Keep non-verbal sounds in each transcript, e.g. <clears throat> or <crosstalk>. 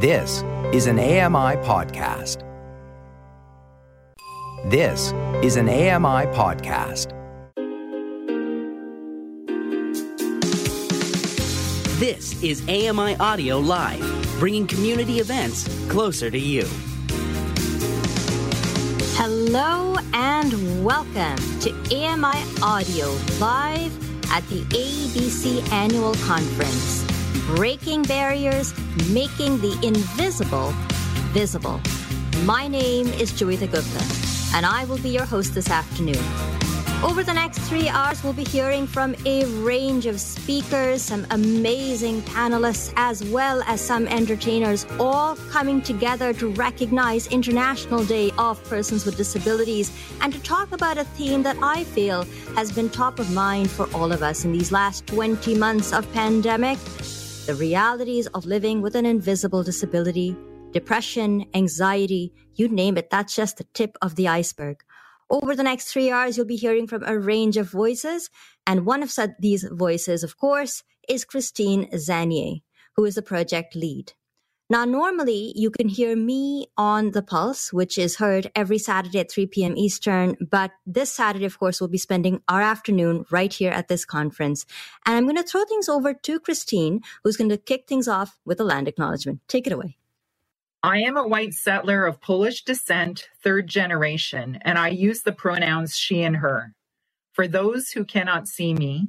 This is an AMI podcast. This is an AMI podcast. This is AMI Audio Live, bringing community events closer to you. Hello and welcome to AMI Audio Live at the ABC Annual Conference. Breaking barriers, making the invisible visible. My name is Joeita Gupta, and I will be your host this afternoon. Over the next three hours, we'll be hearing from a range of speakers, some amazing panelists, as well as some entertainers, all coming together to recognize International Day of Persons with Disabilities and to talk about a theme that I feel has been top of mind for all of us in these last 20 months of pandemic the realities of living with an invisible disability, depression, anxiety, you name it, that's just the tip of the iceberg. Over the next three hours, you'll be hearing from a range of voices. And one of these voices, of course, is Christine Zanier, who is the project lead. Now, normally you can hear me on The Pulse, which is heard every Saturday at 3 p.m. Eastern. But this Saturday, of course, we'll be spending our afternoon right here at this conference. And I'm going to throw things over to Christine, who's going to kick things off with a land acknowledgement. Take it away. I am a white settler of Polish descent, third generation, and I use the pronouns she and her. For those who cannot see me,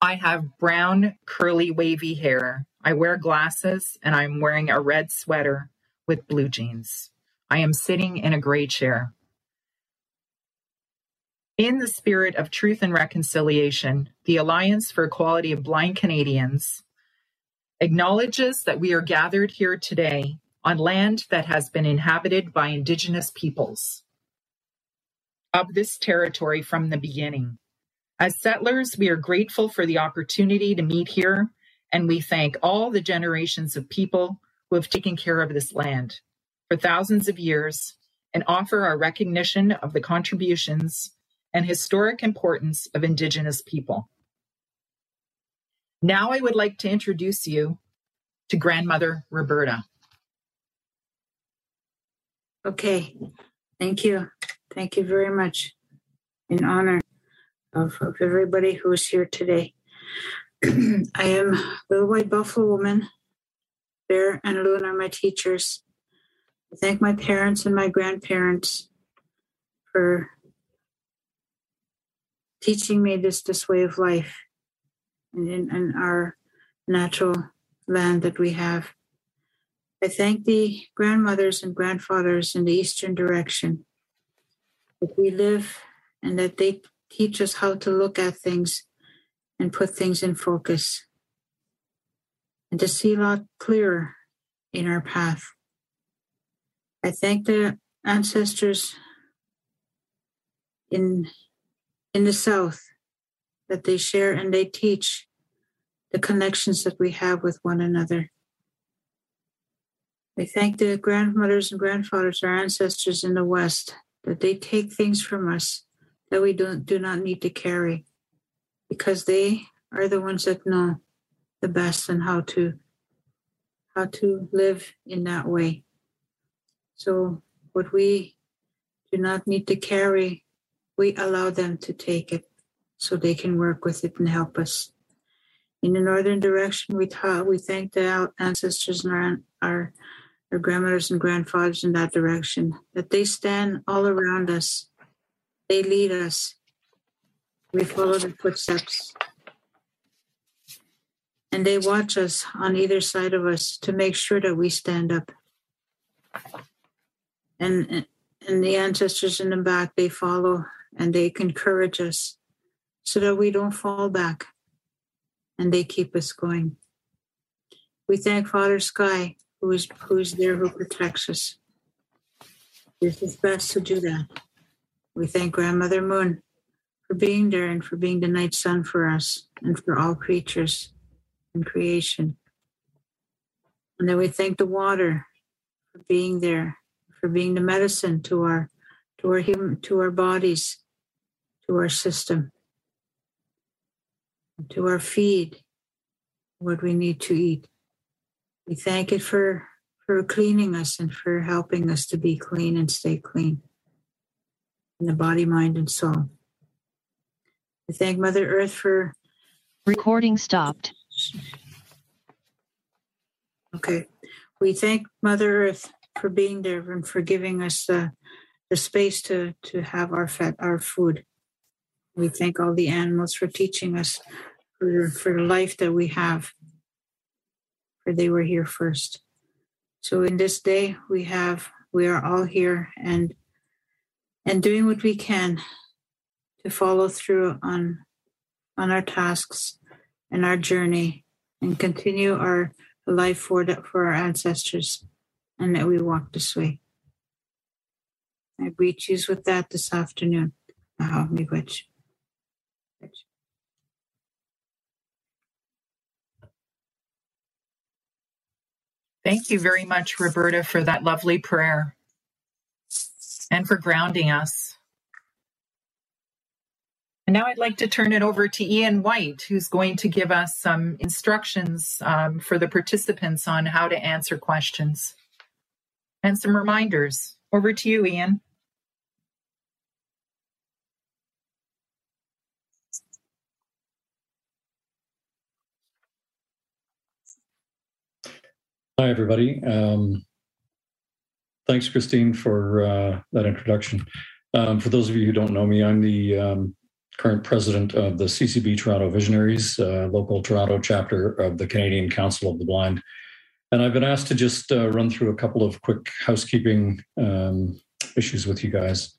I have brown, curly, wavy hair I wear glasses and I'm wearing a red sweater with blue jeans. I am sitting in a gray chair. In the spirit of truth and reconciliation, the Alliance for Equality of Blind Canadians acknowledges that we are gathered here today on land that has been inhabited by Indigenous peoples of this territory from the beginning. As settlers, we are grateful for the opportunity to meet here and we thank all the generations of people who have taken care of this land for thousands of years and offer our recognition of the contributions and historic importance of Indigenous people. Now I would like to introduce you to grandmother Roberta. Okay, thank you. Thank you very much in honor of, of everybody who is here today. <clears throat> I am Little White Buffalo Woman. Bear and Loon are my teachers. I thank my parents and my grandparents for teaching me this this way of life and in, in our natural land that we have. I thank the grandmothers and grandfathers in the eastern direction that we live and that they teach us how to look at things and put things in focus and to see a lot clearer in our path. I thank the ancestors in in the south that they share and they teach the connections that we have with one another. I thank the grandmothers and grandfathers, our ancestors in the west, that they take things from us that we don't do not need to carry because they are the ones that know the best and how to how to live in that way. So what we do not need to carry, we allow them to take it so they can work with it and help us. In the northern direction, we taught, we thank the ancestors and our, our, our grandmothers and grandfathers in that direction, that they stand all around us. They lead us we follow their footsteps. And they watch us on either side of us to make sure that we stand up. And, and the ancestors in the back, they follow and they encourage us so that we don't fall back and they keep us going. We thank Father Sky, who is, who is there, who protects us. It's his best to do that. We thank Grandmother Moon, for being there and for being the night sun for us and for all creatures in creation. And then we thank the water for being there, for being the medicine to our to our human to our bodies, to our system, to our feed, what we need to eat. We thank it for for cleaning us and for helping us to be clean and stay clean in the body, mind, and soul. I thank Mother Earth for Recording stopped. Okay. We thank Mother Earth for being there and for giving us the, the space to, to have our fat, our food. We thank all the animals for teaching us for, for the life that we have, for they were here first. So in this day we have we are all here and and doing what we can to follow through on on our tasks and our journey and continue our life for the, for our ancestors and that we walk this way. I greet you with that this afternoon. Now, Miigwech. Thank you very much, Roberta, for that lovely prayer and for grounding us. Now I'd like to turn it over to Ian White, who's going to give us some instructions um, for the participants on how to answer questions and some reminders. Over to you, Ian. Hi, everybody. Um, thanks, Christine, for uh, that introduction. Um, for those of you who don't know me, I'm the um, current president of the CCB Toronto Visionaries, uh, local Toronto chapter of the Canadian Council of the Blind. And I've been asked to just uh, run through a couple of quick housekeeping um, issues with you guys.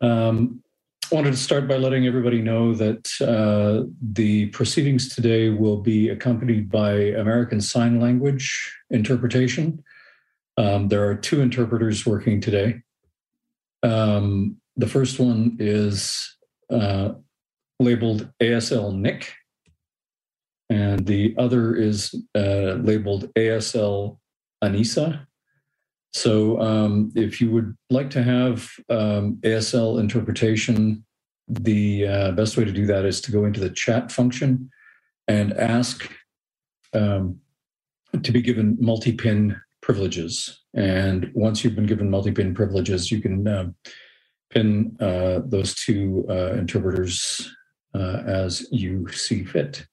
Um, I wanted to start by letting everybody know that uh, the proceedings today will be accompanied by American Sign Language interpretation. Um, there are two interpreters working today. Um, the first one is uh, labeled ASL Nick, and the other is uh, labeled ASL ANISA. So, um, if you would like to have um, ASL interpretation, the uh, best way to do that is to go into the chat function and ask um, to be given multi pin privileges. And once you've been given multi pin privileges, you can um, pin uh, those two uh, interpreters uh, as you see fit.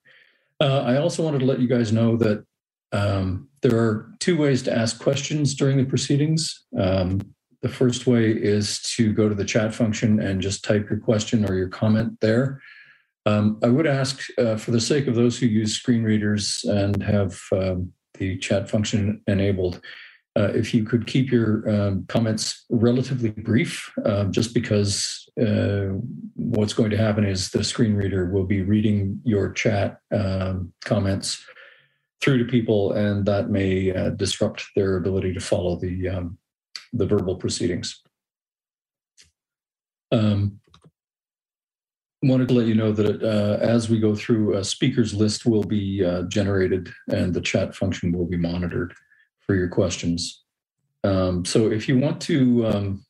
Uh, I also wanted to let you guys know that um, there are two ways to ask questions during the proceedings. Um, the first way is to go to the chat function and just type your question or your comment there. Um, I would ask, uh, for the sake of those who use screen readers and have um, the chat function enabled, uh, if you could keep your um, comments relatively brief, uh, just because uh, what's going to happen is the screen reader will be reading your chat um, comments through to people, and that may uh, disrupt their ability to follow the um, the verbal proceedings. Um, wanted to let you know that uh, as we go through, a speakers list will be uh, generated and the chat function will be monitored for your questions. Um, so if you want to um,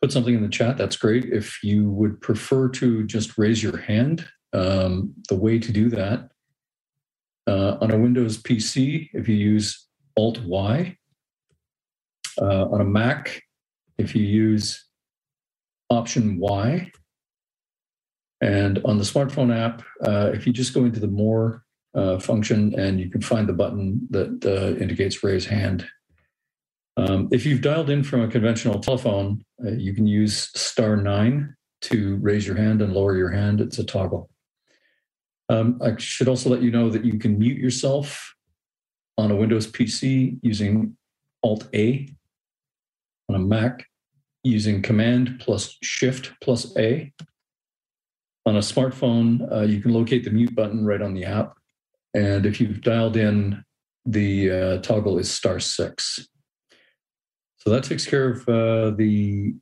put something in the chat, that's great. If you would prefer to just raise your hand, um, the way to do that uh, on a Windows PC, if you use Alt Y, uh, on a Mac, if you use Option Y, and on the smartphone app, uh, if you just go into the More uh, function and you can find the button that uh, indicates raise hand. Um, if you've dialed in from a conventional telephone, uh, you can use star nine to raise your hand and lower your hand. It's a toggle. Um, I should also let you know that you can mute yourself on a Windows PC using Alt A on a Mac using Command plus Shift plus A. On a smartphone, uh, you can locate the mute button right on the app. And if you've dialed in, the uh, toggle is star six. So that takes care of uh, the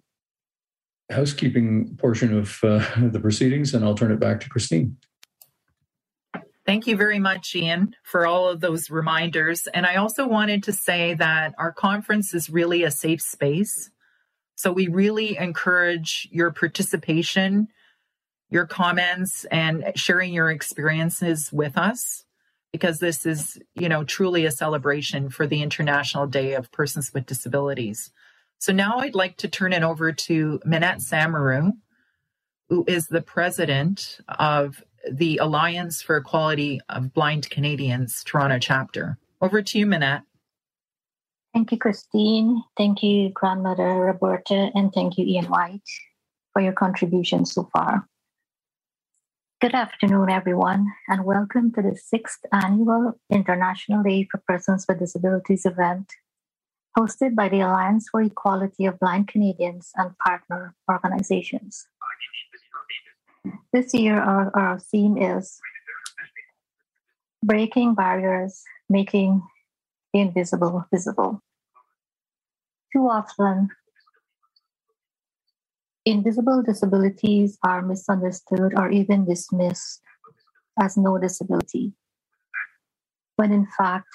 housekeeping portion of uh, <laughs> the proceedings, and I'll turn it back to Christine. Thank you very much, Ian, for all of those reminders. And I also wanted to say that our conference is really a safe space. So we really encourage your participation, your comments, and sharing your experiences with us because this is, you know, truly a celebration for the International Day of Persons with Disabilities. So now I'd like to turn it over to Minette Samaru, who is the president of the Alliance for Equality of Blind Canadians Toronto chapter. Over to you, Minette. Thank you, Christine. Thank you, Grandmother Roberta, and thank you, Ian White, for your contribution so far. Good afternoon, everyone, and welcome to the sixth annual International Day for Persons with Disabilities event, hosted by the Alliance for Equality of Blind Canadians and partner organizations. This year, our, our theme is Breaking Barriers, Making the Invisible Visible. Too often, invisible disabilities are misunderstood or even dismissed as no disability, when in fact,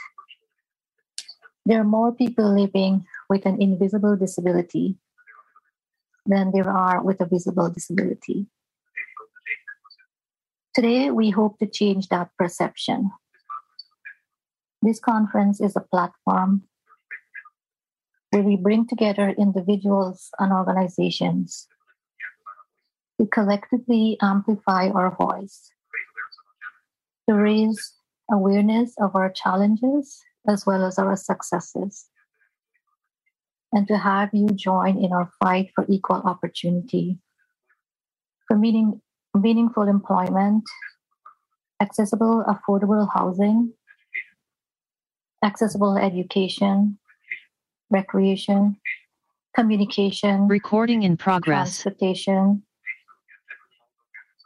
there are more people living with an invisible disability than there are with a visible disability. Today, we hope to change that perception. This conference is a platform where we bring together individuals and organizations to collectively amplify our voice, to raise awareness of our challenges as well as our successes, and to have you join in our fight for equal opportunity, for meaning, meaningful employment, accessible, affordable housing, accessible education, recreation, communication, Recording in progress. transportation,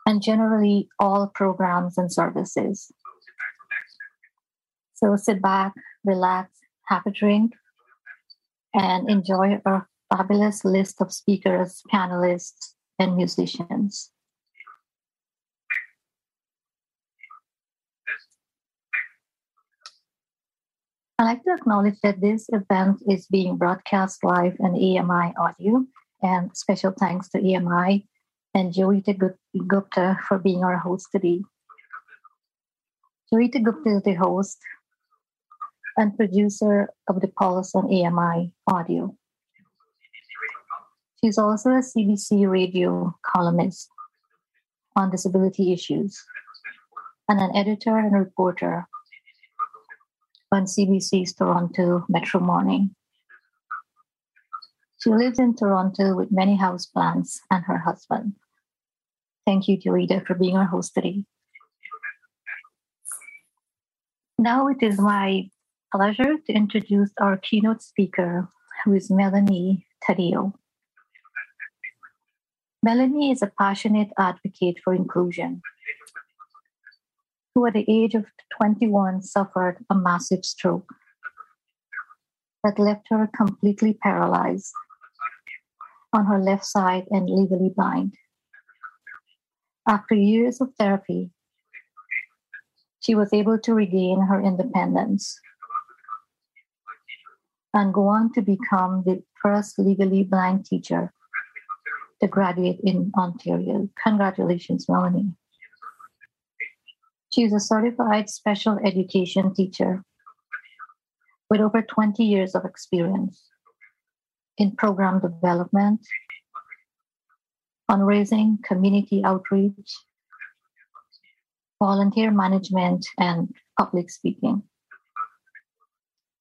and generally all programs and services. So sit back, relax, have a drink, and enjoy our fabulous list of speakers, panelists, and musicians. I'd like to acknowledge that this event is being broadcast live on AMI audio, and special thanks to AMI and Joeita Gupta for being our host today. Joeita Gupta is the host and producer of the Pulse on AMI audio. She's also a CBC radio columnist on disability issues and an editor and reporter on CBC's Toronto Metro Morning. She lives in Toronto with many houseplants and her husband. Thank you, Joeita, for being our host today. Now it is my pleasure to introduce our keynote speaker, who is Melanie Taddeo. Melanie is a passionate advocate for inclusion, who at the age of 21 suffered a massive stroke that left her completely paralyzed on her left side and legally blind. After years of therapy, she was able to regain her independence and go on to become the first legally blind teacher to graduate in Ontario. Congratulations, Melanie. She is a certified special education teacher with over 20 years of experience in program development, fundraising, community outreach, volunteer management, and public speaking.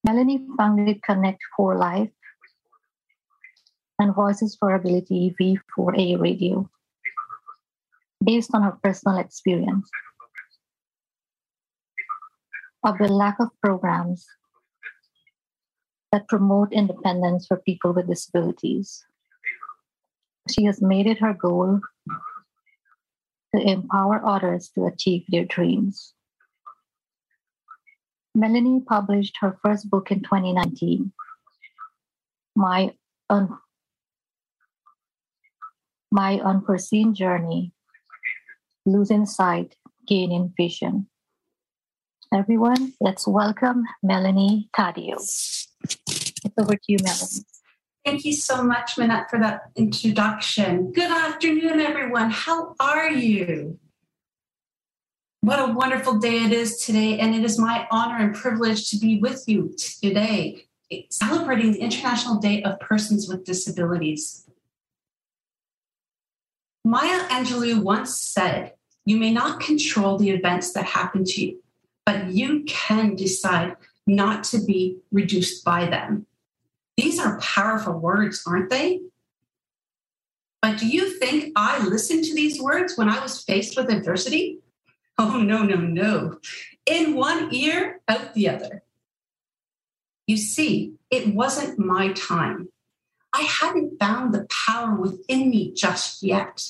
Melanie founded Connect for Life and Voices for Ability V4A Radio based on her personal experience of the lack of programs that promote independence for people with disabilities. She has made it her goal to empower others to achieve their dreams. Melanie published her first book in 2019, My, Un- My Unforeseen Journey Losing Sight, Gaining Vision. Everyone, let's welcome Melanie Taddeo. It's over to you, Melanie. Thank you so much, Minette, for that introduction. Good afternoon, everyone. How are you? What a wonderful day it is today, and it is my honor and privilege to be with you today, celebrating the International Day of Persons with Disabilities. Maya Angelou once said, You may not control the events that happen to you, but you can decide not to be reduced by them. These are powerful words, aren't they? But do you think I listened to these words when I was faced with adversity? Oh, no, no, no. In one ear, out the other. You see, it wasn't my time. I hadn't found the power within me just yet.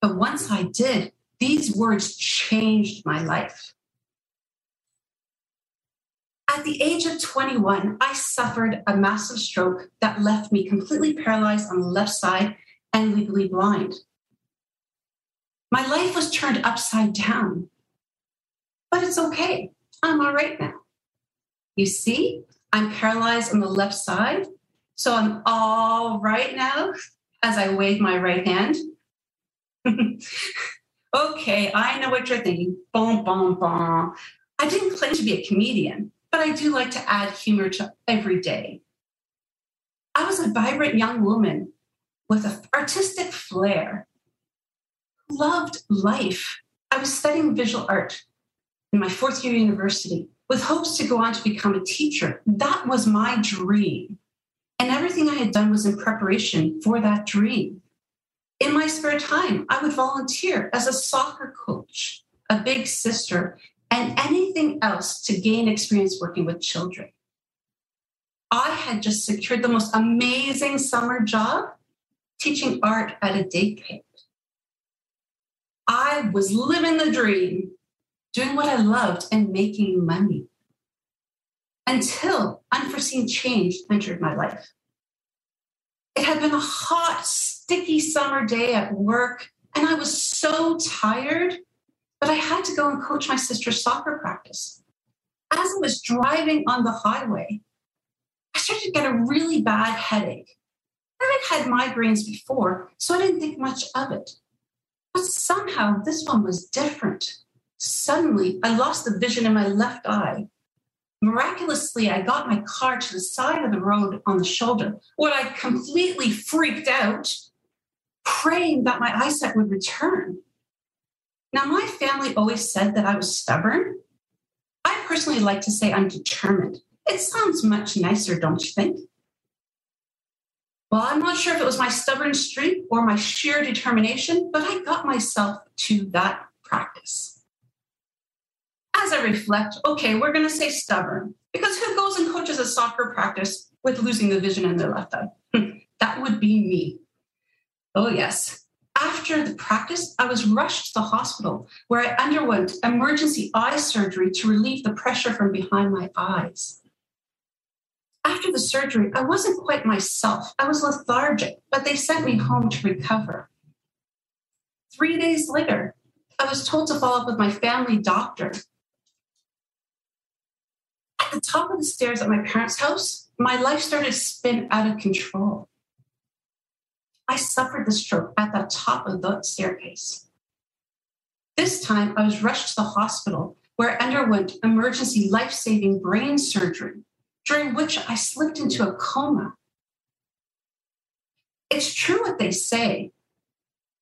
But once I did, these words changed my life. At the age of 21, I suffered a massive stroke that left me completely paralyzed on the left side and legally blind. My life was turned upside down. But it's okay. I'm all right now. You see, I'm paralyzed on the left side. So I'm all right now as I wave my right hand. <laughs> okay, I know what you're thinking. Boom, boom, boom. I didn't claim to be a comedian, but I do like to add humor to every day. I was a vibrant young woman with an artistic flair who loved life. I was studying visual art in my fourth year university with hopes to go on to become a teacher. That was my dream. And everything I had done was in preparation for that dream. In my spare time, I would volunteer as a soccer coach, a big sister, and anything else to gain experience working with children. I had just secured the most amazing summer job teaching art at a day camp. I was living the dream, doing what I loved and making money until unforeseen change entered my life. It had been a hot, sticky summer day at work, and I was so tired that I had to go and coach my sister's soccer practice. As I was driving on the highway, I started to get a really bad headache. I had had migraines before, so I didn't think much of it. But somehow this one was different. Suddenly, I lost the vision in my left eye. Miraculously, I got my car to the side of the road on the shoulder, where I completely freaked out, praying that my eyesight would return. Now, my family always said that I was stubborn. I personally like to say I'm determined. It sounds much nicer, don't you think? Well, I'm not sure if it was my stubborn streak or my sheer determination, but I got myself to that practice. As I reflect, okay, we're going to say stubborn because who goes and coaches a soccer practice with losing the vision in their left eye? <laughs> that would be me. Oh, yes. After the practice, I was rushed to the hospital where I underwent emergency eye surgery to relieve the pressure from behind my eyes after the surgery, I wasn't quite myself. I was lethargic, but they sent me home to recover. Three days later, I was told to follow up with my family doctor. At the top of the stairs at my parents' house, my life started to spin out of control. I suffered the stroke at the top of the staircase. This time, I was rushed to the hospital where I underwent emergency life saving brain surgery during which I slipped into a coma. It's true what they say.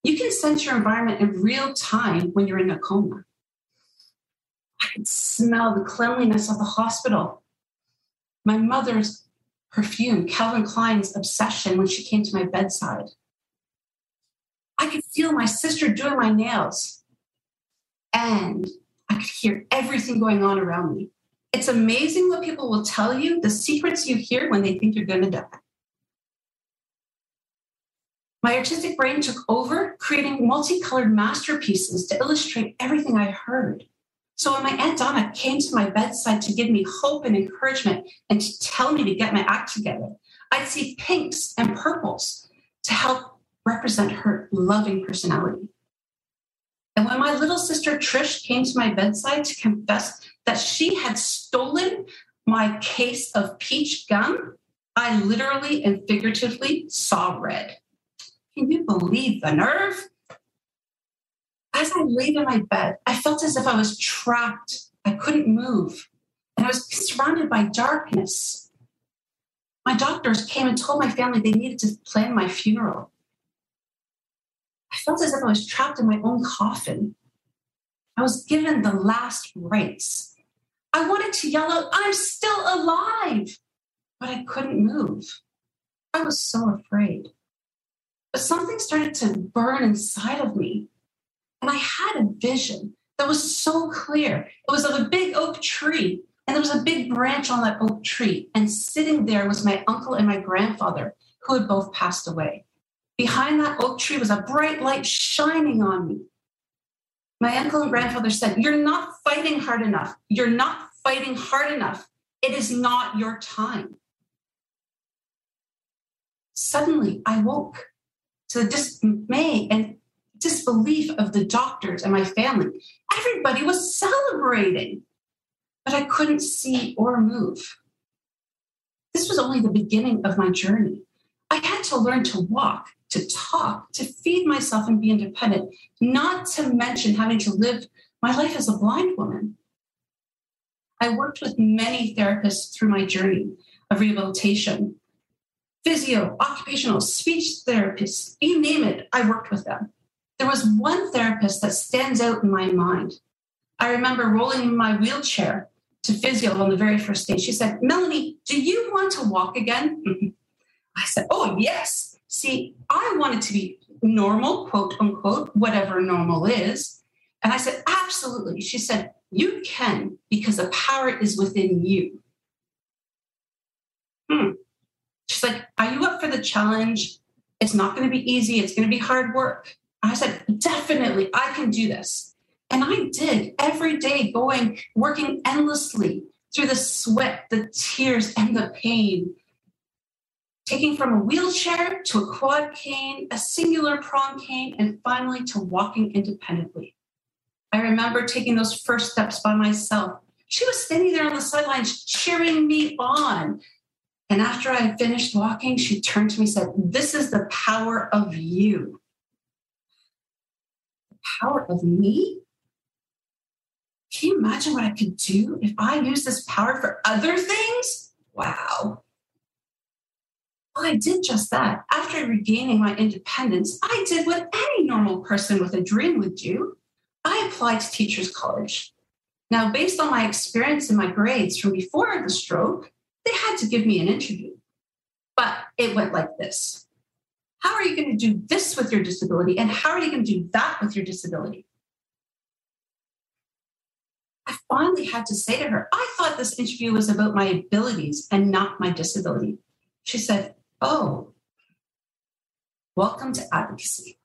You can sense your environment in real time when you're in a coma. I could smell the cleanliness of the hospital. My mother's perfume, Calvin Klein's obsession when she came to my bedside. I could feel my sister doing my nails. And I could hear everything going on around me. It's amazing what people will tell you, the secrets you hear when they think you're going to die. My artistic brain took over, creating multicolored masterpieces to illustrate everything I heard. So when my Aunt Donna came to my bedside to give me hope and encouragement and to tell me to get my act together, I'd see pinks and purples to help represent her loving personality. And when my little sister Trish came to my bedside to confess that she had stolen my case of peach gum, I literally and figuratively saw red. Can you believe the nerve? As I laid in my bed, I felt as if I was trapped. I couldn't move. And I was surrounded by darkness. My doctors came and told my family they needed to plan my funeral. I felt as if I was trapped in my own coffin. I was given the last rites. I wanted to yell out, I'm still alive, but I couldn't move. I was so afraid. But something started to burn inside of me. And I had a vision that was so clear. It was of a big oak tree, and there was a big branch on that oak tree. And sitting there was my uncle and my grandfather, who had both passed away. Behind that oak tree was a bright light shining on me. My uncle and grandfather said, You're not fighting hard enough. You're not fighting hard enough. It is not your time. Suddenly, I woke to the dismay and disbelief of the doctors and my family. Everybody was celebrating, but I couldn't see or move. This was only the beginning of my journey. I had to learn to walk to talk, to feed myself and be independent, not to mention having to live my life as a blind woman. I worked with many therapists through my journey of rehabilitation physio, occupational, speech therapists, you name it, I worked with them. There was one therapist that stands out in my mind. I remember rolling in my wheelchair to physio on the very first day. She said, Melanie, do you want to walk again? <laughs> I said, Oh, yes. See, I wanted to be normal, quote unquote, whatever normal is. And I said, absolutely. She said, you can because the power is within you. Hmm. She's like, are you up for the challenge? It's not going to be easy. It's going to be hard work. I said, definitely, I can do this. And I did every day, going, working endlessly through the sweat, the tears, and the pain taking from a wheelchair to a quad cane, a singular prong cane, and finally to walking independently. I remember taking those first steps by myself. She was standing there on the sidelines cheering me on. And after I finished walking, she turned to me and said, This is the power of you. Power of me? Can you imagine what I could do if I use this power for other things? Wow. Well, I did just that. After regaining my independence, I did what any normal person with a dream would do. I applied to Teachers College. Now, based on my experience and my grades from before the stroke, they had to give me an interview. But it went like this How are you going to do this with your disability? And how are you going to do that with your disability? I finally had to say to her, I thought this interview was about my abilities and not my disability. She said, Oh, welcome to advocacy.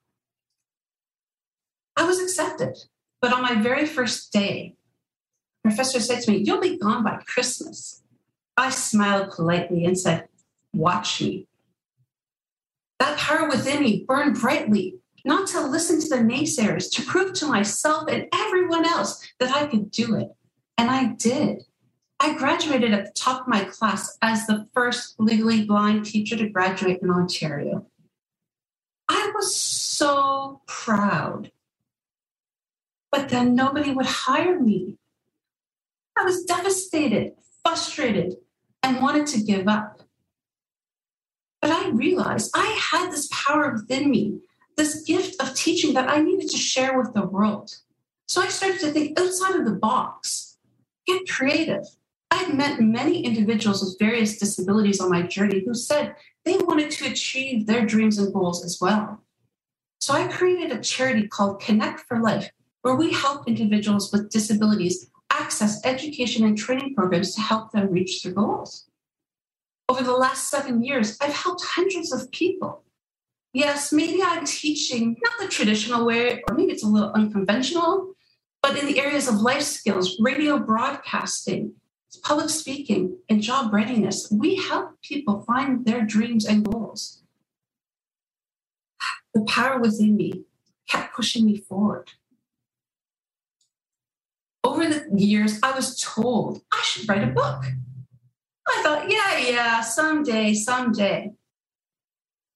I was accepted, but on my very first day, professor said to me, You'll be gone by Christmas. I smiled politely and said, Watch me. That power within me burned brightly, not to listen to the naysayers, to prove to myself and everyone else that I could do it. And I did. I graduated at the top of my class as the first legally blind teacher to graduate in Ontario. I was so proud. But then nobody would hire me. I was devastated, frustrated, and wanted to give up. But I realized I had this power within me, this gift of teaching that I needed to share with the world. So I started to think outside of the box, get creative. I've met many individuals with various disabilities on my journey who said they wanted to achieve their dreams and goals as well. So I created a charity called Connect for Life, where we help individuals with disabilities access education and training programs to help them reach their goals. Over the last seven years, I've helped hundreds of people. Yes, maybe I'm teaching not the traditional way, or maybe it's a little unconventional, but in the areas of life skills, radio broadcasting, public speaking, and job readiness, we help people find their dreams and goals. The power within me kept pushing me forward. Over the years, I was told I should write a book. I thought, yeah, yeah, someday, someday.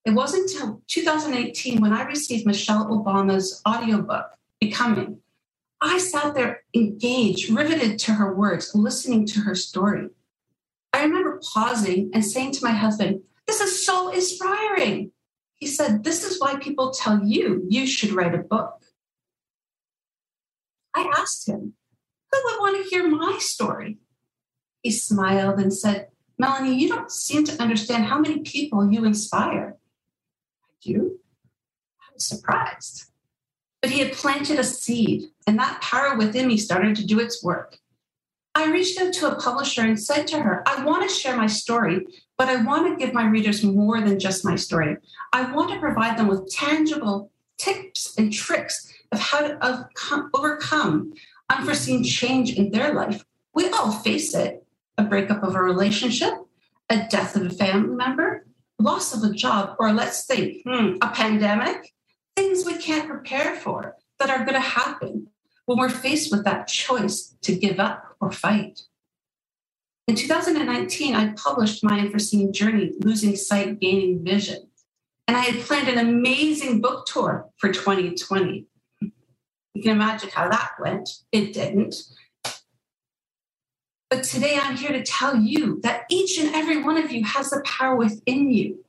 It wasn't until 2018 when I received Michelle Obama's audiobook, becoming. I sat there engaged, riveted to her words, listening to her story. I remember pausing and saying to my husband, This is so inspiring. He said, This is why people tell you you should write a book. I asked him, Who would want to hear my story? He smiled and said, Melanie, you don't seem to understand how many people you inspire. I do. I was surprised. But he had planted a seed, and that power within me started to do its work. I reached out to a publisher and said to her, I want to share my story, but I want to give my readers more than just my story. I want to provide them with tangible tips and tricks of how to overcome unforeseen change in their life. We all face it a breakup of a relationship, a death of a family member, loss of a job, or let's think, hmm, a pandemic, things we can't prepare for that are going to happen when we're faced with that choice to give up or fight. In 2019, I published my unforeseen journey, Losing Sight, Gaining Vision. And I had planned an amazing book tour for 2020. You can imagine how that went. It didn't. But today I'm here to tell you that each and every one of you has the power within you.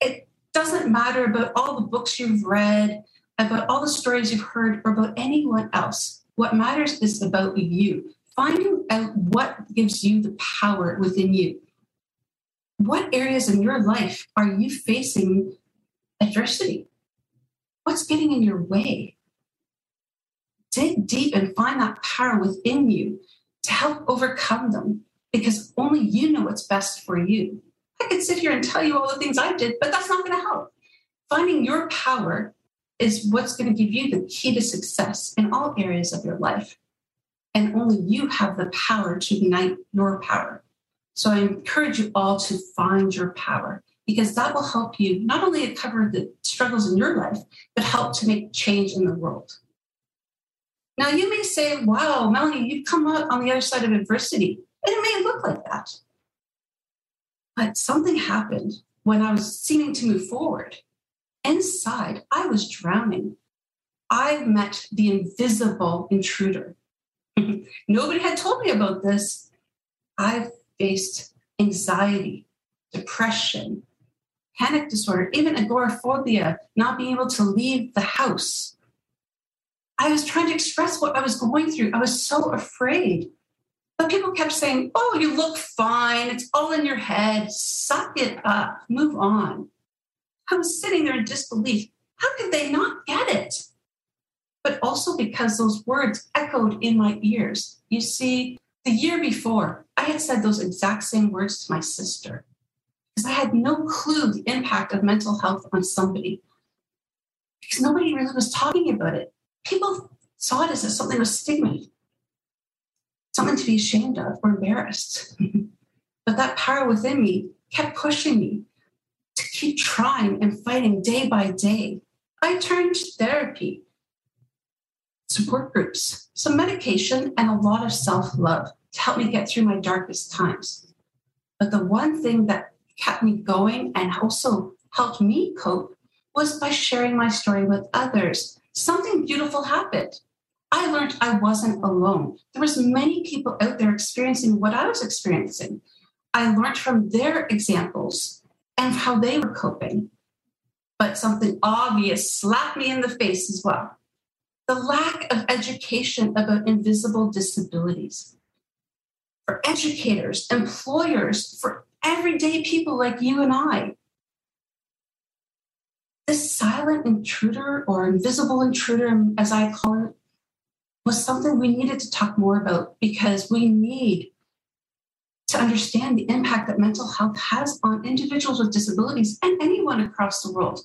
It doesn't matter about all the books you've read, about all the stories you've heard, or about anyone else. What matters is about you finding out what gives you the power within you. What areas in your life are you facing adversity? What's getting in your way? Dig deep and find that power within you to help overcome them because only you know what's best for you. I could sit here and tell you all the things I did, but that's not going to help. Finding your power is what's going to give you the key to success in all areas of your life and only you have the power to ignite your power. So I encourage you all to find your power because that will help you not only cover the struggles in your life, but help to make change in the world. Now, you may say, wow, Melanie, you've come out on the other side of adversity. And it may look like that. But something happened when I was seeming to move forward. Inside, I was drowning. I met the invisible intruder. <laughs> Nobody had told me about this. I've faced anxiety, depression, panic disorder, even agoraphobia, not being able to leave the house. I was trying to express what I was going through. I was so afraid. But people kept saying, Oh, you look fine. It's all in your head. Suck it up. Move on. I was sitting there in disbelief. How could they not get it? but also because those words echoed in my ears. You see, the year before, I had said those exact same words to my sister because I had no clue the impact of mental health on somebody because nobody really was talking about it. People saw it as something was stigma, something to be ashamed of or embarrassed. <laughs> but that power within me kept pushing me to keep trying and fighting day by day. I turned to therapy support groups, some medication, and a lot of self love to help me get through my darkest times. But the one thing that kept me going and also helped me cope was by sharing my story with others. Something beautiful happened. I learned I wasn't alone. There was many people out there experiencing what I was experiencing. I learned from their examples and how they were coping. But something obvious slapped me in the face as well the lack of education about invisible disabilities. For educators, employers, for everyday people like you and I, this silent intruder or invisible intruder, as I call it, was something we needed to talk more about because we need to understand the impact that mental health has on individuals with disabilities and anyone across the world.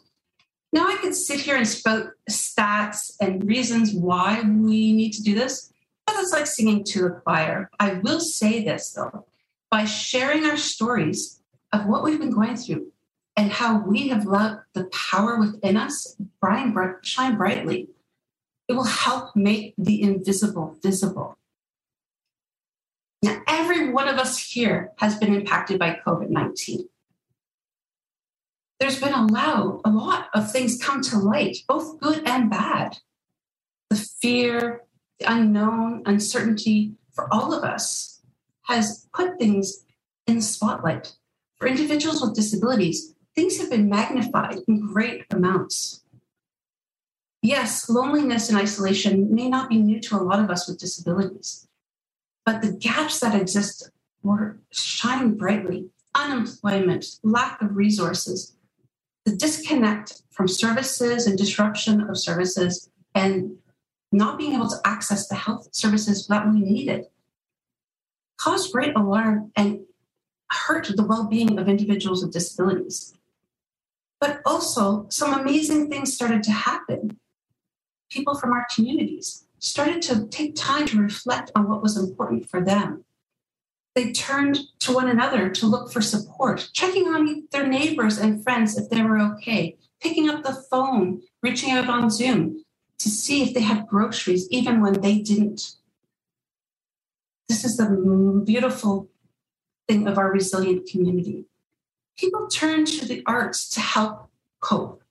Now I could sit here and spout stats and reasons why we need to do this, but it's like singing to a choir. I will say this though, by sharing our stories of what we've been going through and how we have let the power within us shine brightly, it will help make the invisible visible. Now, every one of us here has been impacted by COVID 19 there's been a lot, a lot of things come to light, both good and bad. the fear, the unknown, uncertainty for all of us has put things in the spotlight. For individuals with disabilities, things have been magnified in great amounts. Yes, loneliness and isolation may not be new to a lot of us with disabilities, but the gaps that exist were shining brightly unemployment, lack of resources, the disconnect from services and disruption of services, and not being able to access the health services that we needed caused great alarm and hurt the well being of individuals with disabilities. But also, some amazing things started to happen. People from our communities started to take time to reflect on what was important for them. They turned to one another to look for support, checking on their neighbors and friends if they were okay, picking up the phone, reaching out on Zoom to see if they had groceries, even when they didn't. This is the beautiful thing of our resilient community. People turn to the arts to help cope.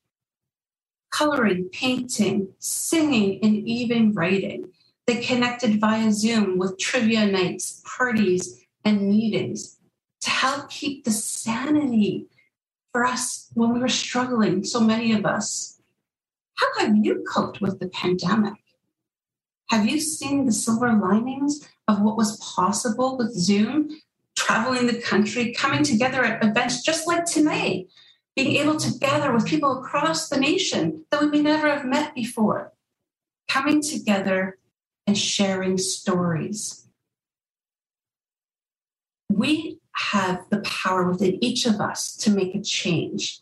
Coloring, painting, singing, and even writing. They connected via Zoom with trivia nights, parties, and meetings to help keep the sanity for us when we were struggling, so many of us. How have you coped with the pandemic? Have you seen the silver linings of what was possible with Zoom, traveling the country, coming together at events just like today, being able to gather with people across the nation that we may never have met before, coming together and sharing stories. We have the power within each of us to make a change.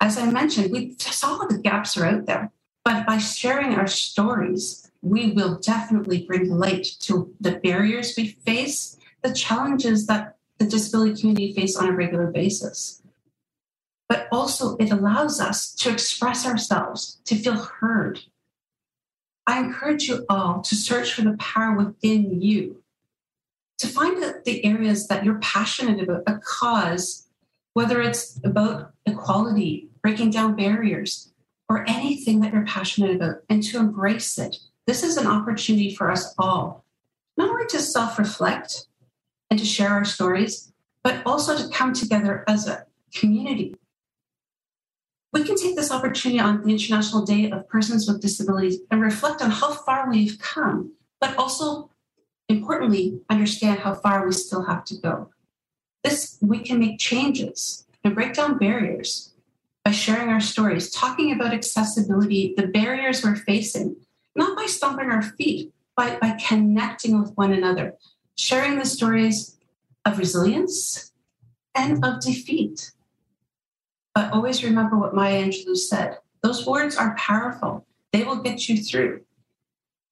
As I mentioned, we saw the gaps are out there, but by sharing our stories, we will definitely bring light to the barriers we face, the challenges that the disability community face on a regular basis. But also, it allows us to express ourselves, to feel heard. I encourage you all to search for the power within you, to find the areas that you're passionate about, a cause, whether it's about equality, breaking down barriers, or anything that you're passionate about, and to embrace it this is an opportunity for us all, not only to self reflect and to share our stories, but also to come together as a community. We can take this opportunity on the International Day of Persons with Disabilities and reflect on how far we've come, but also, importantly, understand how far we still have to go. This, we can make changes and break down barriers by sharing our stories, talking about accessibility, the barriers we're facing, not by stomping our feet, but by connecting with one another, sharing the stories of resilience and of defeat. But always remember what Maya Angelou said those words are powerful, they will get you through.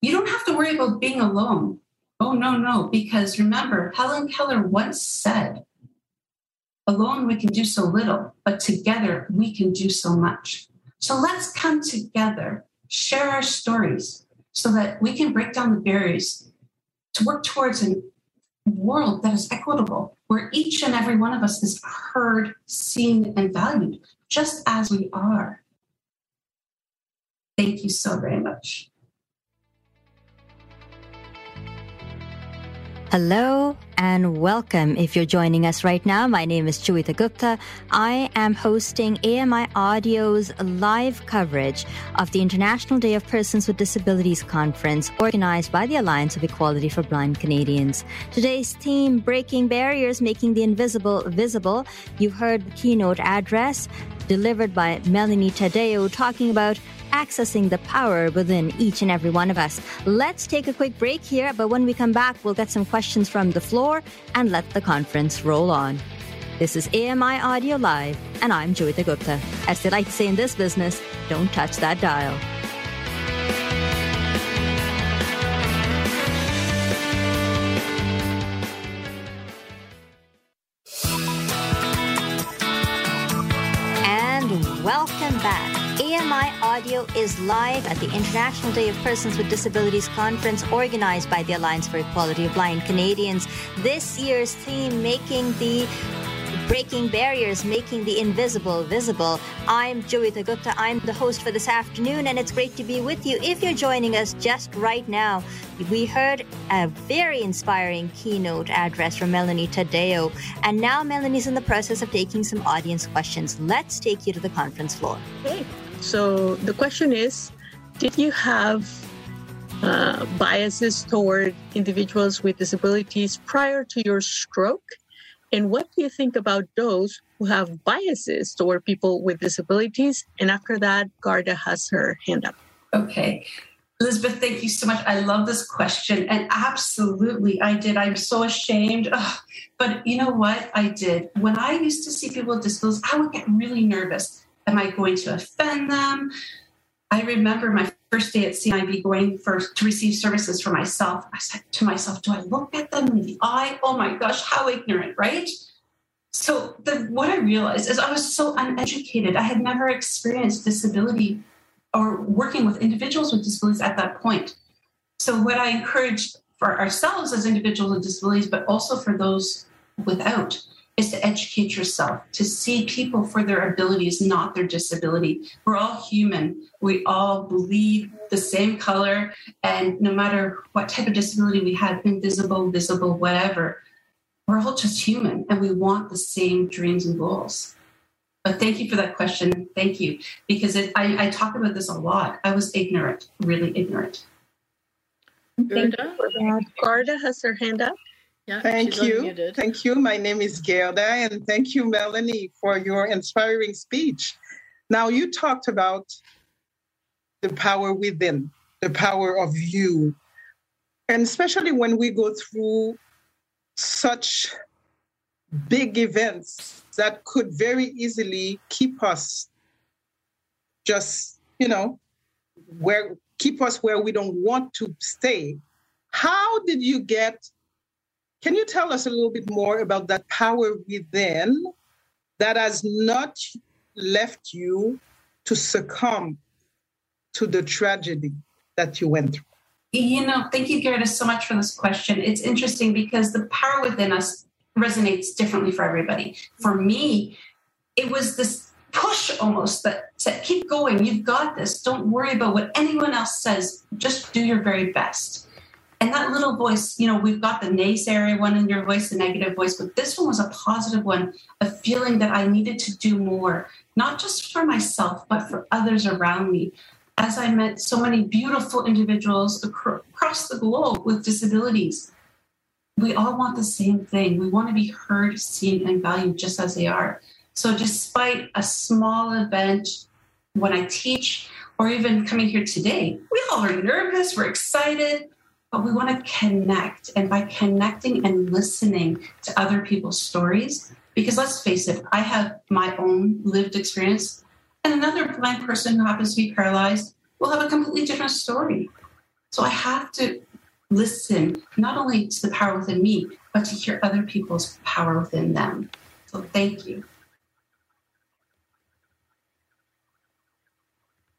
You don't have to worry about being alone. Oh, no, no, because remember, Helen Keller once said, Alone we can do so little, but together we can do so much. So let's come together share our stories so that we can break down the barriers to work towards a world that is equitable, where each and every one of us is heard, seen, and valued just as we are. Thank you so very much. Hello and welcome. If you're joining us right now, my name is Joeita Gupta. I am hosting AMI Audio's live coverage of the International Day of Persons with Disabilities conference organized by the Alliance of Equality for Blind Canadians. Today's theme, Breaking Barriers, Making the Invisible Visible. You've heard the keynote address delivered by Melanie Tadeo talking about accessing the power within each and every one of us. Let's take a quick break here, but when we come back, we'll get some questions from the floor and let the conference roll on. This is AMI Audio Live, and I'm Joeita Gupta. As they like to say in this business, don't touch that dial. AMI Audio is live at the International Day of Persons with Disabilities conference organized by the Alliance for Equality of Blind Canadians. This year's theme, making the breaking barriers, making the invisible visible. I'm Joeita Gupta. I'm the host for this afternoon, and it's great to be with you. If you're joining us just right now, we heard a very inspiring keynote address from Melanie Tadeo, and now Melanie's in the process of taking some audience questions. Let's take you to the conference floor. Okay, so the question is Did you have uh, biases toward individuals with disabilities prior to your stroke? And what do you think about those who have biases toward people with disabilities? And after that, Gerda has her hand up. Okay. Elizabeth, thank you so much. I love this question. And absolutely, I did. I'm so ashamed. Ugh. But you know what? I did. When I used to see people with disabilities, I would get really nervous. Am I going to offend them? I remember my first day at CNIB going for to receive services for myself. I said to myself, "Do I look at them in the eye? Oh my gosh, how ignorant, right?" So the, what I realized is I was so uneducated. I had never experienced disability or working with individuals with disabilities at that point. So what I encourage for ourselves as individuals with disabilities, but also for those without, is to educate yourself, to see people for their abilities, not their disability. We're all human. We all bleed the same color. And no matter what type of disability we have, invisible, visible, whatever, we're all just human and we want the same dreams and goals. But thank you for that question. Thank you. Because it, I, I talk about this a lot. I was ignorant, really ignorant. Thank you for that. Gerda has her hand up. Yeah, thank you. Unmuted. Thank you. My name is Gerda, and thank you, Melanie, for your inspiring speech. Now, you talked about the power within, the power of you. And especially when we go through such big events that could very easily keep us just, you know, where keep us where we don't want to stay. How did you get can you tell us a little bit more about that power within that has not left you to succumb to the tragedy that you went through? You know, thank you, Gerda, so much for this question. It's interesting because the power within us resonates differently for everybody. For me, it was this push almost that said, keep going, you've got this. Don't worry about what anyone else says. Just do your very best. And that little voice, you know, we've got the naysayer one in your voice, the negative voice, but this one was a positive one, a feeling that I needed to do more, not just for myself, but for others around me. As I met so many beautiful individuals across the globe with disabilities, we all want the same thing. We want to be heard, seen, and valued just as they are. So, despite a small event, when I teach, or even coming here today, we all are nervous, we're excited, but we want to connect. And by connecting and listening to other people's stories, because let's face it, I have my own lived experience, and another blind person who happens to be paralyzed will have a completely different story. So I have to listen not only to the power within me, but to hear other people's power within them. So thank you.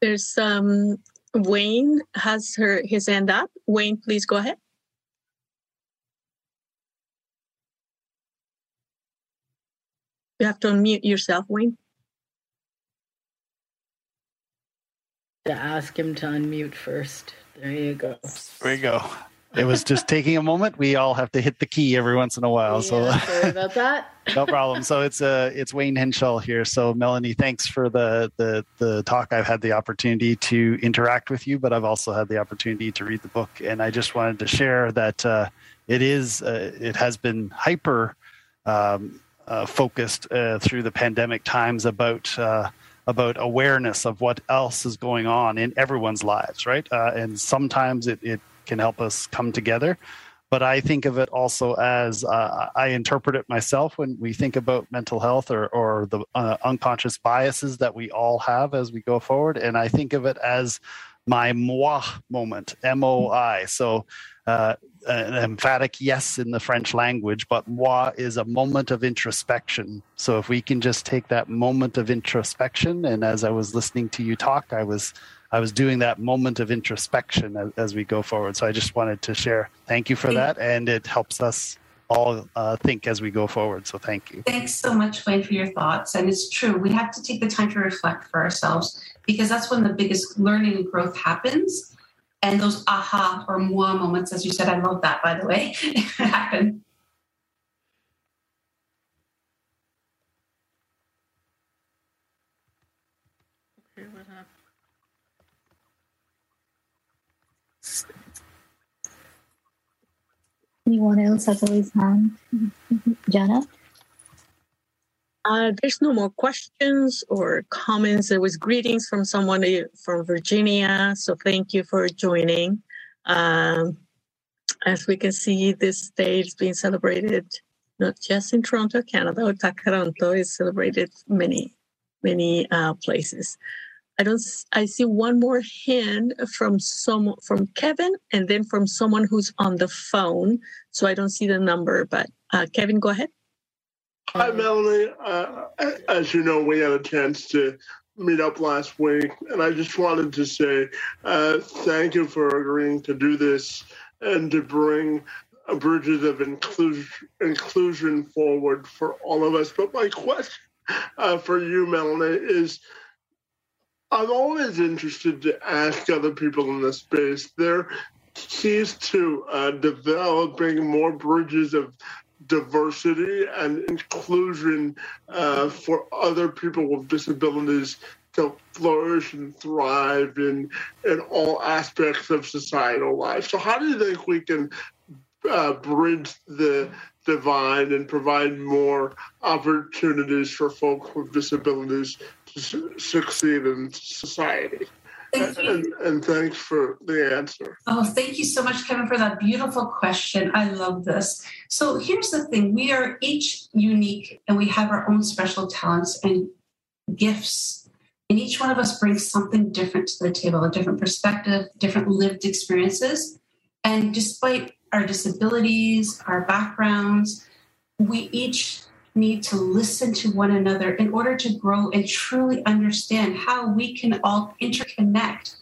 There's um, Wayne has her his hand up. Wayne, please go ahead. You have to unmute yourself, Wayne. To ask him to unmute first. There you go. There you go it was just taking a moment. We all have to hit the key every once in a while. Yeah, so sorry about that. <laughs> no problem. So it's uh it's Wayne Henshaw here. So Melanie, thanks for the the the talk. I've had the opportunity to interact with you, but I've also had the opportunity to read the book, and I just wanted to share that uh, it is uh, it has been hyper um, uh, focused uh, through the pandemic times about uh, about awareness of what else is going on in everyone's lives, right? Uh, and sometimes it, it can help us come together. But I think of it also as uh, I interpret it myself when we think about mental health or, or the uh, unconscious biases that we all have as we go forward. And I think of it as my moi moment, M O I. So, uh, an emphatic yes in the French language, but moi is a moment of introspection. So, if we can just take that moment of introspection, and as I was listening to you talk, I was I was doing that moment of introspection as, as, we go forward. So I just wanted to share. Thank you for that, and it helps us all uh, think as we go forward. So thank you. Thanks so much, Wayne, for your thoughts. And it's true, we have to take the time to reflect for ourselves because that's when the biggest learning and growth happens. And those aha or moi moments, as you said, I love that, by the way, <laughs> happen. Anyone else has raised hand? Jana? Uh, there's no more questions or comments. There was greetings from someone uh, from Virginia, so thank you for joining. Um, as we can see, this day is being celebrated not just in Toronto, Canada. Tkaronto is celebrated many, many uh, places. I don't. I see one more hand from some from Kevin, and then from someone who's on the phone. So I don't see the number, but uh, Kevin, go ahead. Hi, Melanie. Uh, as you know, we had a chance to meet up last week, and I just wanted to say uh, thank you for agreeing to do this and to bring bridges of inclusion inclusion forward for all of us. But my question uh, for you, Melanie, is I'm always interested to ask other people in this space their keys to uh, developing more bridges of diversity and inclusion uh, for other people with disabilities to flourish and thrive in in all aspects of societal life. So, how do you think we can uh, bridge the divide and provide more opportunities for folks with disabilities to succeed in society. And, and, and, thanks for the answer. Oh, thank you so much, Kevin, for that beautiful question. I love this. So, here's the thing we are each unique and we have our own special talents and gifts. And each one of us brings something different to the table a different perspective, different lived experiences. And despite our disabilities, our backgrounds, we each need to listen to one another in order to grow and truly understand how we can all interconnect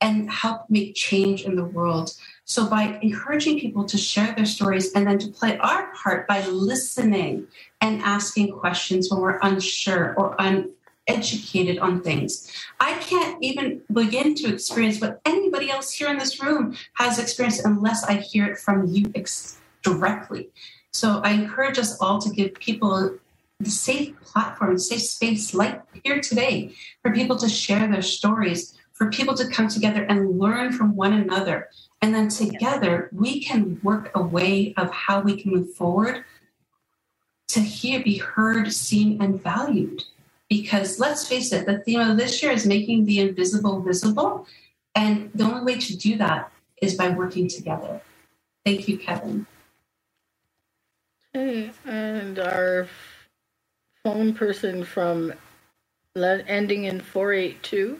and help make change in the world. So, by encouraging people to share their stories and then to play our part by listening and asking questions when we're unsure or uneducated on things, I can't even begin to experience what anybody else here in this room has experienced unless I hear it from you ex- directly. So I encourage us all to give people the safe platform, safe space like here today for people to share their stories, for people to come together and learn from one another. And then together we can work a way of how we can move forward to hear, be heard, seen, and valued. Because let's face it, the theme of this year is making the invisible visible. And the only way to do that is by working together. Thank you, Kevin. Okay, and our phone person from ending in 482, you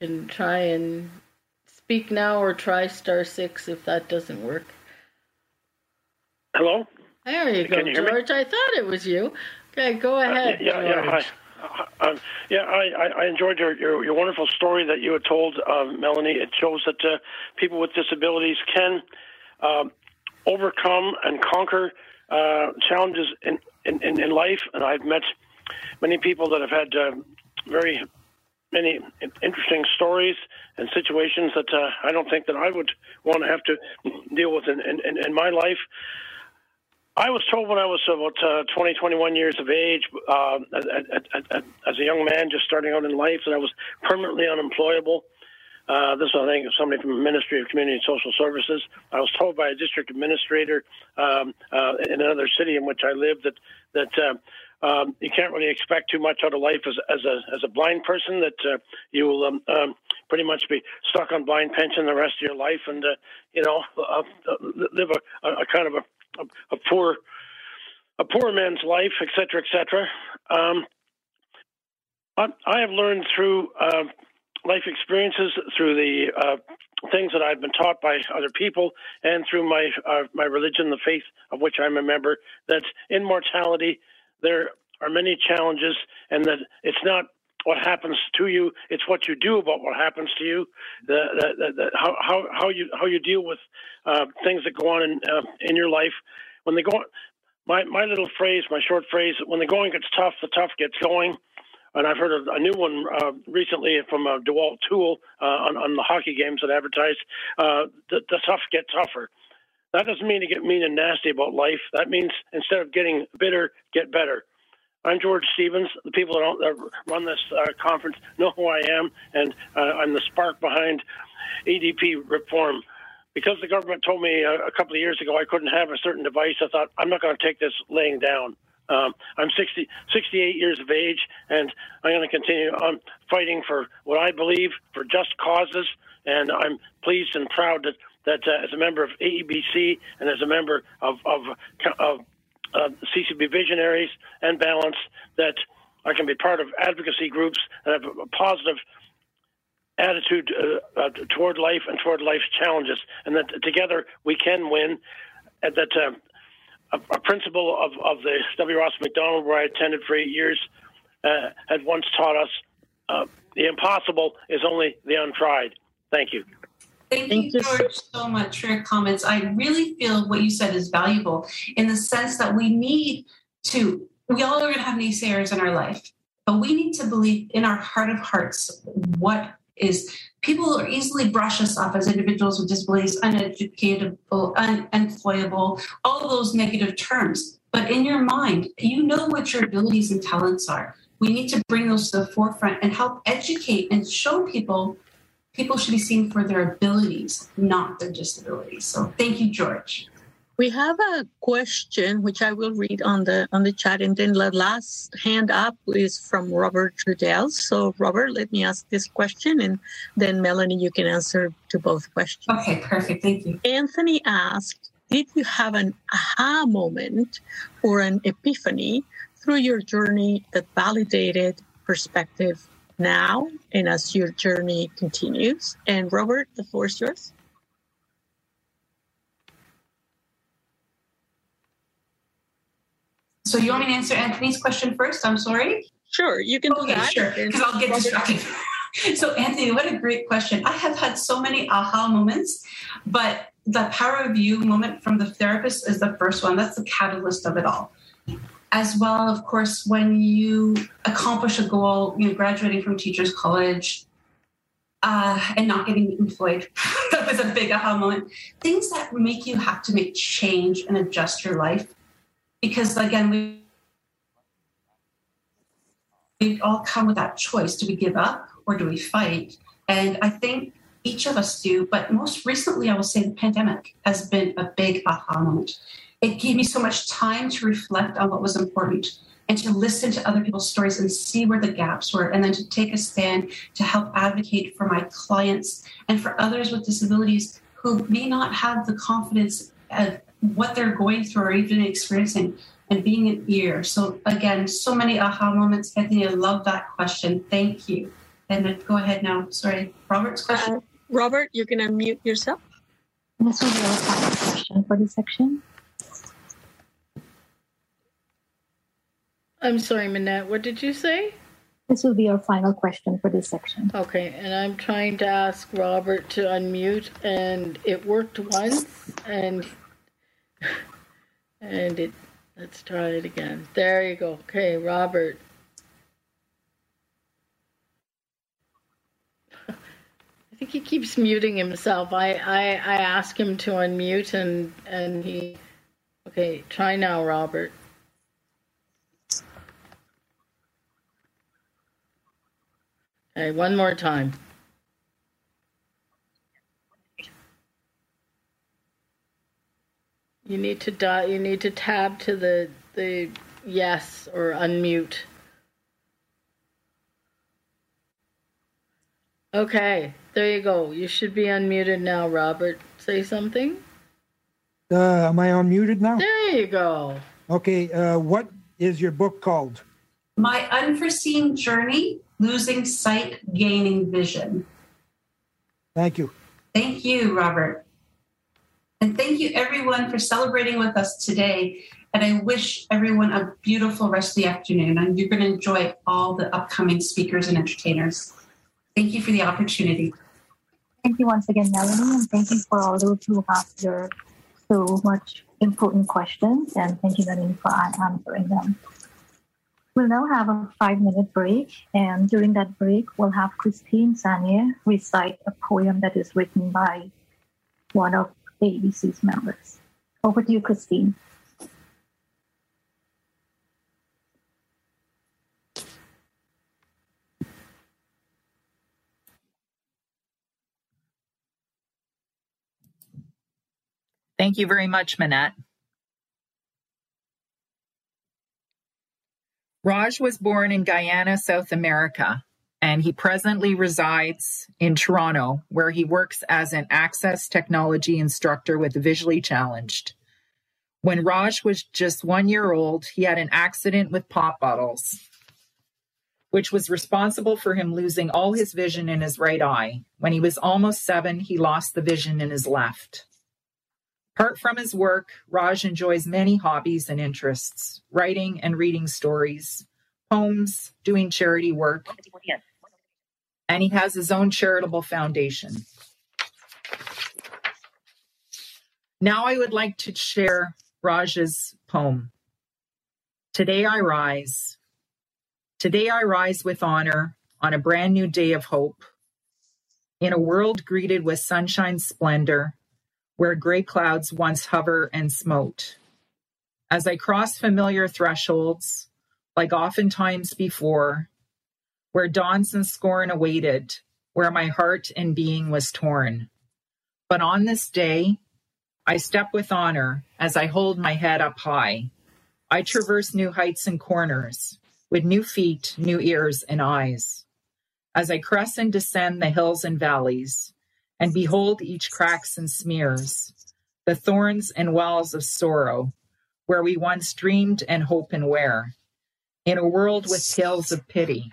can try and speak now or try star six if that doesn't work. Hello? There you can go, you George. I thought it was you. Okay, go uh, ahead. Uh, yeah, George. yeah, hi. Uh, um, yeah, I, I enjoyed your, your, your, wonderful story that you had told, uh, Melanie. It shows that uh, people with disabilities can um, overcome and conquer uh, challenges in, in, in life, and I've met many people that have had uh, very many interesting stories and situations that uh, I don't think that I would want to have to deal with in, in, in my life. I was told when I was about uh, 20, 21 years of age, uh, as a young man just starting out in life, that I was permanently unemployable. Uh, this, I think, somebody from the Ministry of Community and Social Services. I was told by a district administrator um, uh, in another city in which I lived that that uh, um, you can't really expect too much out of life as, as a as a blind person. That uh, you will um, um, pretty much be stuck on blind pension the rest of your life, and uh, you know uh, live a, a, kind of a, a, a poor a poor man's life, et cetera, et cetera. Um, I, I have learned through uh, life experiences, through the uh, things that I've been taught by other people, and through my uh, my religion, the faith of which I'm a member, that in mortality there are many challenges, and that it's not what happens to you; it's what you do about what happens to you. The, the, the, how, how how you how you deal with uh, things that go on in uh, in your life when they go, my my little phrase, my short phrase, when the going gets tough, the tough gets going. And I've heard a, a new one uh, recently from uh, DeWalt Tool uh, on, on the hockey games that advertise uh, the, the tough get tougher. That doesn't mean to get mean and nasty about life. That means instead of getting bitter, get better. I'm George Stevens. The people that, that run this uh, conference know who I am, and uh, I'm the spark behind ADP reform. Because the government told me a, a, couple of years ago I couldn't have a certain device, I thought I'm not going to take this laying down. Um, I'm 60, 68 years of age, and I'm going to continue on fighting for what I believe for just causes. And I'm pleased and proud that, that uh, as a member of AEBC and as a member of, of, of uh, CCB Visionaries and Balance, that I can be part of advocacy groups and have a positive attitude uh, uh, toward life and toward life's challenges, and that together we can win. And that uh, a, a, principle of, of the W. Ross Macdonald, where I attended for eight years, uh, had once taught us uh, the impossible is only the untried. Thank you. Thank, Thank you, George, so much for your comments. I really feel what you said is valuable in the sense that we need to, we all are going to have naysayers in our life, but we need to believe in our heart of hearts what is people are easily brush us off as individuals with disabilities, uneducatable, unemployable, all those negative terms. But in your mind, you know what your abilities and talents are. We need to bring those to the forefront and help educate and show people people should be seen for their abilities, not their disabilities. So thank you, George. We have a question which I will read on the on the chat, and then the last hand up is from Robert Trudell. So, Robert, let me ask this question, and then Melanie, you can answer to both questions. Okay, perfect. Thank you. Anthony asked, "Did you have an aha moment or an epiphany through your journey that validated perspective now and as your journey continues?" And Robert, the floor is yours. So you want me to answer Anthony's question first? I'm sorry. Sure, you can okay, do that. Sure, because I'll get distracted. <laughs> so Anthony, what a great question. I have had so many aha moments, but the power of you moment from the therapist is the first one. That's the catalyst of it all. As well, of course, when you accomplish a goal, you know, graduating from teachers college, uh, and not getting employed. <laughs> that was a big aha moment. Things that make you have to make change and adjust your life because again we we all come with that choice do we give up or do we fight and i think each of us do but most recently i will say the pandemic has been a big aha moment it gave me so much time to reflect on what was important and to listen to other people's stories and see where the gaps were and then to take a stand to help advocate for my clients and for others with disabilities who may not have the confidence of what they're going through or even experiencing and being an ear. So again, so many aha moments. Anthony, I love that question. Thank you. And go ahead now. Sorry, Robert's question. Uh, Robert, you can unmute yourself. This will be our final question for this section. I'm sorry, Minette. What did you say? This will be our final question for this section. Okay, and I'm trying to ask Robert to unmute, and it worked once, and and it, let's try it again. There you go. Okay, Robert. I think he keeps muting himself. I, I, I ask him to unmute and, and he, okay, try now, Robert. Okay, one more time. You need to die. You need to tab to the the yes or unmute. Okay, there you go. You should be unmuted now, Robert. Say something. Uh, am I unmuted now? There you go. Okay, uh, what is your book called? My Unforeseen Journey Losing Sight, Gaining Vision. Thank you. Thank you, Robert. And thank you, everyone, for celebrating with us today. And I wish everyone a beautiful rest of the afternoon. And you're going to enjoy all the upcoming speakers and entertainers. Thank you for the opportunity. Thank you once again, Melanie, and thank you for all those who have shared so much important questions, and thank you, Melanie, for answering them. We'll now have a five minute break, and during that break, we'll have Christine Sanier recite a poem that is written by one of AEBC's members. Over to you, Christine. Thank you very much, Manette. Raj was born in Guyana, South America, and he presently resides in Toronto, where he works as an access technology instructor with the visually challenged. When Raj was just one year old, he had an accident with pop bottles, which was responsible for him losing all his vision in his right eye. When he was almost seven, he lost the vision in his left. Apart from his work, Raj enjoys many hobbies and interests writing and reading stories, poems, doing charity work, and he has his own charitable foundation. Now I would like to share Raj's poem. Today I rise. Today I rise with honor on a brand new day of hope. In a world greeted with sunshine splendor, where gray clouds once hover and smote. As I cross familiar thresholds, like oftentimes before, where dawns and scorn awaited, where my heart and being was torn. But on this day, I step with honor as I hold my head up high. I traverse new heights and corners with new feet, new ears, and eyes. As I crest and descend the hills and valleys, and behold each cracks and smears, the thorns and wells of sorrow, where we once dreamed and hope and where, in a world with tales of pity,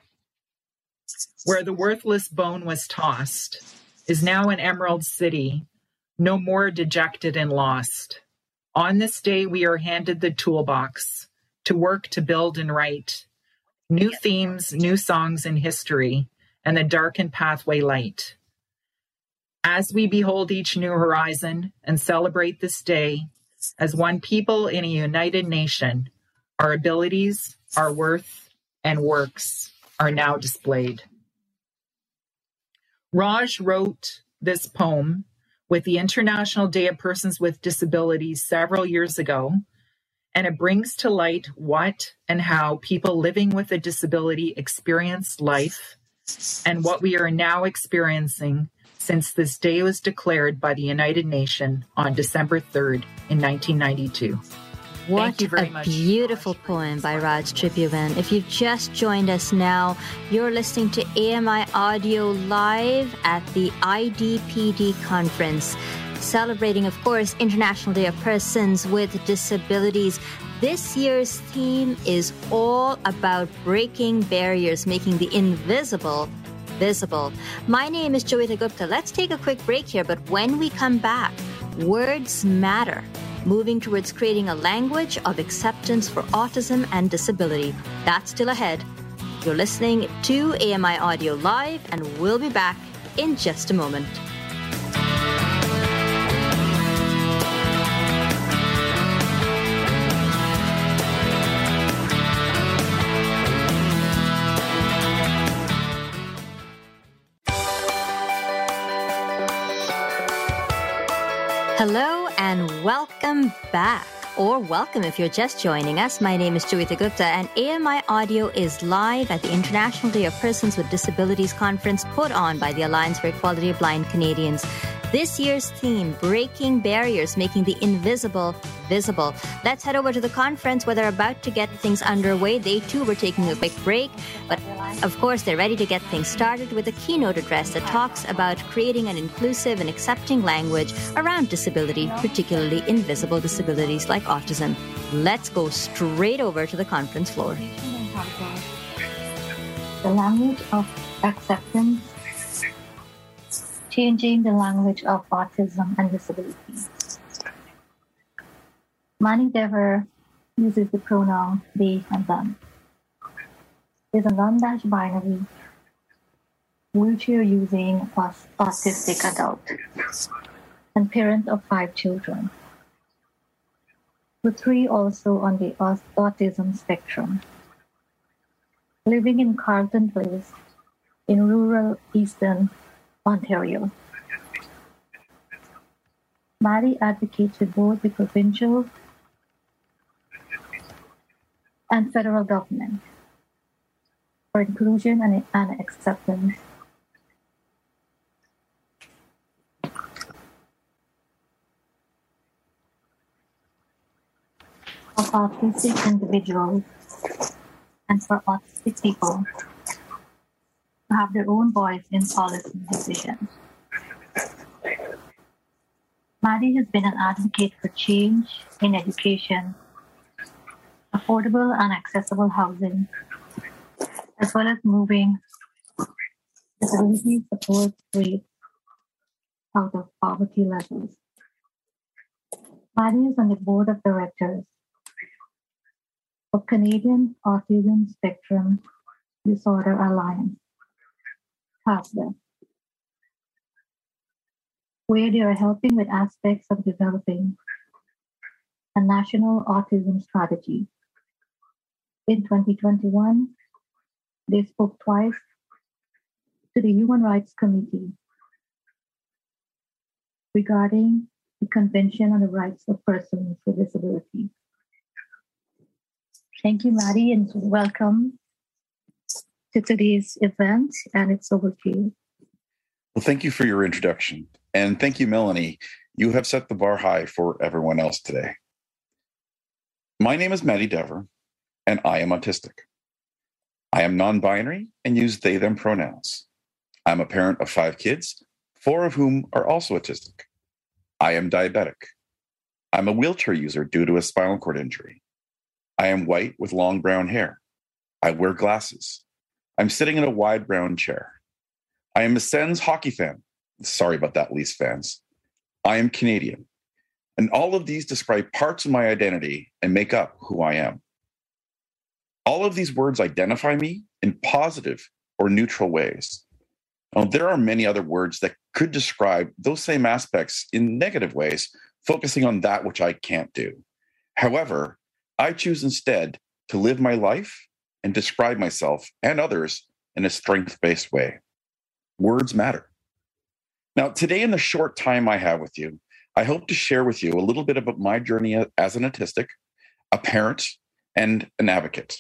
where the worthless bone was tossed, is now an emerald city, no more dejected and lost. On this day, we are handed the toolbox to work to build and write new themes, new songs in history, and the darkened pathway light. As we behold each new horizon and celebrate this day as one people in a united nation, our abilities, our worth, and works are now displayed. Raj wrote this poem with the International Day of Persons with Disabilities several years ago, and it brings to light what and how people living with a disability experience life and what we are now experiencing since this day was declared by the United Nations on December 3rd in 1992. What a much. beautiful poem by Raj Tribhuvan. If you've just joined us now, you're listening to AMI Audio live at the IDPD conference, celebrating, of course, International Day of Persons with Disabilities. This year's theme is all about breaking barriers, making the invisible visible. My name is Joeita Gupta. Let's take a quick break here, but when we come back, words matter. Moving towards creating a language of acceptance for autism and disability. That's still ahead. You're listening to AMI Audio Live, and we'll be back in just a moment. Welcome back. Or welcome if you're just joining us. My name is Joeita Gupta, and AMI Audio is live at the International Day of Persons with Disabilities conference put on by the Alliance for Equality of Blind Canadians. This year's theme, Breaking Barriers, Making the Invisible Visible. Let's head over to the conference where they're about to get things underway. They too were taking a quick break, but of course they're ready to get things started with a keynote address that talks about creating an inclusive and accepting language around disability, particularly invisible disabilities like autism. Let's go straight over to the conference floor. The language of acceptance changing the language of autism and disability. Maddie Dever uses the pronoun they and them. Is a non-dash binary wheelchair using autistic adult and parent of five children. with three also on the autism spectrum. Living in Carleton Place in rural eastern Ontario. Maddie advocates with both the provincial and federal government for inclusion and, acceptance of autistic individuals and for autistic people have their own voice in policy decisions. Maddie has been an advocate for change in education, affordable and accessible housing, as well as moving disability support rates out of poverty levels. Maddie is on the board of directors of Canadian Autism Spectrum Disorder Alliance, Where they are helping with aspects of developing a national autism strategy. In 2021, they spoke twice to the Human Rights Committee regarding the Convention on the Rights of Persons with Disabilities. Thank you, Maddie, and welcome to today's event. And it's over to you. Well, thank you for your introduction. And thank you, Melanie. You have set the bar high for everyone else today. My name is Maddie Dever, and I am autistic. I am non binary and use they them pronouns. I'm a parent of five kids, four of whom are also autistic. I am diabetic. I'm a wheelchair user due to a spinal cord injury. I am white with long brown hair. I wear glasses. I'm sitting in a wide brown chair. I am a Sens hockey fan. Sorry about that, Leafs fans. I am Canadian. And all of these describe parts of my identity and make up who I am. All of these words identify me in positive or neutral ways. Now, there are many other words that could describe those same aspects in negative ways, focusing on that which I can't do. However, I choose instead to live my life and describe myself and others in a strength based way. Words matter. Now, today, in the short time I have with you, I hope to share with you a little bit about my journey as an autistic, a parent, and an advocate.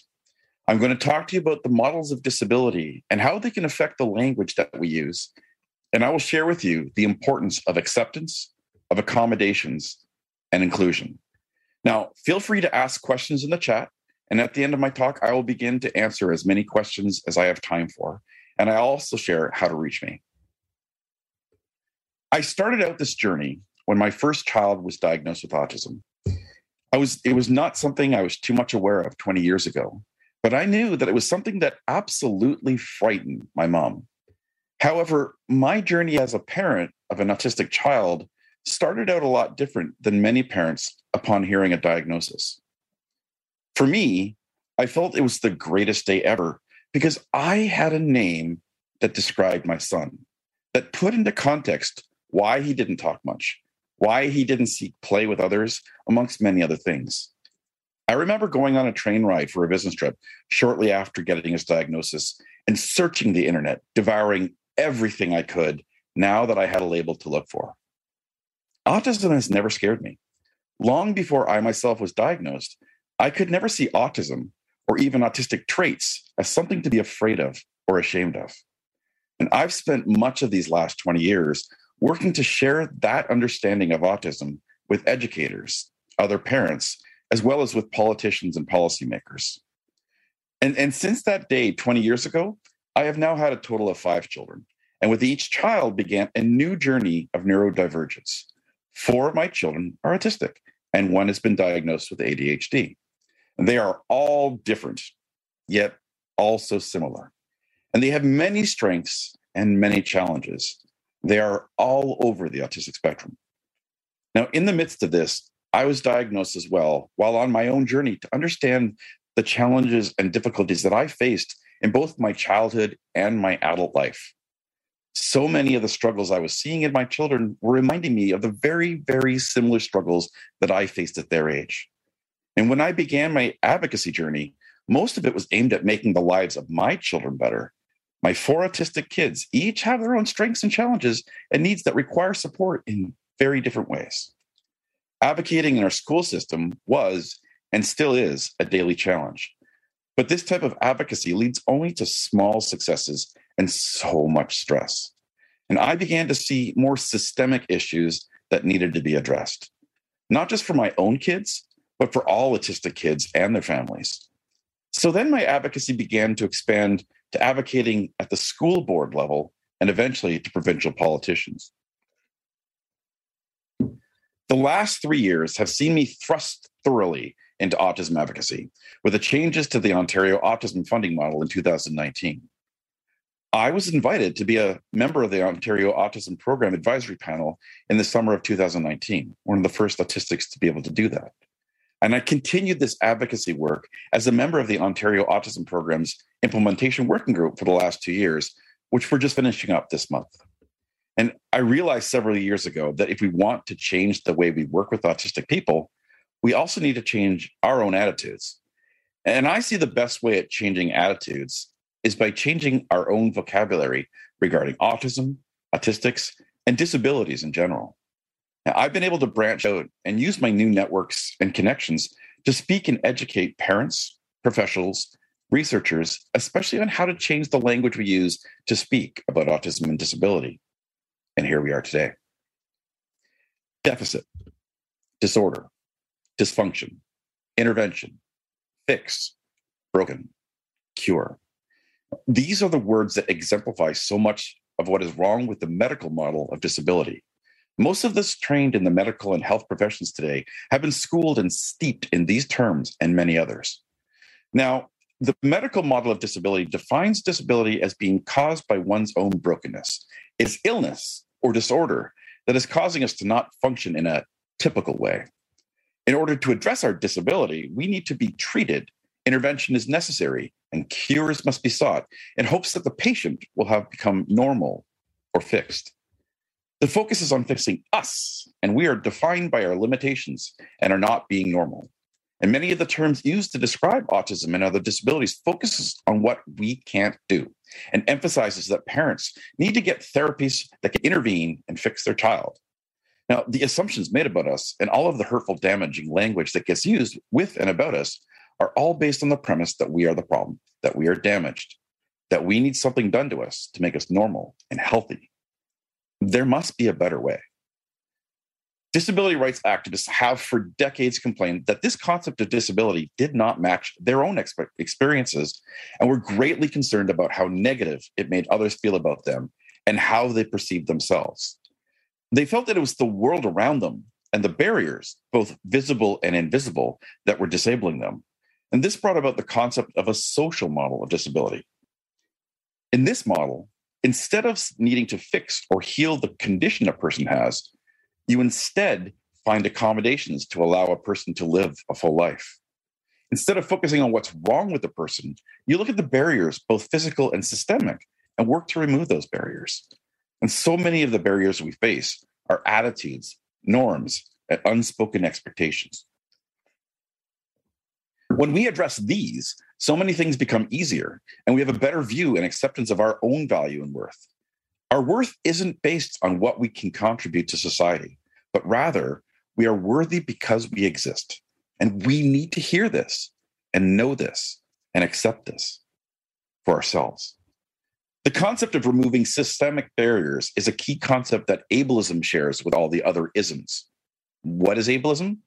I'm going to talk to you about the models of disability and how they can affect the language that we use. And I will share with you the importance of acceptance, of accommodations, and inclusion. Now, feel free to ask questions in the chat. And at the end of my talk, I will begin to answer as many questions as I have time for. And I also share how to reach me. I started out this journey when my first child was diagnosed with autism. I was it was not something I was too much aware of 20 years ago, but I knew that it was something that absolutely frightened my mom. However, my journey as a parent of an autistic child started out a lot different than many parents upon hearing a diagnosis. For me, I felt it was the greatest day ever because I had a name that described my son, that put into context why he didn't talk much, why he didn't seek play with others, amongst many other things. I remember going on a train ride for a business trip shortly after getting his diagnosis and searching the internet, devouring everything I could now that I had a label to look for. Autism has never scared me. Long before I myself was diagnosed, I could never see autism or even autistic traits as something to be afraid of or ashamed of. And I've spent much of these last 20 years working to share that understanding of autism with educators, other parents, as well as with politicians and policymakers. And, and since that day, 20 years ago, I have now had a total of five children. And with each child began a new journey of neurodivergence Four of my children are autistic, and one has been diagnosed with ADHD. They are all different, yet also similar. And they have many strengths and many challenges. They are all over the autistic spectrum. Now, in the midst of this, I was diagnosed as well while on my own journey to understand the challenges and difficulties that I faced in both my childhood and my adult life so many of the struggles I was seeing in my children were reminding me of the very, very similar struggles that I faced at their age. And when I began my advocacy journey, most of it was aimed at making the lives of my children better. My four autistic kids each have their own strengths and challenges and needs that require support in very different ways. Advocating in our school system was and still is a daily challenge. But this type of advocacy leads only to small successes and so much stress. And I began to see more systemic issues that needed to be addressed, not just for my own kids, but for all autistic kids and their families. So then my advocacy began to expand to advocating at the school board level and eventually to provincial politicians. The last three years have seen me thrust thoroughly into autism advocacy with the changes to the Ontario Autism Funding Model in 2019. I was invited to be a member of the Ontario Autism Program Advisory Panel in the summer of 2019, one of the first autistics to be able to do that. And I continued this advocacy work as a member of the Ontario Autism Program's implementation working group for the last two years, which we're just finishing up this month. And I realized several years ago that if we want to change the way we work with autistic people, we also need to change our own attitudes. And I see the best way at changing attitudes is by changing our own vocabulary regarding autism, autistics, and disabilities in general. I've been able to branch out and use my new networks and connections to speak and educate parents, professionals, researchers, especially on how to change the language we use to speak about autism and disability. And here we are today. Deficit, disorder, dysfunction, intervention, fix, broken, cure. These are the words that exemplify so much of what is wrong with the medical model of disability. Most of us trained in the medical and health professions today have been schooled and steeped in these terms and many others. Now, the medical model of disability defines disability as being caused by one's own brokenness. It's illness or disorder that is causing us to not function in a typical way. In order to address our disability, we need to be treated. Intervention is necessary, and cures must be sought in hopes that the patient will have become normal or fixed. The focus is on fixing us, and we are defined by our limitations and are not being normal. And many of the terms used to describe autism and other disabilities focuses on what we can't do and emphasizes that parents need to get therapies that can intervene and fix their child. Now, the assumptions made about us and all of the hurtful, damaging language that gets used with and about us are all based on the premise that we are the problem, that we are damaged, that we need something done to us to make us normal and healthy. There must be a better way. Disability rights activists have for decades complained that this concept of disability did not match their own experiences and were greatly concerned about how negative it made others feel about them and how they perceived themselves. They felt that it was the world around them and the barriers, both visible and invisible, that were disabling them. And this brought about the concept of a social model of disability. In this model, instead of needing to fix or heal the condition a person has, you instead find accommodations to allow a person to live a full life. Instead of focusing on what's wrong with the person, you look at the barriers, both physical and systemic, and work to remove those barriers. And so many of the barriers we face are attitudes, norms, and unspoken expectations. When we address these, so many things become easier, and we have a better view and acceptance of our own value and worth. Our worth isn't based on what we can contribute to society, but rather we are worthy because we exist. And we need to hear this and know this and accept this for ourselves. The concept of removing systemic barriers is a key concept that ableism shares with all the other isms. What is ableism?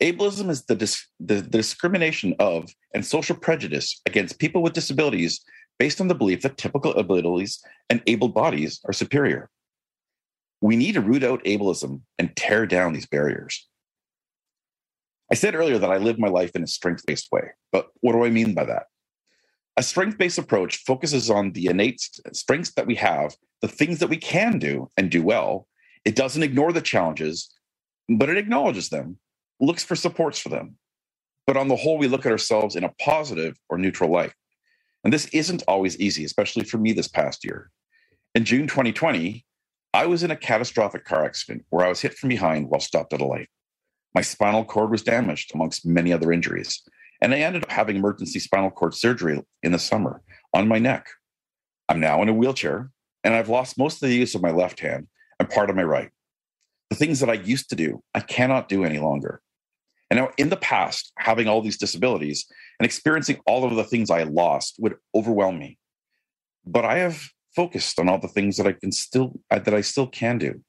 Ableism is the, dis- the, discrimination of and social prejudice against people with disabilities based on the belief that typical abilities and able bodies are superior. We need to root out ableism and tear down these barriers. I said earlier that I live my life in a strength based way, but what do I mean by that? A strength based approach focuses on the innate strengths that we have, the things that we can do and do well. It doesn't ignore the challenges, but it acknowledges them, looks for supports for them. But on the whole, we look at ourselves in a positive or neutral light. And this isn't always easy, especially for me this past year. In June 2020, I was in a catastrophic car accident where I was hit from behind while stopped at a light. My spinal cord was damaged, amongst many other injuries. And I ended up having emergency spinal cord surgery in the summer on my neck. I'm now in a wheelchair, and I've lost most of the use of my left hand and part of my right. The things that I used to do, I cannot do any longer. And now, in the past, having all these disabilities and experiencing all of the things I lost would overwhelm me. But I have focused on all the things that I can still uh, that I still can do.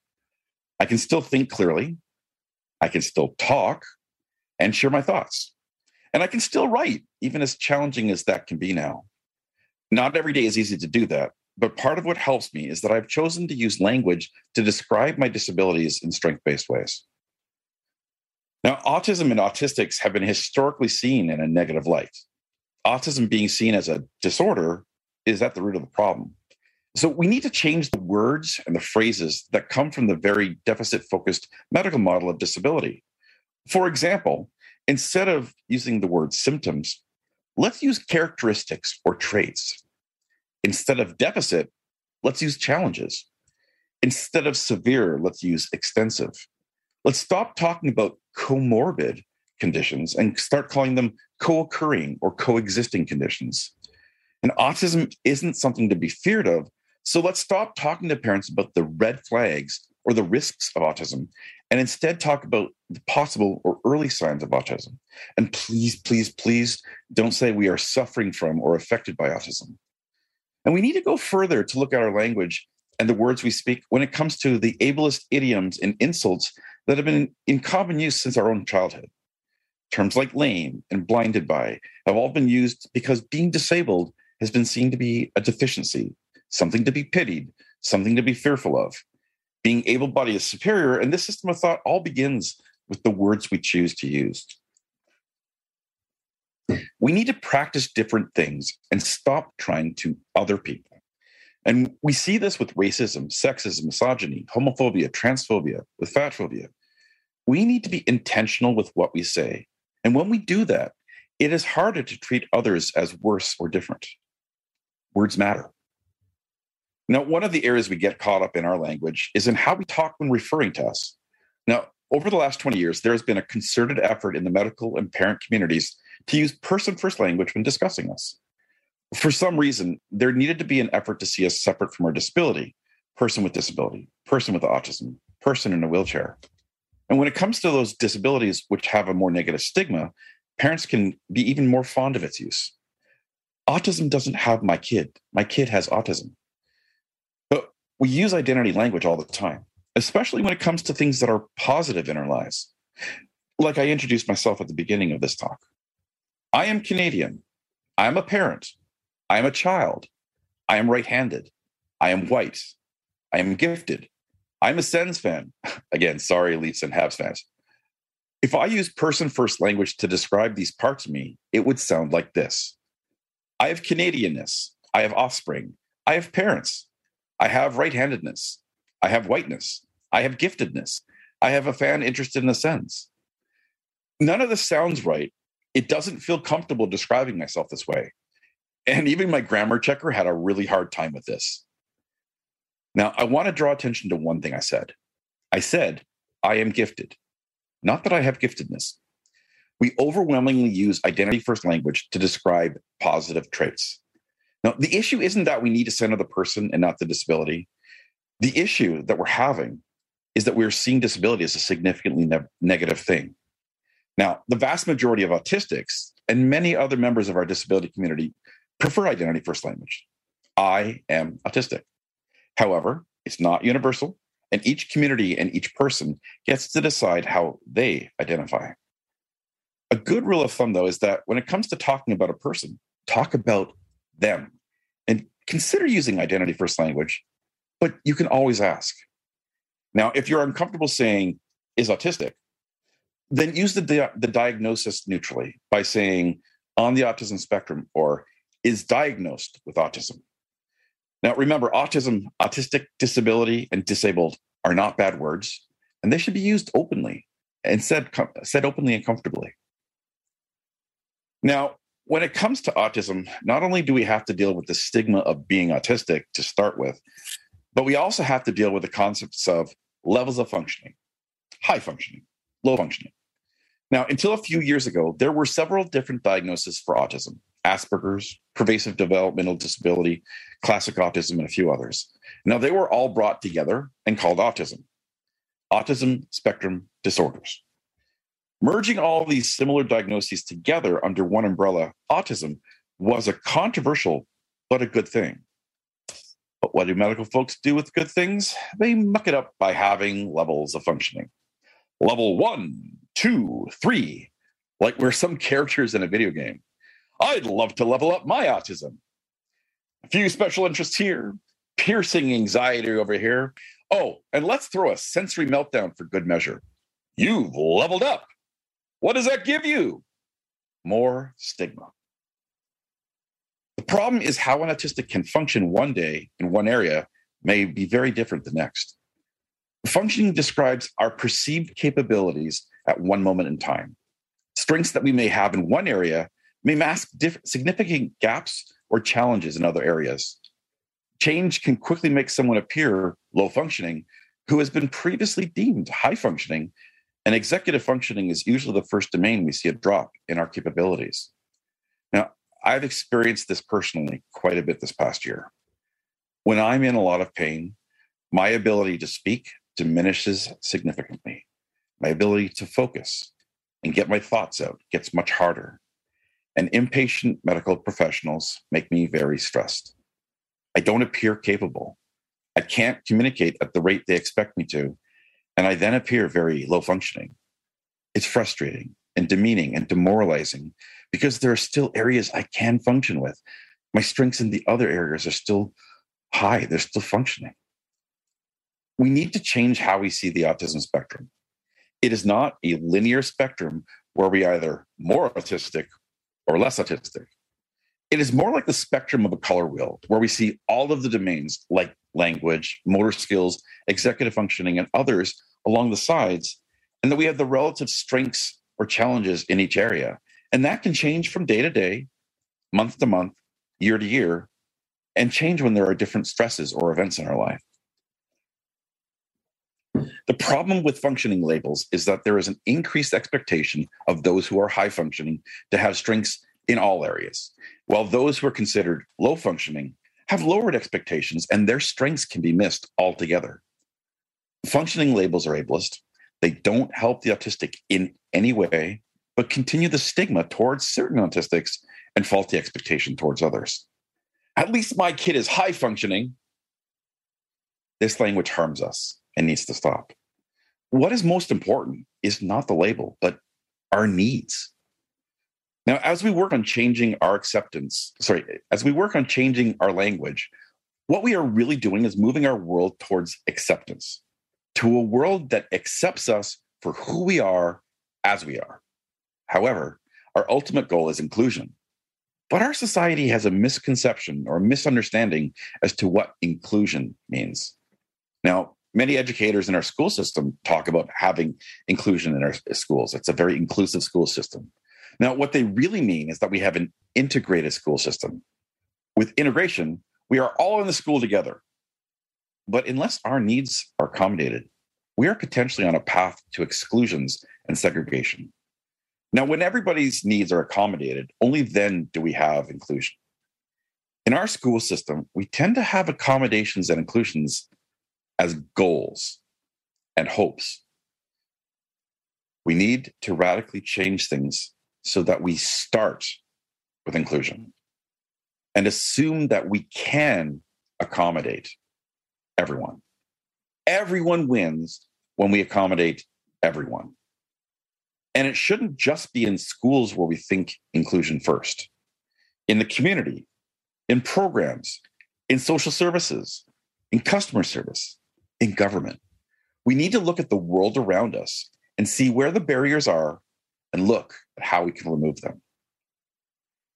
I can still think clearly. I can still talk and share my thoughts. And I can still write, even as challenging as that can be now. Not every day is easy to do that, but part of what helps me is that I've chosen to use language to describe my disabilities in strength based ways. Now, autism and autistics have been historically seen in a negative light. Autism being seen as a disorder is at the root of the problem. So we need to change the words and the phrases that come from the very deficit focused medical model of disability. For example, instead of using the word symptoms, let's use characteristics or traits. Instead of deficit, let's use challenges. Instead of severe, let's use extensive. Let's stop talking about comorbid conditions and start calling them co occurring or coexisting conditions. And autism isn't something to be feared of. So let's stop talking to parents about the red flags or the risks of autism and instead talk about the possible or early signs of autism. And please, please, please don't say we are suffering from or affected by autism. And we need to go further to look at our language and the words we speak when it comes to the ableist idioms and insults that have been in common use since our own childhood. Terms like lame and blinded by have all been used because being disabled has been seen to be a deficiency, something to be pitied, something to be fearful of. Being able bodied is superior, and this system of thought all begins with the words we choose to use. We need to practice different things and stop trying to other people. And we see this with racism, sexism, misogyny, homophobia, transphobia, with fatphobia. We need to be intentional with what we say. And when we do that, it is harder to treat others as worse or different. Words matter. Now, one of the areas we get caught up in our language is in how we talk when referring to us. Now, over the last 20 years, there has been a concerted effort in the medical and parent communities to use person first language when discussing us. For some reason, there needed to be an effort to see us separate from our disability person with disability, person with autism, person in a wheelchair. And when it comes to those disabilities which have a more negative stigma, parents can be even more fond of its use. Autism doesn't have my kid, my kid has autism. But we use identity language all the time, especially when it comes to things that are positive in our lives. Like I introduced myself at the beginning of this talk. I am Canadian. I am a parent. I am a child. I am right handed. I am white. I am gifted. I'm a Sens fan. <laughs> Again, sorry, Leafs and Habs fans. If I use person first language to describe these parts of me, it would sound like this I have Canadianness. I have offspring. I have parents. I have right handedness. I have whiteness. I have giftedness. I have a fan interested in the Sens. None of this sounds right. It doesn't feel comfortable describing myself this way. And even my grammar checker had a really hard time with this. Now, I want to draw attention to one thing I said. I said, I am gifted, not that I have giftedness. We overwhelmingly use identity first language to describe positive traits. Now, the issue isn't that we need to center the person and not the disability. The issue that we're having is that we're seeing disability as a significantly ne- negative thing. Now, the vast majority of autistics and many other members of our disability community prefer identity first language. I am autistic. However, it's not universal, and each community and each person gets to decide how they identify. A good rule of thumb, though, is that when it comes to talking about a person, talk about them and consider using identity first language, but you can always ask. Now, if you're uncomfortable saying is autistic, then use the, di- the diagnosis neutrally by saying on the autism spectrum or is diagnosed with autism. Now, remember, autism, autistic disability, and disabled are not bad words, and they should be used openly and said, said openly and comfortably. Now, when it comes to autism, not only do we have to deal with the stigma of being autistic to start with, but we also have to deal with the concepts of levels of functioning, high functioning, low functioning. Now, until a few years ago, there were several different diagnoses for autism Asperger's, pervasive developmental disability, classic autism, and a few others. Now, they were all brought together and called autism autism spectrum disorders. Merging all these similar diagnoses together under one umbrella, autism, was a controversial but a good thing. But what do medical folks do with good things? They muck it up by having levels of functioning. Level one, two, three, like we're some <laughs> characters in a video game. I'd love to level up my autism. A few special interests here, piercing anxiety over here. Oh, and let's throw a sensory meltdown for good measure. You've leveled up. What does that give you? More stigma. The problem is how an autistic can function one day in one area may be very different the next. Functioning describes our perceived capabilities at one moment in time. Strengths that we may have in one area may mask diff- significant gaps or challenges in other areas. Change can quickly make someone appear low functioning who has been previously deemed high functioning, and executive functioning is usually the first domain we see a drop in our capabilities. Now, I've experienced this personally quite a bit this past year. When I'm in a lot of pain, my ability to speak diminishes significantly. My ability to focus and get my thoughts out gets much harder. And impatient medical professionals make me very stressed. I don't appear capable. I can't communicate at the rate they expect me to. And I then appear very low functioning. It's frustrating and demeaning and demoralizing because there are still areas I can function with. My strengths in the other areas are still high, they're still functioning we need to change how we see the autism spectrum. It is not a linear spectrum where we either more autistic or less autistic. It is more like the spectrum of a color wheel where we see all of the domains like language, motor skills, executive functioning, and others along the sides, and that we have the relative strengths or challenges in each area. And that can change from day to day, month to month, year to year, and change when there are different stresses or events in our life. The problem with functioning labels is that there is an increased expectation of those who are high functioning to have strengths in all areas, while those who are considered low functioning have lowered expectations and their strengths can be missed altogether. Functioning labels are ableist. They don't help the autistic in any way, but continue the stigma towards certain autistics and faulty expectation towards others. At least my kid is high functioning. This language harms us and needs to stop. What is most important is not the label, but our needs. Now, as we work on changing our acceptance, sorry, as we work on changing our language, what we are really doing is moving our world towards acceptance, to a world that accepts us for who we are as we are. However, our ultimate goal is inclusion. But our society has a misconception or misunderstanding as to what inclusion means. Now, many educators in our school system talk about having inclusion in our schools. It's a very inclusive school system. Now, what they really mean is that we have an integrated school system. With integration, we are all in the school together. But unless our needs are accommodated, we are potentially on a path to exclusions and segregation. Now, when everybody's needs are accommodated, only then do we have inclusion. In our school system, we tend to have accommodations and inclusions as goals and hopes. We need to radically change things so that we start with inclusion and assume that we can accommodate everyone. Everyone wins when we accommodate everyone. And it shouldn't just be in schools where we think inclusion first. In the community, in programs, in social services, in customer service, in government. We need to look at the world around us and see where the barriers are and look at how we can remove them.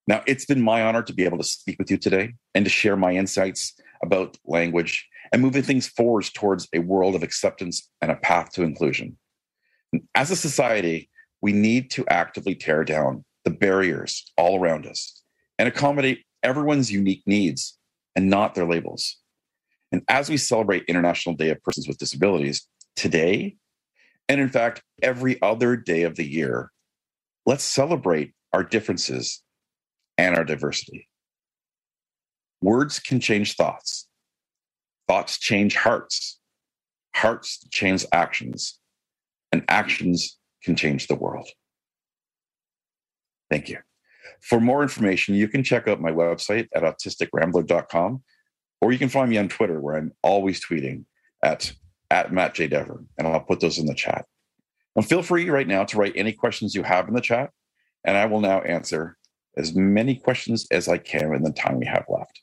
Now, it's been my honor to be able to speak with you today and to share my insights about language and moving things forward towards a world of acceptance and a path to inclusion. As a society, we need to actively tear down the barriers all around us and accommodate everyone's unique needs and not their labels. And as we celebrate International Day of Persons with Disabilities today, and in fact, every other day of the year, let's celebrate our differences and our diversity. Words can change thoughts, thoughts change hearts, hearts change actions, and actions can change the world. Thank you. For more information, you can check out my website at autisticrambler.com, or you can find me on Twitter where I'm always tweeting at, at Matt J. Dever, and I'll put those in the chat. And feel free right now to write any questions you have in the chat, and I will now answer as many questions as I can in the time we have left.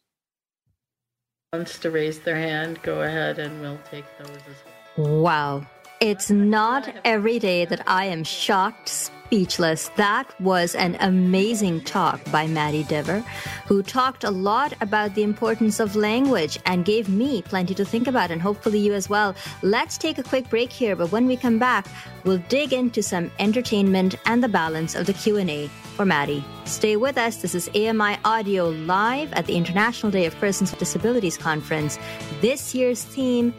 Wants to raise their hand, go ahead and we'll take those as well. Wow. It's not every day that I am shocked, speechless. That was an amazing talk by Maddie Dever, who talked a lot about the importance of language and gave me plenty to think about, and hopefully you as well. Let's take a quick break here, but when we come back, we'll dig into some entertainment and the balance of the Q&A for Maddie. Stay with us. This is AMI Audio live at the International Day of Persons with Disabilities Conference. This year's theme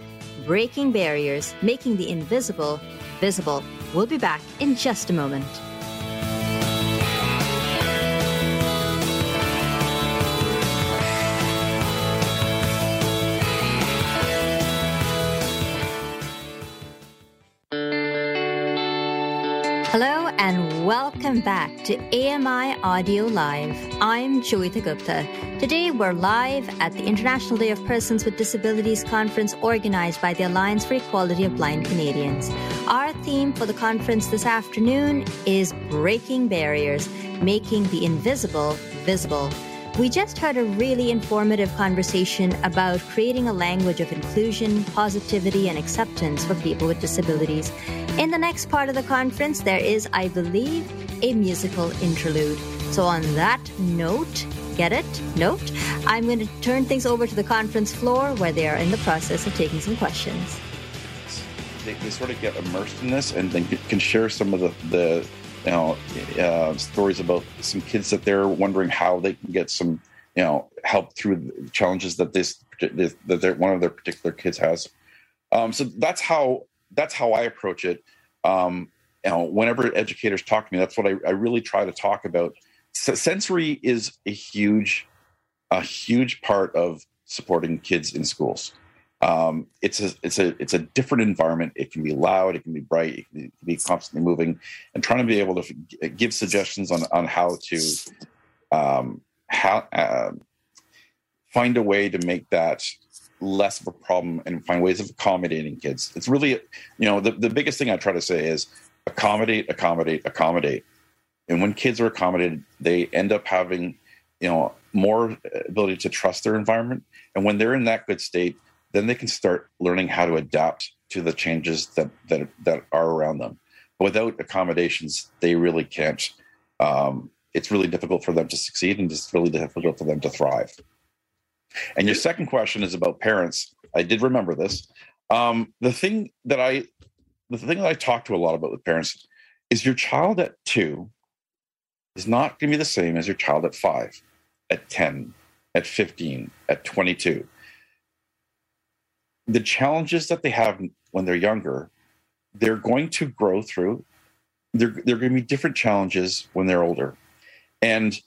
breaking barriers, making the invisible visible. We'll be back in just a moment. And welcome back to AMI Audio Live. I'm Joeita Gupta. Today we're live at the International Day of Persons with Disabilities conference organized by the Alliance for Equality of Blind Canadians. Our theme for the conference this afternoon is Breaking Barriers, Making the Invisible Visible. We just had a really informative conversation about creating a language of inclusion, positivity, and acceptance for people with disabilities. In the next part of the conference, there is, I believe, a musical interlude. So, on that note, get it? Note, I'm going to turn things over to the conference floor where they are in the process of taking some questions. They, sort of get immersed in this and then can share some of the, the you know uh, stories about some kids that they're wondering how they can get some you know help through the challenges that this that one of their particular kids has. Um, so that's how that's how i approach it. Um, you know whenever educators talk to me that's what i, I really try to talk about. S- sensory is a huge a huge part of supporting kids in schools um, it's a it's a it's a different environment. It can be loud, it can be bright, it can be constantly moving, and trying to be able to f- give suggestions on on how to um, how uh, find a way to make that less of a problem and find ways of accommodating kids. It's really you know the the biggest thing I try to say is accommodate, accommodate, accommodate, and when kids are accommodated, they end up having you know more ability to trust their environment, and when they're in that good state then they can start learning how to adapt to the changes that that that are around them. Without accommodations, they really can't. Um, it's really difficult for them to succeed, and it's really difficult for them to thrive. And your second question is about parents. I did remember this. Um, the thing that I, the thing that I talk to a lot about with parents is your child at two is not going to be the same as your child at five, at ten, at fifteen, at twenty-two the challenges that they have when they're younger, they're going to grow through. They're, they're going to be different challenges when they're older. And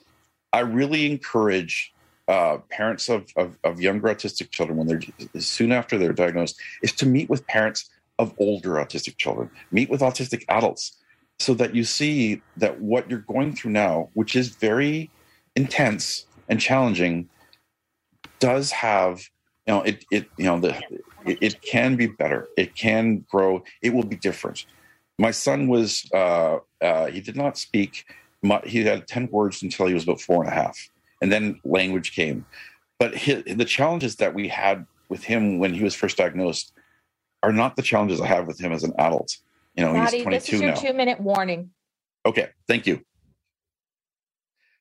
I really encourage uh, parents of, of, of, younger autistic children when they're soon after they're diagnosed is to meet with parents of older autistic children, meet with autistic adults so that you see that what you're going through now, which is very intense and challenging, does have you know it it you know the it, it, can be better. It can grow. It will be different. My son was uh, uh, he did not speak much, he had 10 words until he was about four and a half and then language came. But his, the challenges that we had with him when he was first diagnosed are not the challenges i have with him as an adult. You know Maddie, he's 22 this is your now. two minute warning. Okay thank you.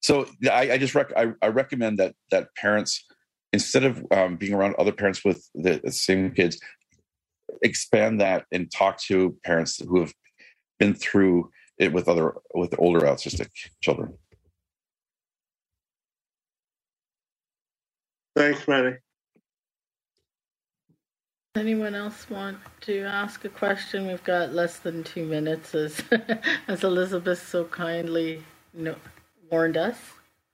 So i, I just rec- I, I recommend that that parents instead of um, being around other parents with the, the same kids, expand that and talk to parents who have been through it with other with older autistic children. Thanks, Manny. Anyone else want to ask a question? We've got less than two minutes, as <laughs> as Elizabeth so kindly no, warned us.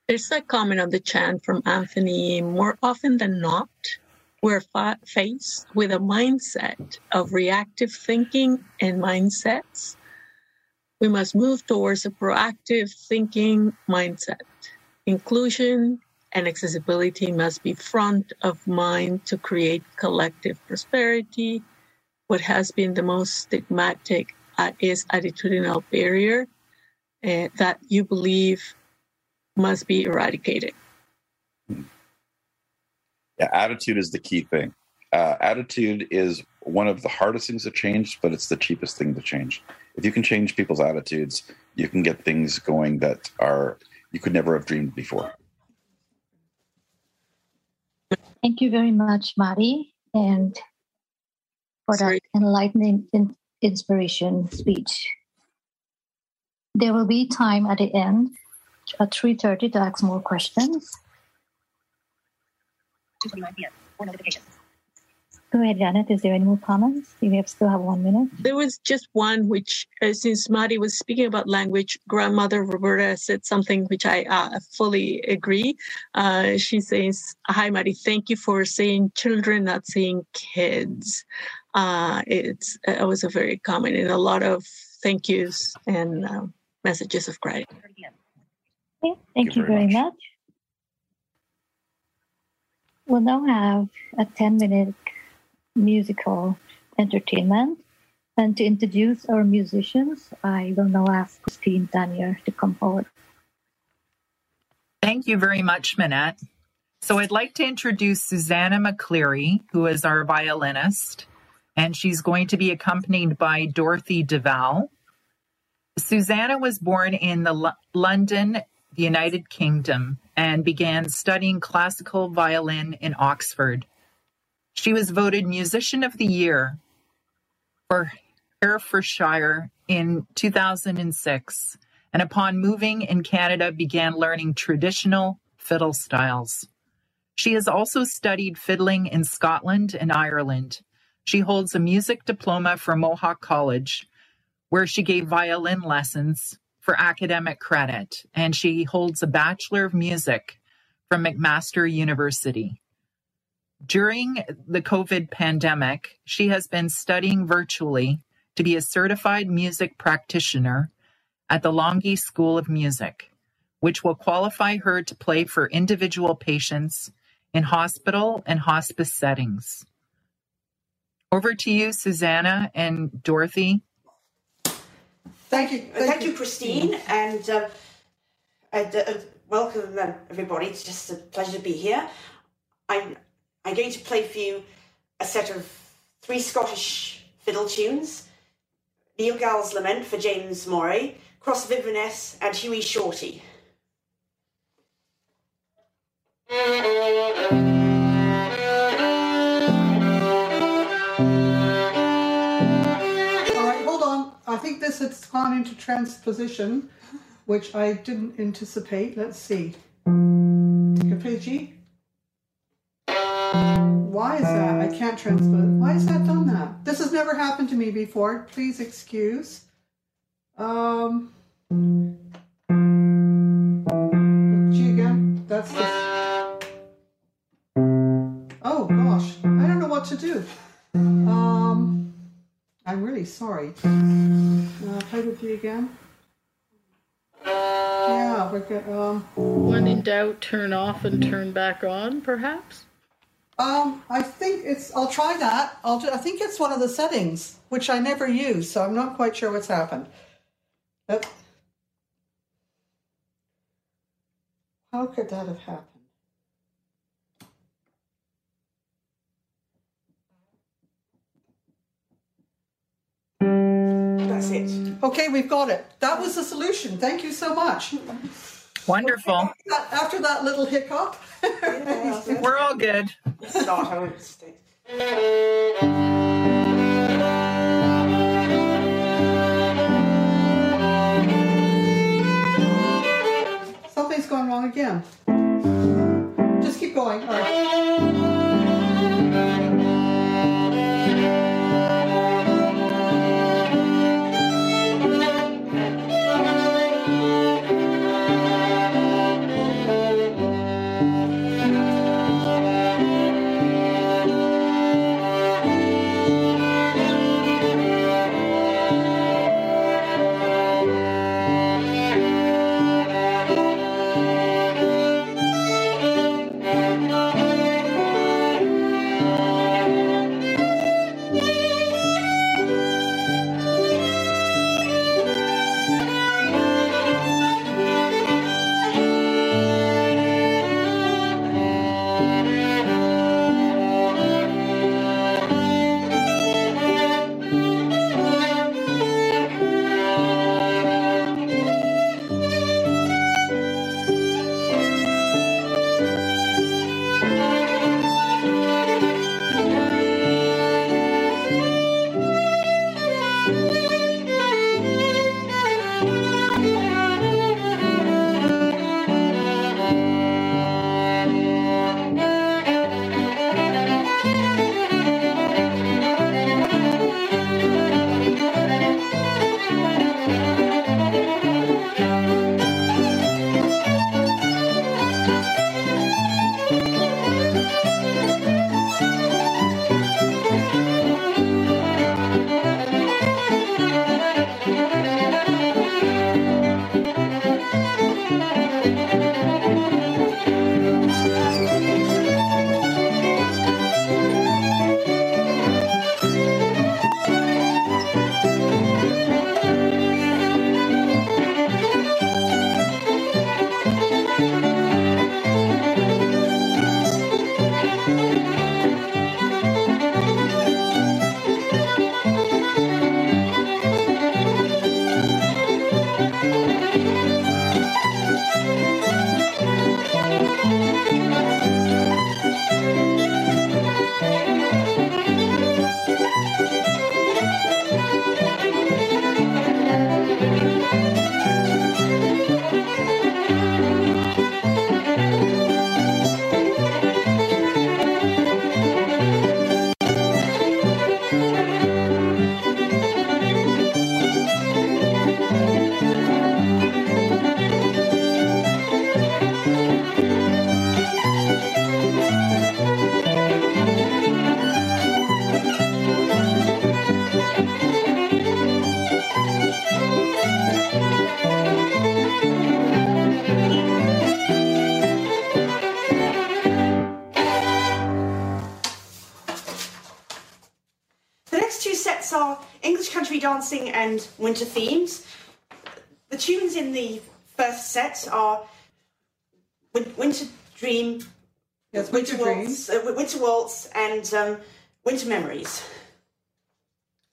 There's a comment on the chat from Anthony. More often than not, we're fa- faced with a mindset of reactive thinking and mindsets. We must move towards a proactive thinking mindset. Inclusion and accessibility must be front of mind to create collective prosperity. What has been the most stigmatic uh, is attitudinal barrier uh, that you believe must be eradicated. Yeah, attitude is the key thing. Uh, attitude is one of the hardest things to change, but it's the cheapest thing to change. If you can change people's attitudes, you can get things going that are you could never have dreamed before. Thank you very much, Mari, and for that enlightening in- inspiration speech. There will be time at the end at 3.30 to ask more questions. Go ahead, Janet. Is there any more comments? You have still have one minute. There was just one which, uh, since Mari was speaking about language, grandmother Roberta said something which I uh, fully agree. Uh, she says, "Hi, Mari. Thank you for saying children, not saying kids." Uh, it's it was a very common and a lot of thank yous and um, messages of gratitude. Okay, thank, you, very much. We'll now have a 10 minute musical entertainment. And to introduce our musicians, I will now ask Christine Danier to come forward. Thank you very much, Minette. So I'd like to introduce Susanna McCleary, who is our violinist, and she's going to be accompanied by Dorothy DeVal. Susanna was born in the L- London, the United Kingdom, and began studying classical violin in Oxford. She was voted Musician of the Year for Herefordshire in 2006, and upon moving in Canada, began learning traditional fiddle styles. She has also studied fiddling in Scotland and Ireland. She holds a music diploma from Mohawk College, where she gave violin lessons for academic credit, and she holds a Bachelor of Music from McMaster University. During the COVID pandemic, she has been studying virtually to be a certified music practitioner at the Longy School of Music, which will qualify her to play for individual patients in hospital and hospice settings. Over to you, Susanna and Dorothy. Thank you, thank, you, Christine, and, uh, and uh, welcome uh, everybody. It's just a pleasure to be here. I'm I'm going to play for you a set of three Scottish fiddle tunes: Niel Gow's Lament for James Moray, Cross of Inverness, and Hughie Shorty. <laughs> think this has gone into transposition, which I didn't anticipate. Let's see. G. Why is that? I can't transpose. Why has that done that? This has never happened to me before. Please excuse. Um. G again. That's. Oh gosh, I don't know what to do. Um, I'm really sorry. Uh, play with you again. Yeah, we're good. Um, When in doubt, turn off and turn back on, perhaps? um, I think it's. I'll try that. I'll. Do, I think it's one of the settings which I never use, so I'm not quite sure what's happened. That, how could that have happened? That's it. Mm. Okay, we've got it. That was the solution. Thank you so much. Wonderful. After that little hiccup, We're all good. Start. I won't something's going wrong again. Just keep going. And winter themes. The tunes in the first set are Win- Winter Dream, Yes, Winter, Winter Waltz, uh, Winter Waltz, and um, Winter Memories.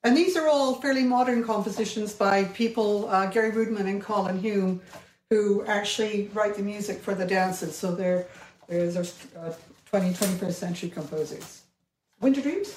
And these are all fairly modern compositions by people, uh, Gary Roodman and Colin Hume, who actually write the music for the dances. So they're, they're, they're uh, 20, 21st century composers. Winter Dreams?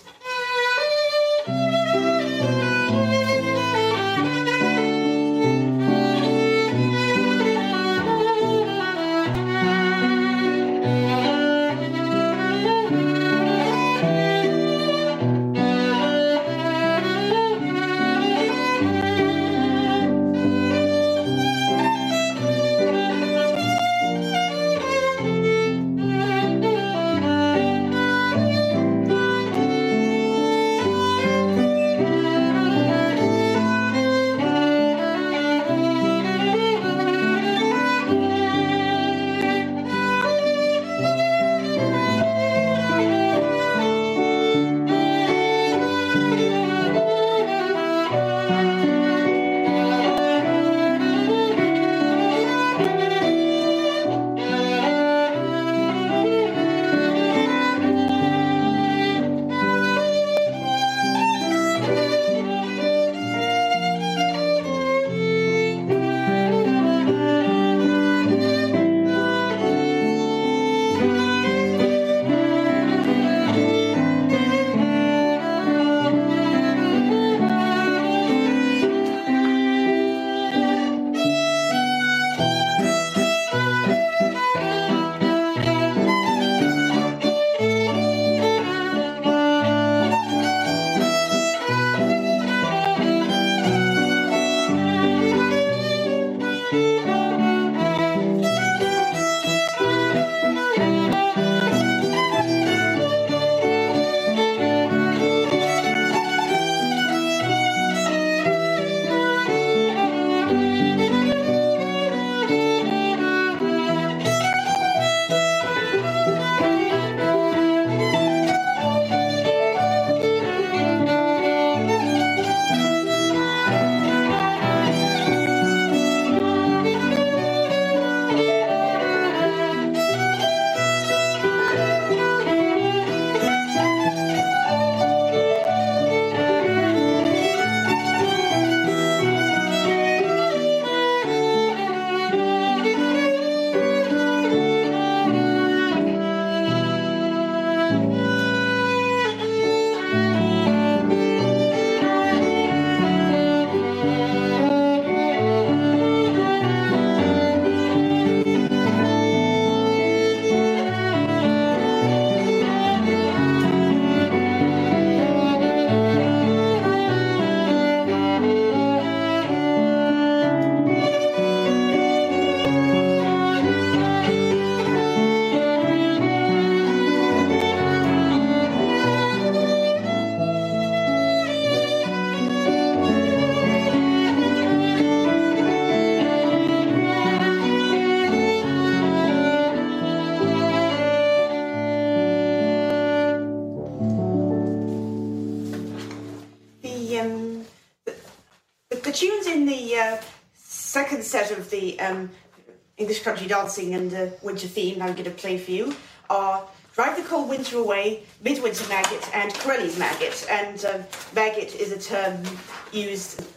And uh, winter theme I'm going to play for you are Drive the Cold Winter Away, Midwinter Maggot, and Corelli's Maggot. And uh, maggot is a term used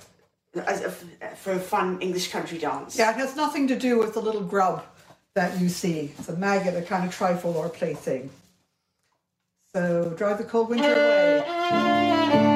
as a, for a fun English country dance. Yeah, it has nothing to do with the little grub that you see. It's a maggot, a kind of trifle or plaything. So, drive the cold winter away.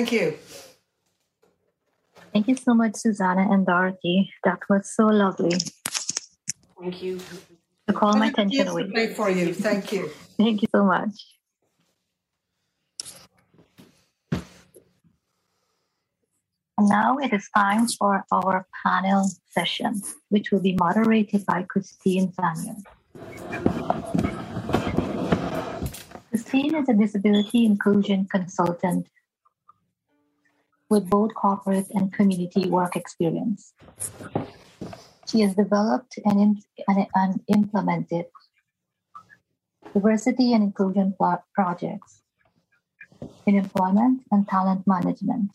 Thank you. Thank you so much, Susanna and Dorothy. That was so lovely. Thank you. To call my attention away. Great for you. Thank you. <laughs> Thank you so much. And now it is time for our panel session, which will be moderated by Christine Zanier. Christine is a disability inclusion consultant with both corporate and community work experience. She has developed and, and, and implemented diversity and inclusion projects in employment and talent management.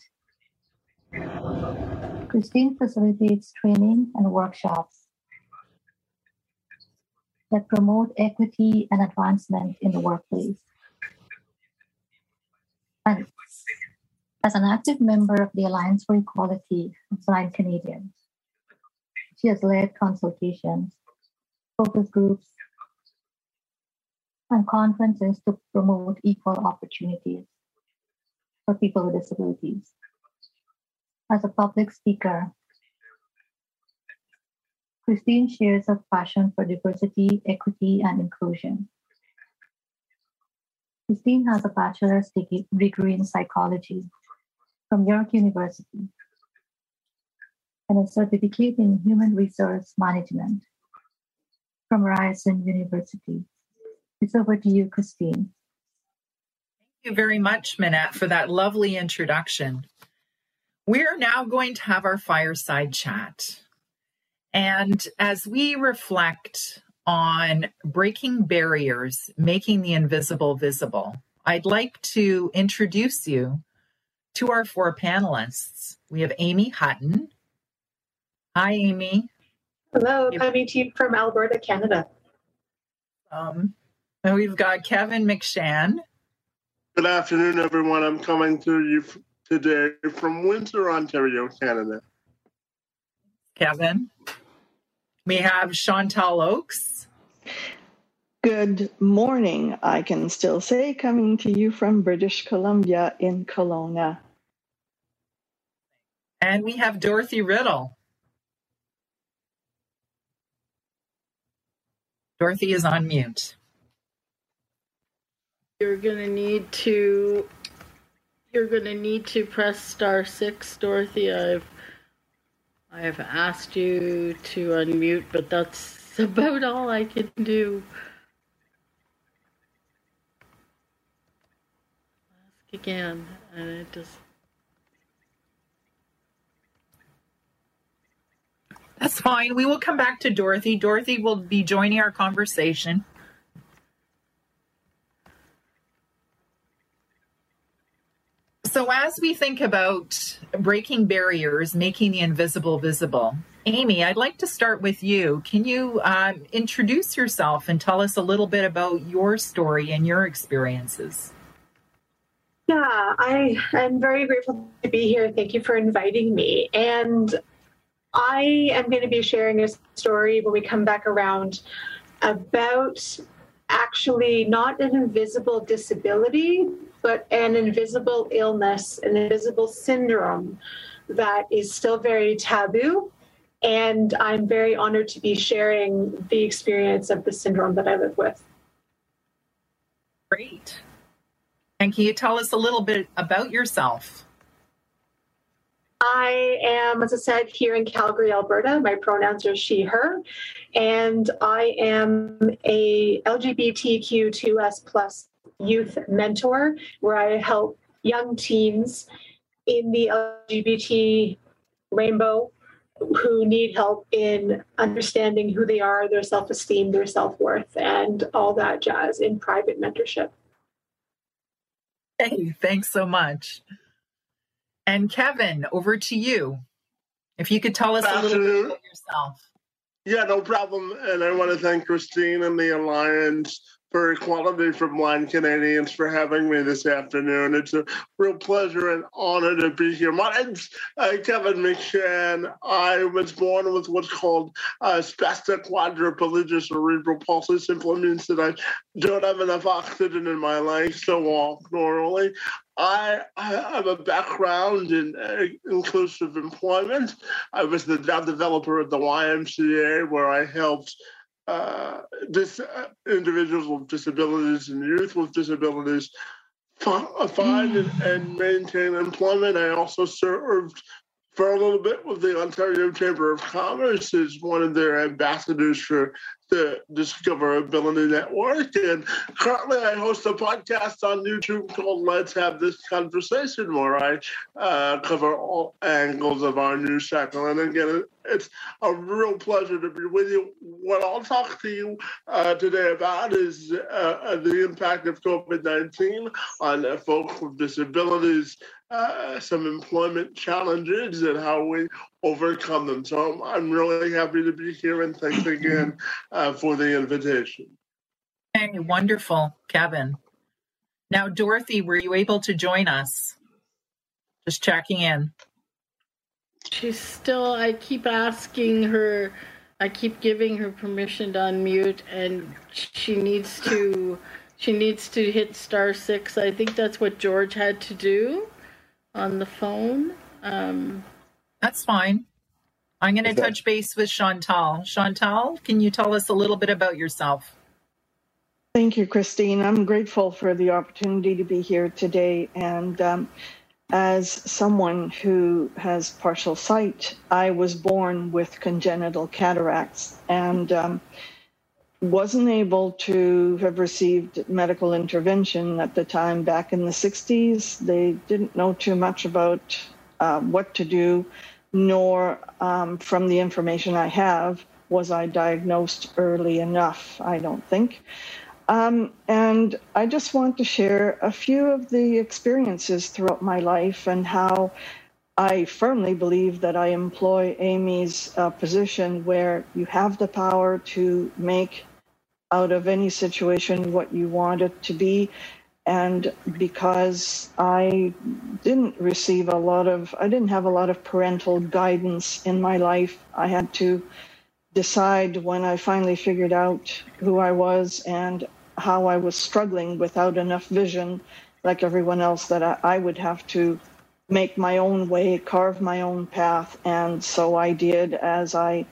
Christine facilitates training and workshops that promote equity and advancement in the workplace. And as an active member of the Alliance for Equality of Blind Canadians, she has led consultations, focus groups, and conferences to promote equal opportunities for people with disabilities. As a public speaker, Christine shares a passion for diversity, equity, and inclusion. Christine has a bachelor's degree in psychology from York University and a certificate in human resource management from Ryerson University. It's over to you, Christine. Thank you very much, Minette, for that lovely introduction. We are now going to have our fireside chat. And as we reflect on breaking barriers, making the invisible visible, I'd like to introduce you to our four panelists. We have Amy Hutton. Hi, Amy. Hello, coming to you from Alberta, Canada. Um, and we've got Kevin McShann. Good afternoon, everyone. I'm coming to you today from Windsor, Ontario, Canada. Kevin. We have Chantal Oakes. Good morning, I can still say, coming to you from British Columbia in Kelowna. And we have Dorothy Riddle. Dorothy is on mute. You're going to need to you're going to need to press star 6, Dorothy. I've I've asked you to unmute, but that's <laughs> about all I can do. Ask again, and it just That's fine. We will come back to Dorothy. Dorothy will be joining our conversation. So, as we think about breaking barriers, making the invisible visible, Amy, I'd like to start with you. Can you um, introduce yourself and tell us a little bit about your story and your experiences? Yeah, I am very grateful to be here. Thank you for inviting me. And I am going to be sharing a story when we come back around about actually not an invisible disability, but an invisible illness, an invisible syndrome that is still very taboo. And I'm very honored to be sharing the experience of the syndrome that I live with. Great. And can you tell us a little bit about yourself? I am, as I said, here in Calgary, Alberta. My pronouns are she, her, and I am a LGBTQ2S plus youth mentor where I help young teens in the LGBT rainbow who need help in understanding who they are, their self esteem, their self worth, and all that jazz in private mentorship. Hey, thanks so much. And Kevin, over to you. If you could tell us a little bit about yourself. Yeah, no problem. And I want to thank Christine and the Alliance for Equality for Blind Canadians for having me this afternoon. It's a real pleasure and honor to be here. My name's uh, Kevin McShan. I was born with what's called uh, spastic quadriplegia cerebral palsy. Simply means that I don't have enough oxygen in my legs to walk normally. I, have a background in uh, inclusive employment. I was the developer at the YMCA, where I helped uh, dis- uh, individuals with disabilities and youth with disabilities find and, and maintain employment. I also served for a little bit with the Ontario Chamber of Commerce as one of their ambassadors for the Discover Ability Network. And currently, I host a podcast on YouTube called Let's Have This Conversation, where I uh, cover all angles of our new cycle. And again, it's a real pleasure to be with you. What I'll talk to you uh, today about is uh, the impact of COVID 19 on folks with disabilities uh, some employment challenges and how we overcome them. So I'm, I'm really happy to be here and thanks again uh, for the invitation. Hey, wonderful, Kevin. Now, Dorothy, were you able to join us? Just checking in. She's still, I keep asking her, I keep giving her permission to unmute, and she needs to. She needs to hit star six. I think that's what George had to do on the phone. Um, That's fine. I'm going to touch base with Chantal. Chantal, can you tell us a little bit about yourself? Thank you, Christine. I'm grateful for the opportunity to be here today. And um, as someone who has partial sight, I was born with congenital cataracts. And um, wasn't able to have received medical intervention at the time back in the 60s. They didn't know too much about uh, what to do, nor um, from the information I have was I diagnosed early enough, I don't think. Um, and I just want to share a few of the experiences throughout my life and how I firmly believe that I employ Amy's uh, position where you have the power to make out of any situation what you want it to be. And because I didn't receive a lot of, I didn't have a lot of parental guidance in my life, I had to decide when I finally figured out who I was and how I was struggling without enough vision, like everyone else, that I, I would have to make my own way, carve my own path. And so I did as I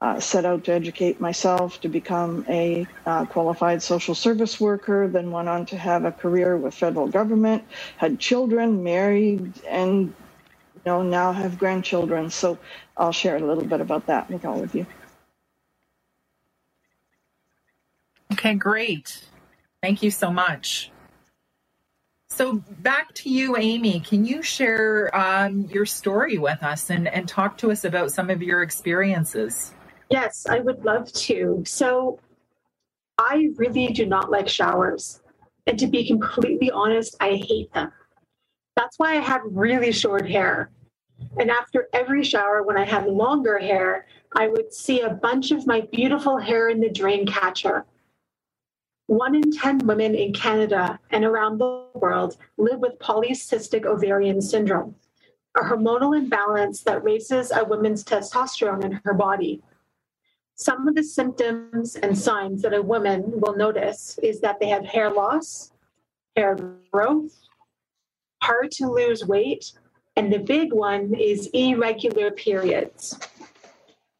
uh, set out to educate myself to become a uh, qualified social service worker, then went on to have a career with federal government, had children, married, and you know now have grandchildren. So I'll share a little bit about that with all of you. Okay, great. Thank you so much. So back to you, Amy. Can you share um, your story with us and, and talk to us about some of your experiences? Yes, I would love to. So, I really do not like showers. And to be completely honest, I hate them. That's why I have really short hair. And after every shower, when I had longer hair, I would see a bunch of my beautiful hair in the drain catcher. One in 10 women in Canada and around the world live with polycystic ovarian syndrome, a hormonal imbalance that raises a woman's testosterone in her body. Some of the symptoms and signs that a woman will notice is that they have hair loss, hair growth, hard to lose weight, and the big one is irregular periods.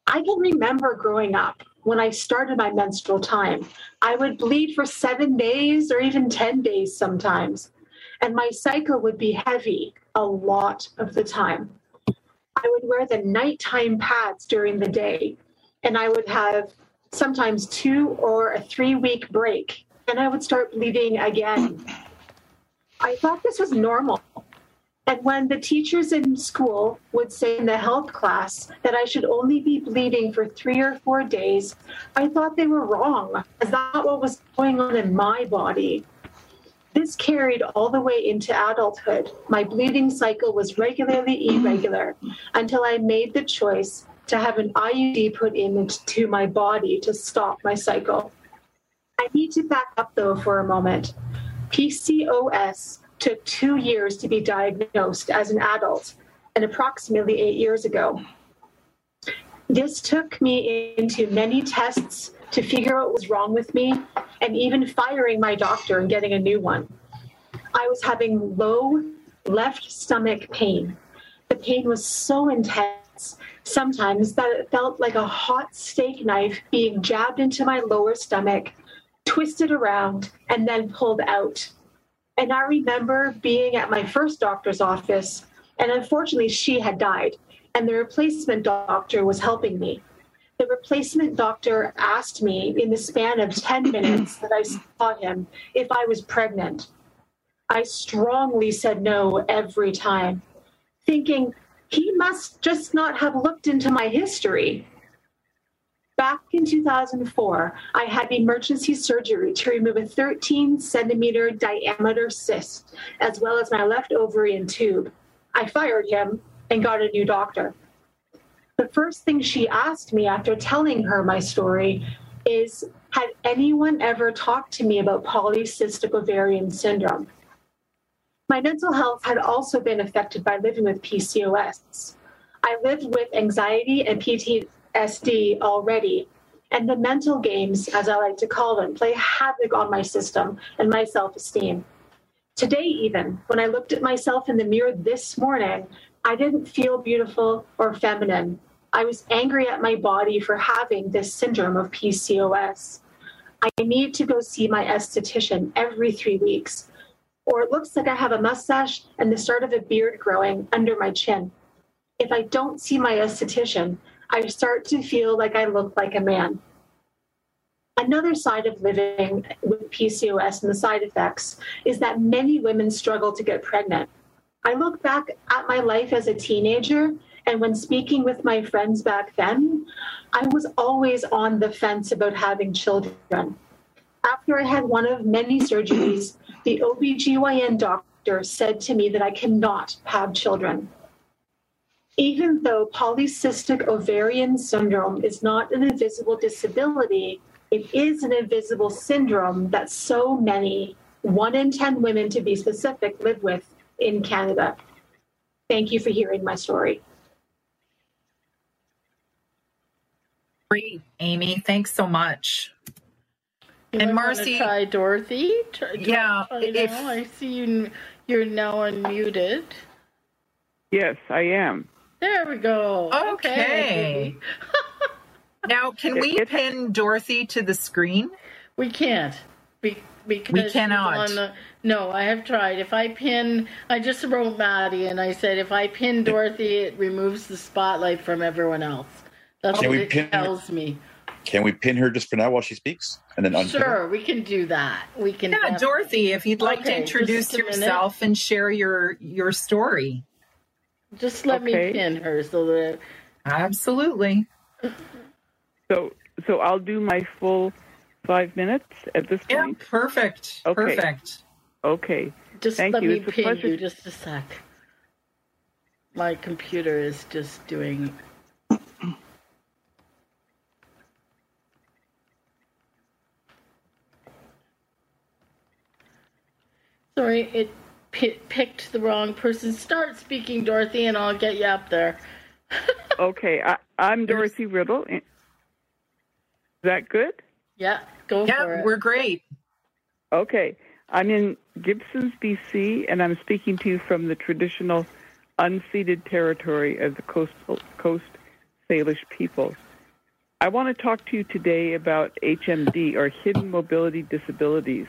I can remember growing up when I started my menstrual time, I would bleed for seven days or even 10 days sometimes. And my cycle would be heavy a lot of the time. I would wear the nighttime pads during the day and I would have sometimes two or a three week break, and I would start bleeding again. I thought this was normal. And when the teachers in school would say in the health class that I should only be bleeding for three or four days, I thought they were wrong. Is that what was going on in my body? This carried all the way into adulthood. My bleeding cycle was regularly irregular until I made the choice to have an IUD put into my body to stop my cycle. I need to back up though for a moment. PCOS took two years to be diagnosed as an adult and approximately eight years ago. This took me into many tests to figure out what was wrong with me and even firing my doctor and getting a new one. I was having low left stomach pain. The pain was so intense sometimes that it felt like a hot steak knife being jabbed into my lower stomach, twisted around, and then pulled out. And I remember being at my first doctor's office, and unfortunately, she had died, and the replacement doctor was helping me. The replacement doctor asked me in the span of 10 minutes that I saw him if I was pregnant. I strongly said no every time, thinking he must just not have looked into my history. Back in 2004, I had emergency surgery to remove a 13 centimeter diameter cyst, as well as my left ovary and tube. I fired him and got a new doctor. The first thing she asked me after telling her my story is Had anyone ever talked to me about polycystic ovarian syndrome? My mental health had also been affected by living with PCOS. I lived with anxiety and PTSD SD already. And the mental games, as I like to call them, play havoc on my system and my self esteem. Today, even, when I looked at myself in the mirror this morning, I didn't feel beautiful or feminine. I was angry at my body for having this syndrome of PCOS. I need to go see my esthetician every three weeks, or it looks like I have a mustache and the start of a beard growing under my chin. If I don't see my esthetician, I start to feel like I look like a man. Another side of living with PCOS and the side effects is that many women struggle to get pregnant. I look back at my life as a teenager, and when speaking with my friends back then, I was always on the fence about having children. After I had one of many surgeries, the OBGYN doctor said to me that I cannot have children. Even though polycystic ovarian syndrome is not an invisible disability, it is an invisible syndrome that so many, one in 10 women to be specific, live with in Canada. Thank you for hearing my story. Great, Amy. Thanks so much. You and Marcy, try Dorothy. Try, yeah, oh, if, I see you. You're now unmuted. Yes, I am. There we go. Okay. <laughs> now, can we pin Dorothy to the screen? We can't. Be, because we cannot. The, no, I have tried. If I pin, I just wrote Maddie and I said if I pin Dorothy, it removes the spotlight from everyone else. That's can what it pin, tells me. Can we pin her just for now while she speaks, and then sure her? we can do that. We can. Yeah, Dorothy, if you'd like okay, to introduce yourself minute. and share your your story. Just let okay. me pin her so that absolutely. So so I'll do my full five minutes at this yeah, point. perfect. Okay. Perfect. Okay. Just Thank let you. me it's pin you just a sec. My computer is just doing Sorry, it p- picked the wrong person. Start speaking, Dorothy, and I'll get you up there. <laughs> okay, I, am Dorothy Riddle. Is that good? Yeah, go yeah, for it. We're great. Okay, I'm in Gibsons, BC, and I'm speaking to you from the traditional unceded territory of the coastal Coast Salish peoples. I want to talk to you today about HMD, or Hidden Mobility Disabilities.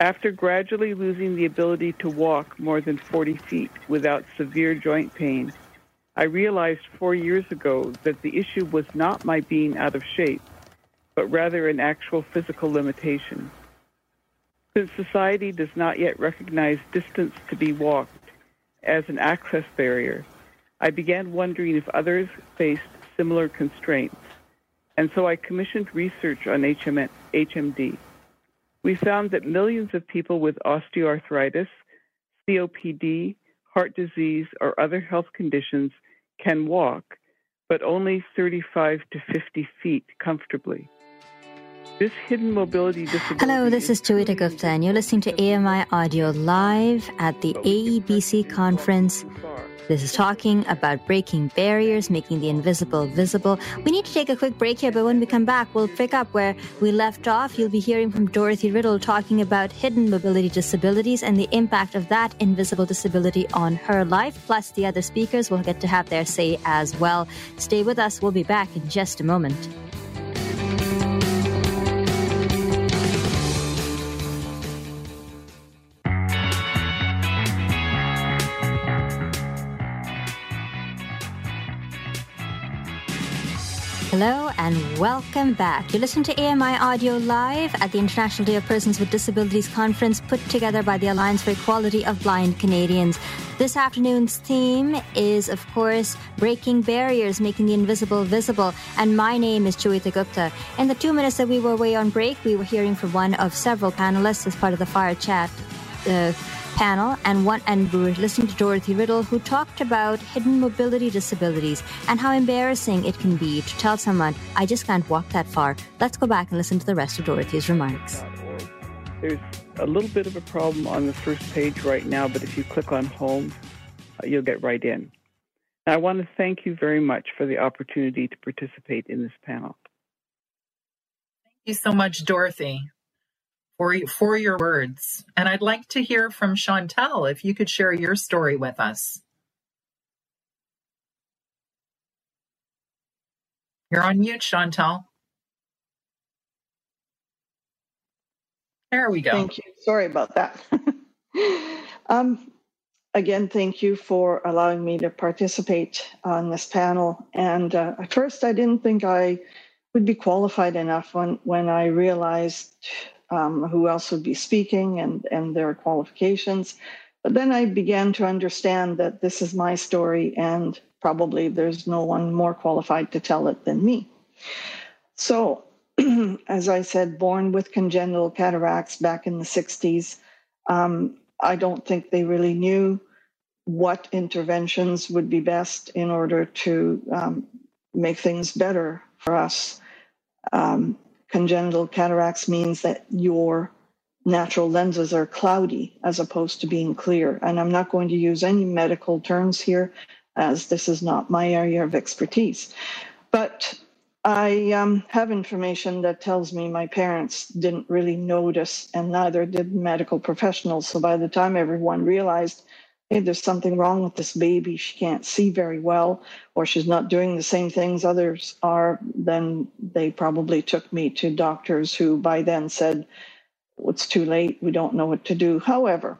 After gradually losing the ability to walk more than 40 feet without severe joint pain, I realized four years ago that the issue was not my being out of shape, but rather an actual physical limitation. Since society does not yet recognize distance to be walked as an access barrier, I began wondering if others faced similar constraints, and so I commissioned research on HMD. We found that millions of people with osteoarthritis, COPD, heart disease, or other health conditions can walk, but only 35 to 50 feet comfortably. This hidden mobility disability. Hello, this is Joeita Gupta, and you're listening to AMI Audio live at the AEBC conference. This is talking about breaking barriers, making the invisible visible. We need to take a quick break here, but when we come back, we'll pick up where we left off. You'll be hearing from Dorothy Riddle talking about hidden mobility disabilities and the impact of that invisible disability on her life. Plus, the other speakers will get to have their say as well. Stay with us. We'll be back in just a moment. Hello and welcome back. You listen to AMI Audio Live at the International Day of Persons with Disabilities conference put together by the Alliance for Equality of Blind Canadians. This afternoon's theme is, of course, breaking barriers, making the invisible visible. And my name is Joeita Gupta. In the two minutes that we were away on break, we were hearing from one of several panelists as part of the Fire Chat. Uh, panel and one and we were listening to Dorothy Riddle who talked about hidden mobility disabilities and how embarrassing it can be to tell someone I just can't walk that far. Let's go back and listen to the rest of Dorothy's remarks. There's a little bit of a problem on the first page right now, but if you click on home, uh, you'll get right in. I want to thank you very much for the opportunity to participate in this panel. Thank you so much, Dorothy for, for your words. And I'd like to hear from Chantal if you could share your story with us. You're on mute, Chantal. There we go. Thank you. Sorry about that. <laughs> um, again, thank you for allowing me to participate on this panel. And uh, at first, I didn't think I would be qualified enough when, when I realized um, who else would be speaking and, and their qualifications. But then I began to understand that this is my story and probably there's no one more qualified to tell it than me. So, <clears throat> as I said, born with congenital cataracts back in the 60s, um, I don't think they really knew what interventions would be best in order to um, make things better for us. Um, congenital cataracts means that your natural lenses are cloudy as opposed to being clear. And I'm not going to use any medical terms here, as this is not my area of expertise. But I um, have information that tells me my parents didn't really notice, and neither did medical professionals. So by the time everyone realized hey, there's something wrong with this baby. She can't see very well, or she's not doing the same things others are, then they probably took me to doctors who by then said, it's too late. We don't know what to do. However,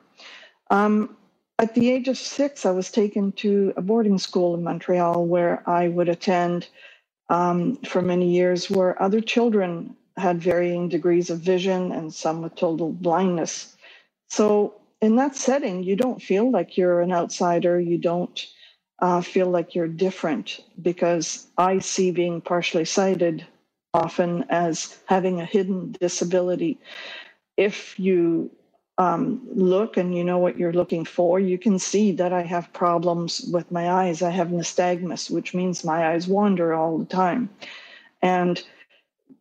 um, at the age of six, I was taken to a boarding school in Montreal where I would attend um, for many years, where other children had varying degrees of vision and some with total blindness. So in that setting, you don't feel like you're an outsider. You don't uh, feel like you're different because I see being partially sighted often as having a hidden disability. If you um, look and you know what you're looking for, you can see that I have problems with my eyes. I have nystagmus, which means my eyes wander all the time. And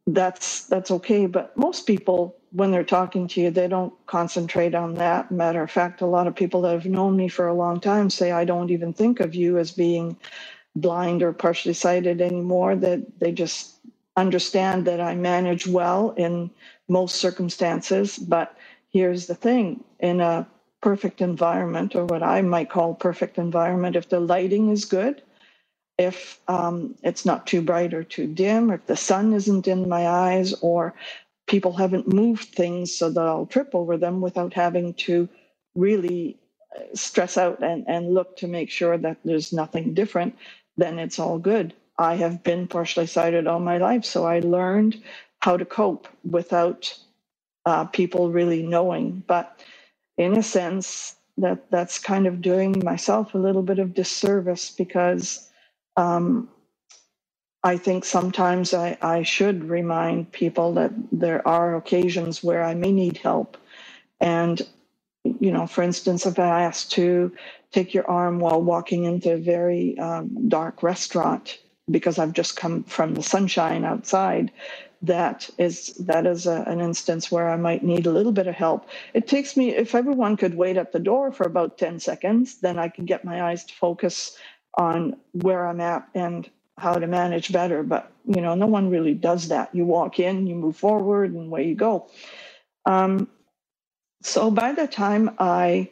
that's that's okay. But most people when they're talking to you, they don't concentrate on that. Matter of fact, a lot of people that have known me for a long time say, I don't even think of you as being blind or partially sighted anymore, that they just understand that I manage well in most circumstances. But here's the thing in a perfect environment, or what I might call perfect environment, if the lighting is good, if um, it's not too bright or too dim, or if the sun isn't in my eyes, or people haven't moved things so that I'll trip over them without having to really uh, stress out and, and look to make sure that there's nothing different, then it's all good. I have been partially sighted all my life, so I learned how to cope without uh, people really knowing. But in a sense, that that's kind of doing myself a little bit of disservice because um, I think sometimes I, I should remind people that there are occasions where I may need help. And, you know, for instance, if I ask to take your arm while walking into a very um, dark restaurant because I've just come from the sunshine outside, that is that is a, an instance where I might need a little bit of help. It takes me if everyone could wait at the door for about 10 seconds, then I can get my eyes to focus on where I'm at and how to manage better. But you know, no one really does that. You walk in, you move forward, and away you go. Um, so by the time I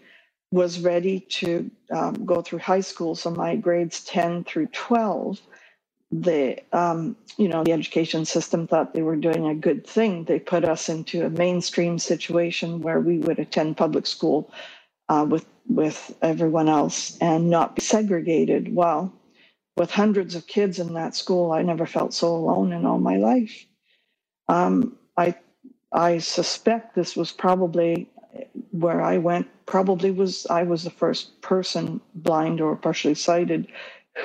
was ready to um, go through high school, so my grades 10 through 12, the um, you know the education system thought they were doing a good thing. They put us into a mainstream situation where we would attend public school uh, with with everyone else and not be segregated. Well, with hundreds of kids in that school, I never felt so alone in all my life. Um, I I suspect this was probably where I went. Probably was I was the first person, blind or partially sighted,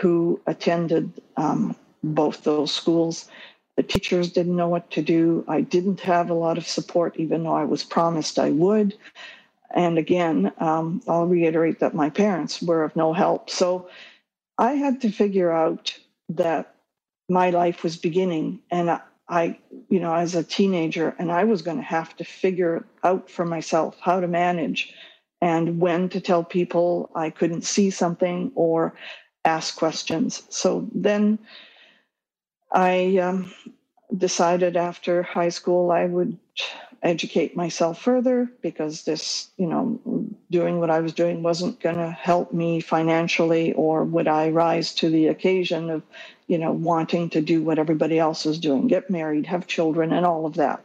who attended um, both those schools. The teachers didn't know what to do. I didn't have a lot of support, even though I was promised I would. And again, um, I'll reiterate that my parents were of no help. So I had to figure out that my life was beginning, and I, you know, as a teenager, and I was going to have to figure out for myself how to manage and when to tell people I couldn't see something or ask questions. So then I um, decided after high school I would educate myself further because this, you know, doing what I was doing wasn't going to help me financially, or would I rise to the occasion of, you know, wanting to do what everybody else is doing, get married, have children, and all of that.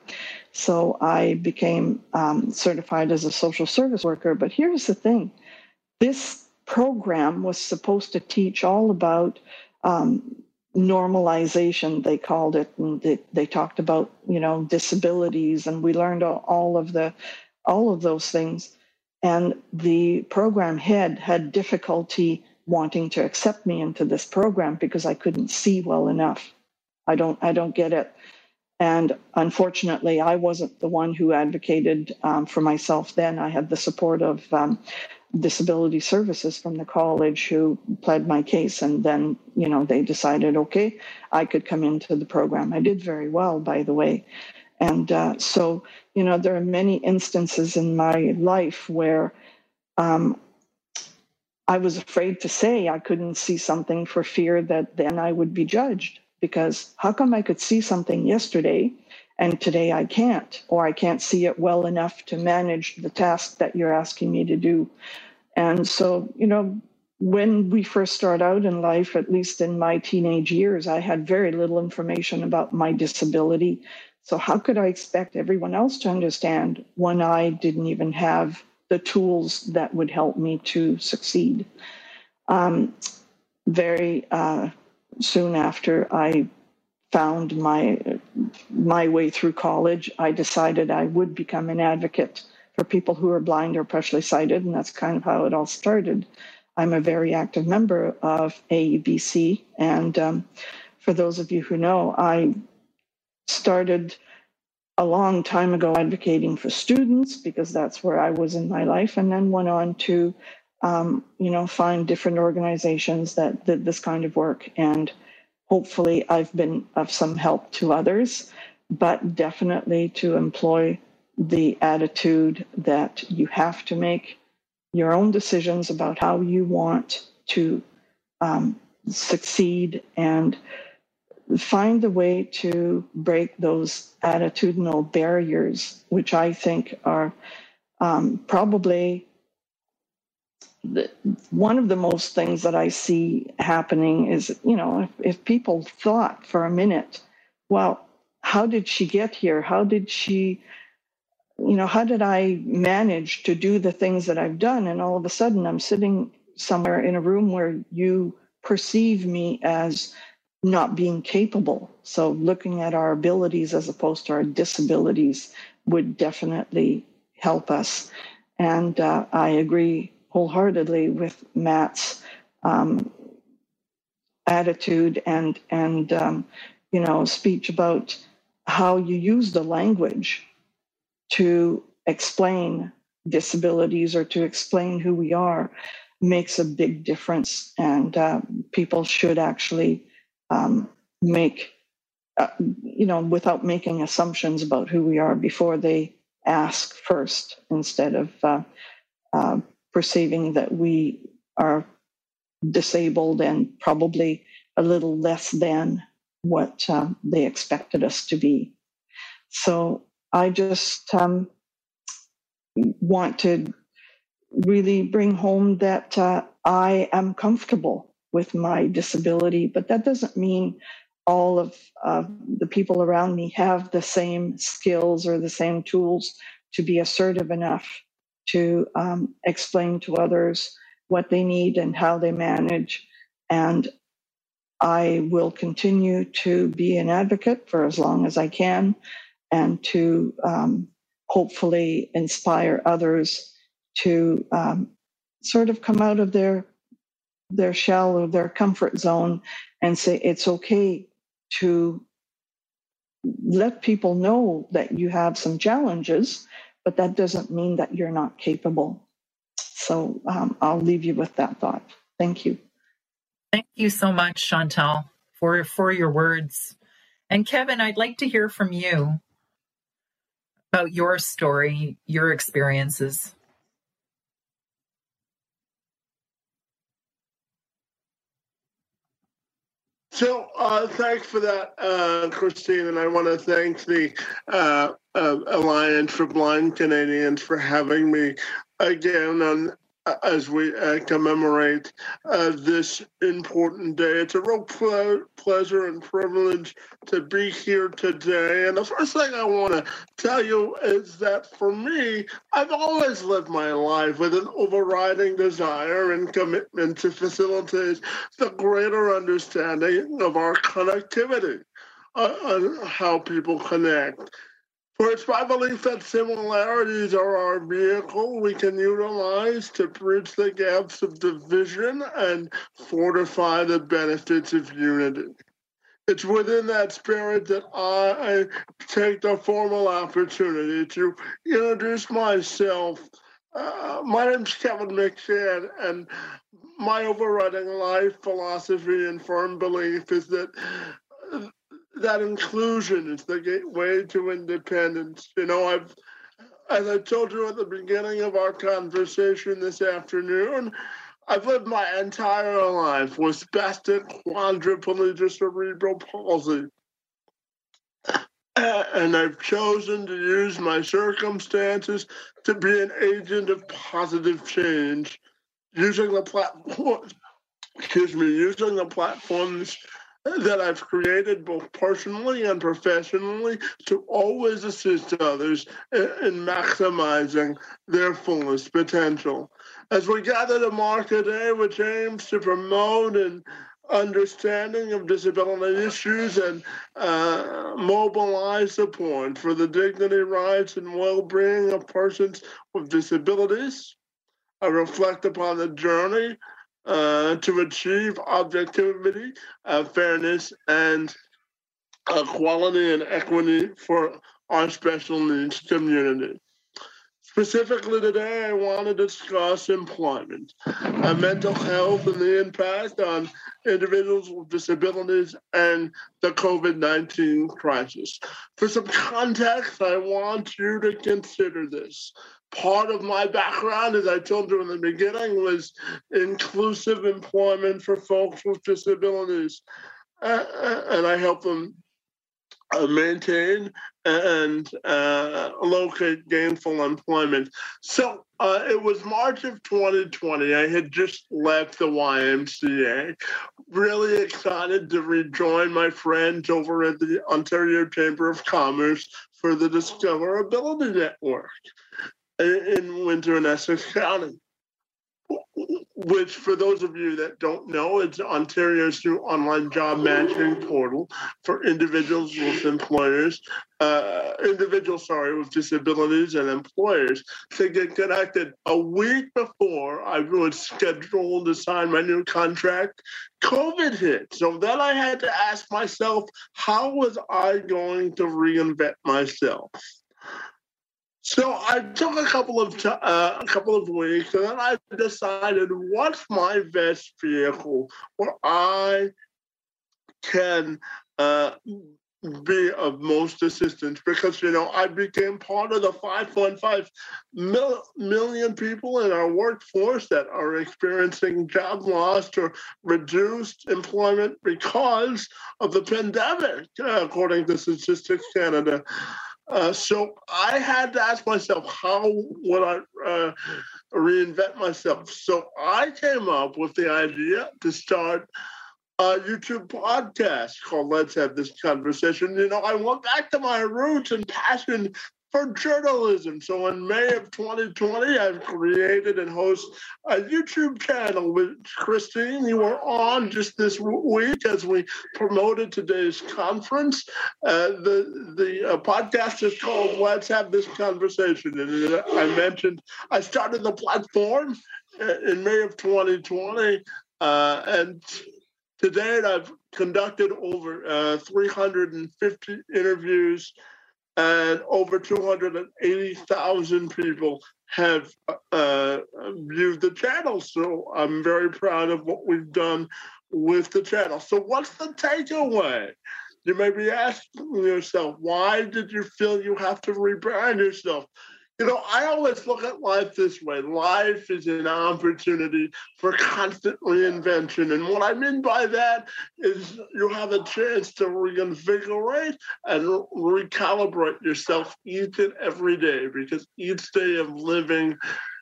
So I became um, certified as a social service worker. But here's the thing this program was supposed to teach all about um, normalization they called it and they, they talked about you know disabilities and we learned all of the all of those things and the program head had difficulty wanting to accept me into this program because I couldn't see well enough. I don't I don't get it. And unfortunately, I wasn't the one who advocated um, for myself then. I had the support of um, disability services from the college who pled my case. And then you know they decided okay i could come into the program. I did very well by the way. And uh, so you know there are many instances in my life where um, i was afraid to say i couldn't see something for fear that then i would be judged. Because how come i could see something yesterday and today I can't, or I can't see it well enough to manage the task that you're asking me to do. And so, you know, when we first start out in life, at least in my teenage years, I had very little information about my disability. So, how could I expect everyone else to understand when I didn't even have the tools that would help me to succeed? Um, very uh, soon after I found my my way through college, I decided I would become an advocate for people who are blind or partially sighted, and that's kind of how it all started. I'm a very active member of AEBC, and um, for those of you who know, I started a long time ago advocating for students because that's where I was in my life, and then went on to, um, you know, find different organizations that did this kind of work and hopefully I've been of some help to others, but definitely to employ the attitude that you have to make your own decisions about how you want to um, succeed and find a way to break those attitudinal barriers, which I think are um, probably the, one of the most things that I see happening is, you know, if, if people thought for a minute, well, how did she get here? How did she, you know, how did I manage to do the things that I've done? And all of a sudden, I'm sitting somewhere in a room where you perceive me as not being capable. So, looking at our abilities as opposed to our disabilities would definitely help us. And uh, I agree wholeheartedly with Matt's um, attitude and and um, you know speech about how you use the language to explain disabilities or to explain who we are makes a big difference. And uh, people should actually um, make uh, you know, without making assumptions about who we are before they ask first, instead of uh, uh, perceiving that we are disabled and probably a little less than what uh, they expected us to be. So I just um, want to really bring home that uh, I am comfortable with my disability, but that doesn't mean all of uh, the people around me have the same skills or the same tools to be assertive enough to um, explain to others what they need and how they manage. And I will continue to be an advocate for as long as I can and to um, hopefully inspire others to um, sort of come out of their their shell or their comfort zone and say it's okay to let people know that you have some challenges, but that doesn't mean that you're not capable. So um, I'll leave you with that thought. Thank you. Thank you so much, Chantal, for for your words. And Kevin, I'd like to hear from you about your story, your experiences. So uh, thanks for that, uh, Christine, and I want to thank the uh, uh, Alliance for Blind Canadians for having me again on as we uh, commemorate uh, this important day. It's a real ple- pleasure and privilege to be here today. And the first thing I want to tell you is that for me, I've always lived my life with an overriding desire and commitment to facilitate the greater understanding of our connectivity. Uh, how people connect. It's my belief that similarities are our vehicle we can utilize to bridge the gaps of division and fortify the benefits of unity. It's within that spirit that I take the formal opportunity to introduce myself. Uh, my name's Kevin McShane, and my overriding life philosophy and firm belief is that that inclusion is the gateway to independence. You know, I've, as I told you at the beginning of our conversation this afternoon, I've lived my entire life with spastic quadriplegia cerebral palsy. <clears throat> And I've chosen to use my circumstances to be an agent of positive change, using the platform, excuse me, using the platforms that I've created both personally and professionally to always assist others in, maximizing their fullest potential. As we gather to mark a day which aims to promote an understanding of disability issues and uh, mobilize support for the dignity, rights, and well-being of persons with disabilities. I reflect upon the journey uh, to achieve objectivity, uh, fairness, and equality and equity for our special needs community. Specifically today, I want to discuss employment, uh, mental health, and the impact on individuals with disabilities and the COVID 19 crisis. For some context, I want you to consider this part of my background, as I told you in the beginning, was inclusive employment for folks with disabilities. Uh, uh and I help them uh, maintain and uh, locate gainful employment. So uh, it was March of 2020. I had just left the YMCA, really excited to rejoin my friends over at the Ontario Chamber of Commerce for the Discover Ability Network in Windsor and Essex County, which, for those of you that don't know, it's Ontario's new online job matching portal for individuals with employers, uh, individuals, sorry, with disabilities and employers to get connected. A week before I was scheduled to sign my new contract, COVID hit. So then I had to ask myself, how was I going to reinvent myself? So I took a couple of t- uh, a couple of weeks, and then I decided what's my best vehicle where I can uh, be of most assistance because you know I became part of the 5.5 mil- million people in our workforce that are experiencing job loss or reduced employment because of the pandemic, according to Statistics Canada. Uh, so I had to ask myself, how would I uh, reinvent myself? So I came up with the idea to start a YouTube podcast called Let's Have This Conversation. You know, I went back to my roots and passion for journalism. So in May of 2020, I've created and host a YouTube channel with Christine. You were on just this week as we promoted today's conference. Uh, the the uh, podcast is called Let's Have This Conversation. And uh, I mentioned I started the platform uh, in May of 2020. Uh, and today I've conducted over uh, 350 interviews and over 280,000 people have uh, viewed the channel. So I'm very proud of what we've done with the channel. So, what's the takeaway? You may be asking yourself, why did you feel you have to rebrand yourself? You know, I always look at life this way. Life is an opportunity for constant reinvention. And what I mean by that is you have a chance to reinvigorate and recalibrate yourself each and every day because each day of living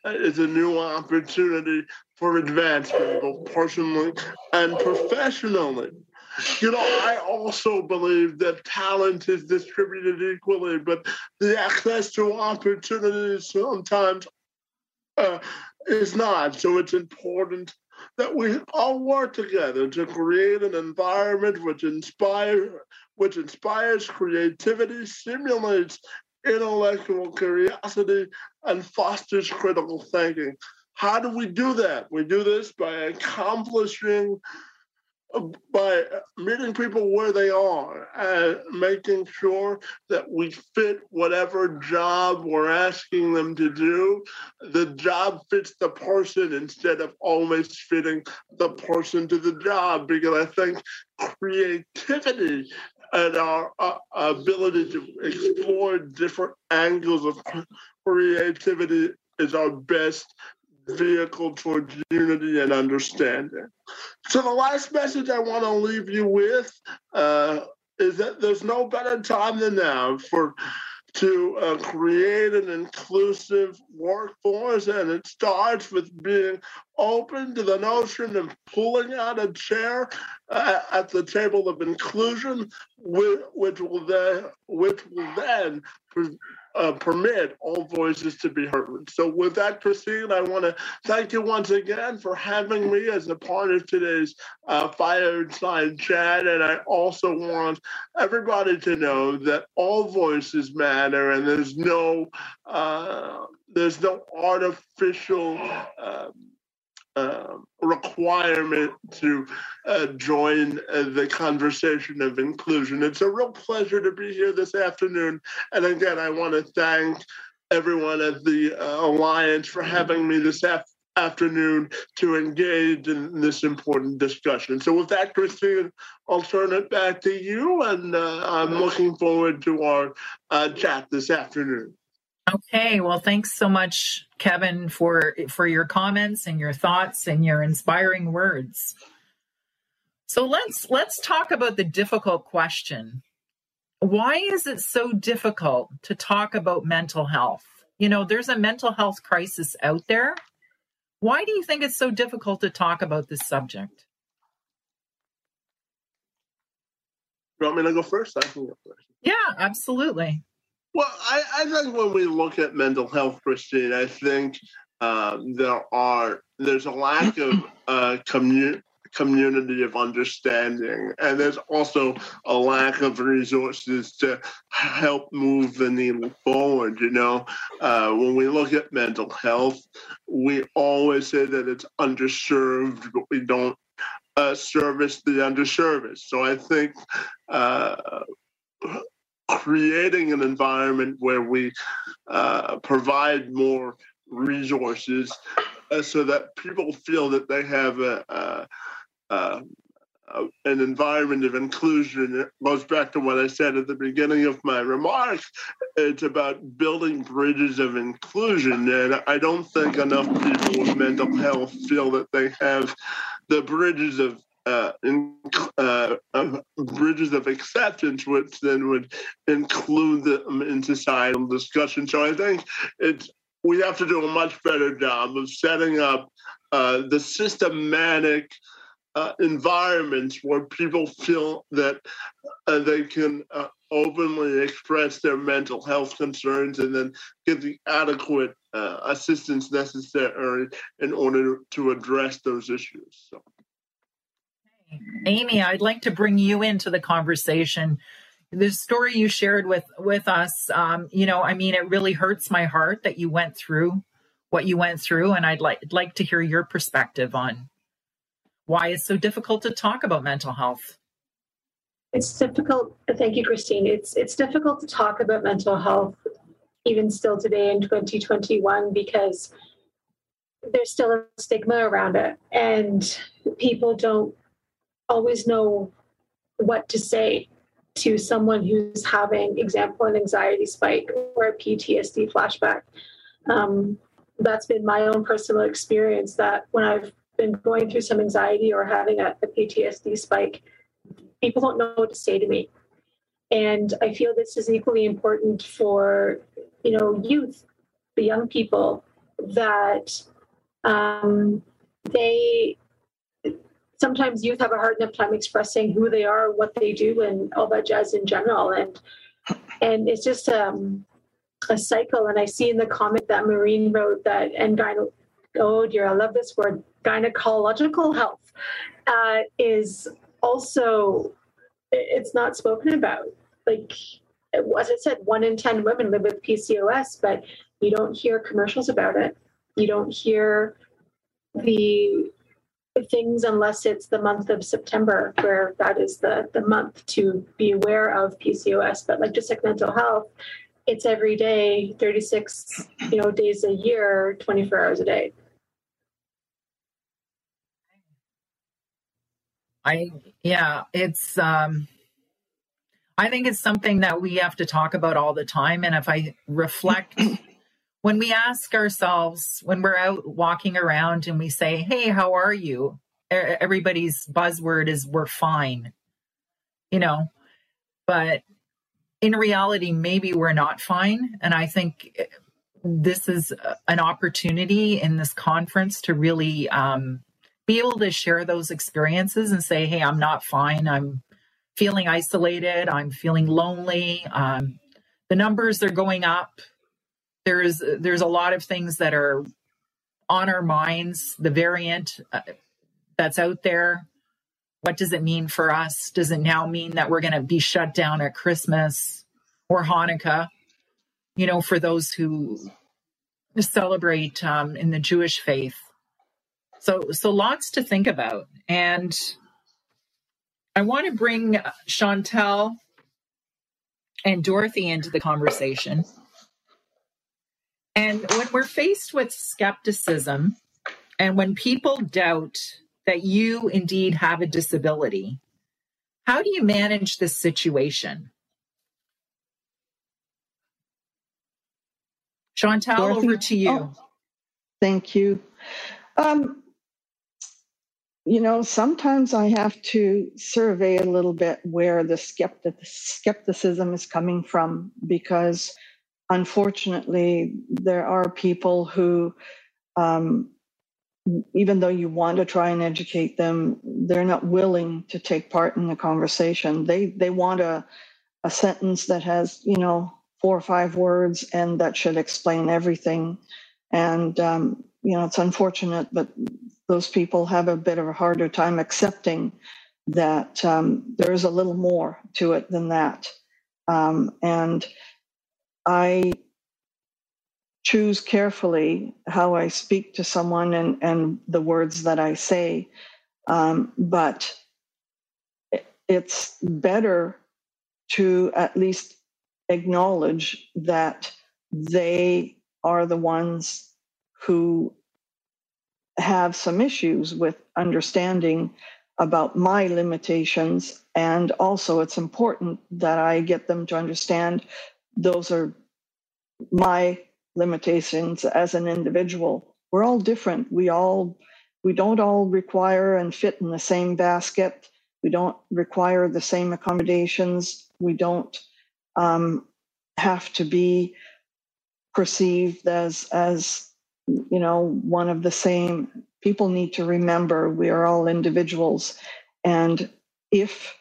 is a new opportunity for advancement, both personally and professionally. You know, I also believe that talent is distributed equally, but the access to opportunities sometimes uh, is not. So it's important that we all work together to create an environment which inspire, which inspires creativity, stimulates intellectual curiosity, and fosters critical thinking. How do we do that? We do this by accomplishing by meeting people where they are and making sure that we fit whatever job we're asking them to do. The job fits the person instead of always fitting the person to the job because I think creativity and our uh, ability to explore different angles of creativity is our best vehicle towards unity and understanding. So, the last message I want to leave you with uh, is that there's no better time than now for to uh, create an inclusive workforce, and it starts with being open to the notion of pulling out a chair uh, at the table of inclusion, which, which will then, which will then uh, permit all voices to be heard. So, with that, Christine, I want to thank you once again for having me as a part of today's uh, fireside chat. And I also want everybody to know that all voices matter, and there's no uh, there's no artificial. Um, uh, requirement to uh, join uh, the conversation of inclusion. It's a real pleasure to be here this afternoon. And again, I want to thank everyone at the uh, Alliance for having me this af- afternoon to engage in this important discussion. So, with that, Christine, I'll turn it back to you, and uh, I'm looking forward to our uh, chat this afternoon. Okay, well, thanks so much, Kevin, for for your comments and your thoughts and your inspiring words. So let's let's talk about the difficult question. Why is it so difficult to talk about mental health? You know, there's a mental health crisis out there. Why do you think it's so difficult to talk about this subject? You want me to go first? I can go first. Yeah, absolutely. Well, I, I think when we look at mental health, Christine, I think um, there are there's a lack of <clears throat> uh, community community of understanding. And there's also a lack of resources to help move the needle forward. You know, uh, when we look at mental health, we always say that it's underserved, but we don't uh, service the underserved. So I think uh, creating an environment where we uh, provide more resources uh, so that people feel that they have a, a, a, an environment of inclusion. It goes back to what I said at the beginning of my remarks. It's about building bridges of inclusion. And I don't think enough people with mental health feel that they have the bridges of uh, in, uh, bridges of acceptance, which then would include them in societal discussion. So I think it's we have to do a much better job of setting up uh, the systematic uh, environments where people feel that uh, they can uh, openly express their mental health concerns and then get the adequate uh, assistance necessary in order to address those issues. So. Amy, I'd like to bring you into the conversation. The story you shared with with us, um, you know, I mean, it really hurts my heart that you went through what you went through, and I'd like like to hear your perspective on why it's so difficult to talk about mental health. It's difficult. Thank you, Christine. It's it's difficult to talk about mental health even still today in 2021 because there's still a stigma around it and people don't always know what to say to someone who's having example an anxiety spike or a PTSD flashback. Um, that's been my own personal experience that when I've been going through some anxiety or having a, a PTSD spike, people don't know what to say to me. And I feel this is equally important for, you know, youth, the young people, that um, they sometimes youth have a hard enough time expressing who they are, what they do, and all that jazz in general. And and it's just um, a cycle. And I see in the comment that Maureen wrote that and gyno, oh dear, I love this word, gynecological health uh, is also it's not spoken about. Like as I said, one in ten women live with PCOS, but you don't hear commercials about it. You don't hear the things unless it's the month of September, where that is the the month to be aware of PCOS. But like just like mental health, it's every day, 36 you know days a year, 24 hours a day. I yeah, it's um I think it's something that we have to talk about all the time and if I reflect when we ask ourselves when we're out walking around and we say, "Hey, how are you?" everybody's buzzword is we're fine. You know, but in reality maybe we're not fine and I think this is an opportunity in this conference to really um, be able to share those experiences and say, hey, I'm not fine. I'm feeling isolated. I'm feeling lonely. Um, the numbers are going up. There's there's a lot of things that are on our minds. The variant uh, that's out there. What does it mean for us? Does it now mean that we're going to be shut down at Christmas or Hanukkah? You know, for those who celebrate um, in the Jewish faith. So, so lots to think about. And I want to bring Chantal and Dorothy into the conversation. And when we're faced with skepticism and when people doubt that you indeed have a disability, how do you manage this situation? Chantal, Dorothy? over to you. Oh, thank you. Um, you know, sometimes I have to survey a little bit where the skeptic, skepticism is coming from because unfortunately, there are people who, um, even though you want to try and educate them, they're not willing to take part in the conversation. They they want a a sentence that has you know four or five words and that should explain everything. And um, you know, it's unfortunate, but those people have a bit of a harder time accepting that um, there is a little more to it than that. Um, and I choose carefully how I speak to someone and, and the words that I say. Um, but it's better to at least acknowledge that they are the ones who have some issues with understanding about my limitations. And also, it's important that I get them to understand those are my limitations as an individual. We're all different. We all we don't all require and fit in the same basket. We don't require the same accommodations. We don't um, have to be perceived as as you know one of the same people need to remember we are all individuals and if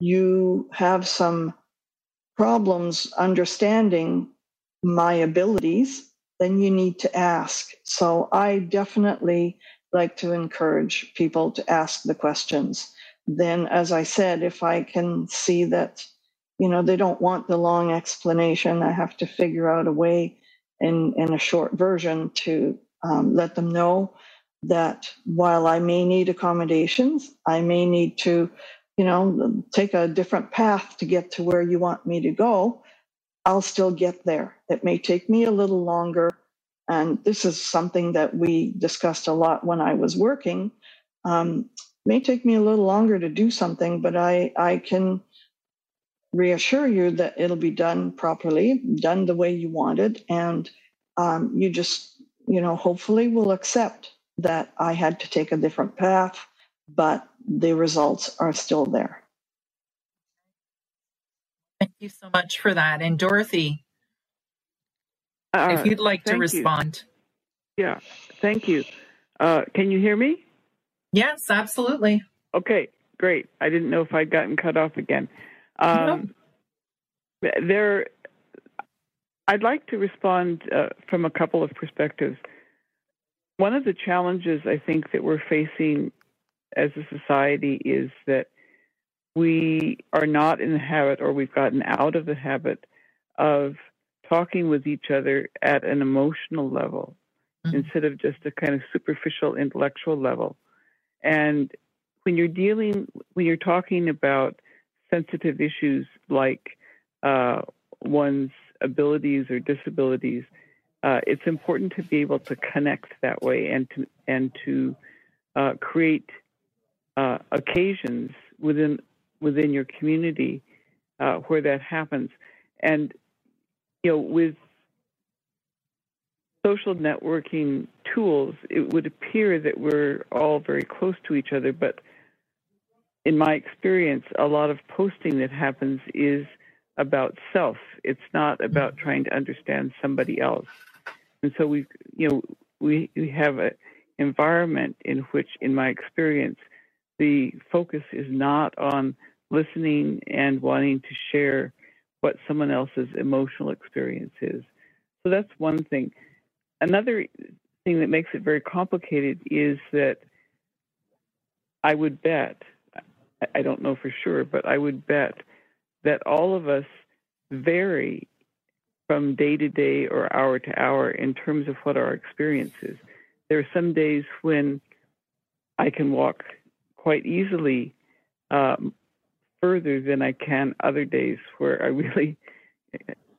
you have some problems understanding my abilities then you need to ask. So i definitely like to encourage people to ask the questions. Then as i said if i can see that you know they don't want the long explanation i have to figure out a way in in a short version to um, let them know that while i may need accommodations i may need to you know take a different path to get to where you want me to go i'll still get there. It may take me a little longer. And this is something that we discussed a lot when i was working. Um, may take me a little longer to do something but i i can reassure you that it'll be done properly, done the way you want it, and um, you just, you know, hopefully will accept that I had to take a different path, but the results are still there. Thank you so much for that. And Dorothy, uh, if you'd like to respond. You. Yeah, thank you. Uh, can you hear me? Yes, absolutely. Okay, great. I didn't know if I'd gotten cut off again. Um, There, I'd like to respond uh, from a couple of perspectives. One of the challenges I think that we're facing as a society is that we are not in the habit, or we've gotten out of the habit, of talking with each other at an emotional level mm-hmm. instead of just a kind of superficial intellectual level. And when you're dealing, when you're talking about sensitive issues like uh, one's abilities or disabilities, uh, it's important to be able to connect that way and to and to uh, create uh, occasions within within your community uh, where that happens. And you know, with social networking tools, it would appear that we're all very close to each other, but in my experience, a lot of posting that happens is about self. It's not about trying to understand somebody else. And so we, you know, we we have an environment in which, in my experience, the focus is not on listening and wanting to share what someone else's emotional experience is. So that's one thing. Another thing that makes it very complicated is that I would bet I don't know for sure, but I would bet that all of us vary from day to day or hour to hour in terms of what our experience is. There are some days when I can walk quite easily um, further than I can other days where I <laughs> really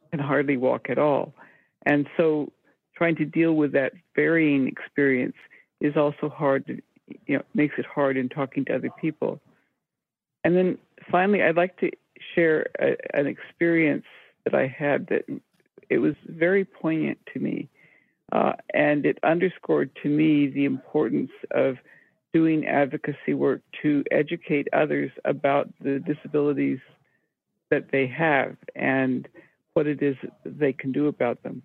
can hardly walk at all. And so trying to deal with that varying experience is also hard to, you know, makes it hard in talking to other people. And then finally, I'd like to share a, an experience that I had that it was very poignant to me. Uh, and it underscored to me the importance of doing advocacy work to educate others about the disabilities that they have and what it is they can do about them.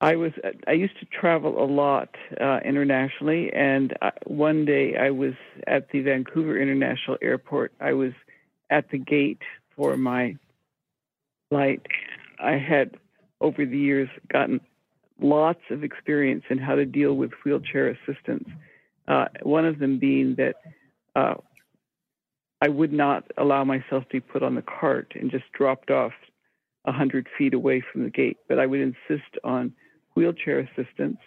I was I used to travel a lot uh, internationally, and one day I was at the Vancouver International Airport. I was at the gate for my flight. I had over the years gotten lots of experience in how to deal with wheelchair assistance. Uh, one of them being that uh, I would not allow myself to be put on the cart and just dropped off a hundred feet away from the gate, but I would insist on wheelchair assistance,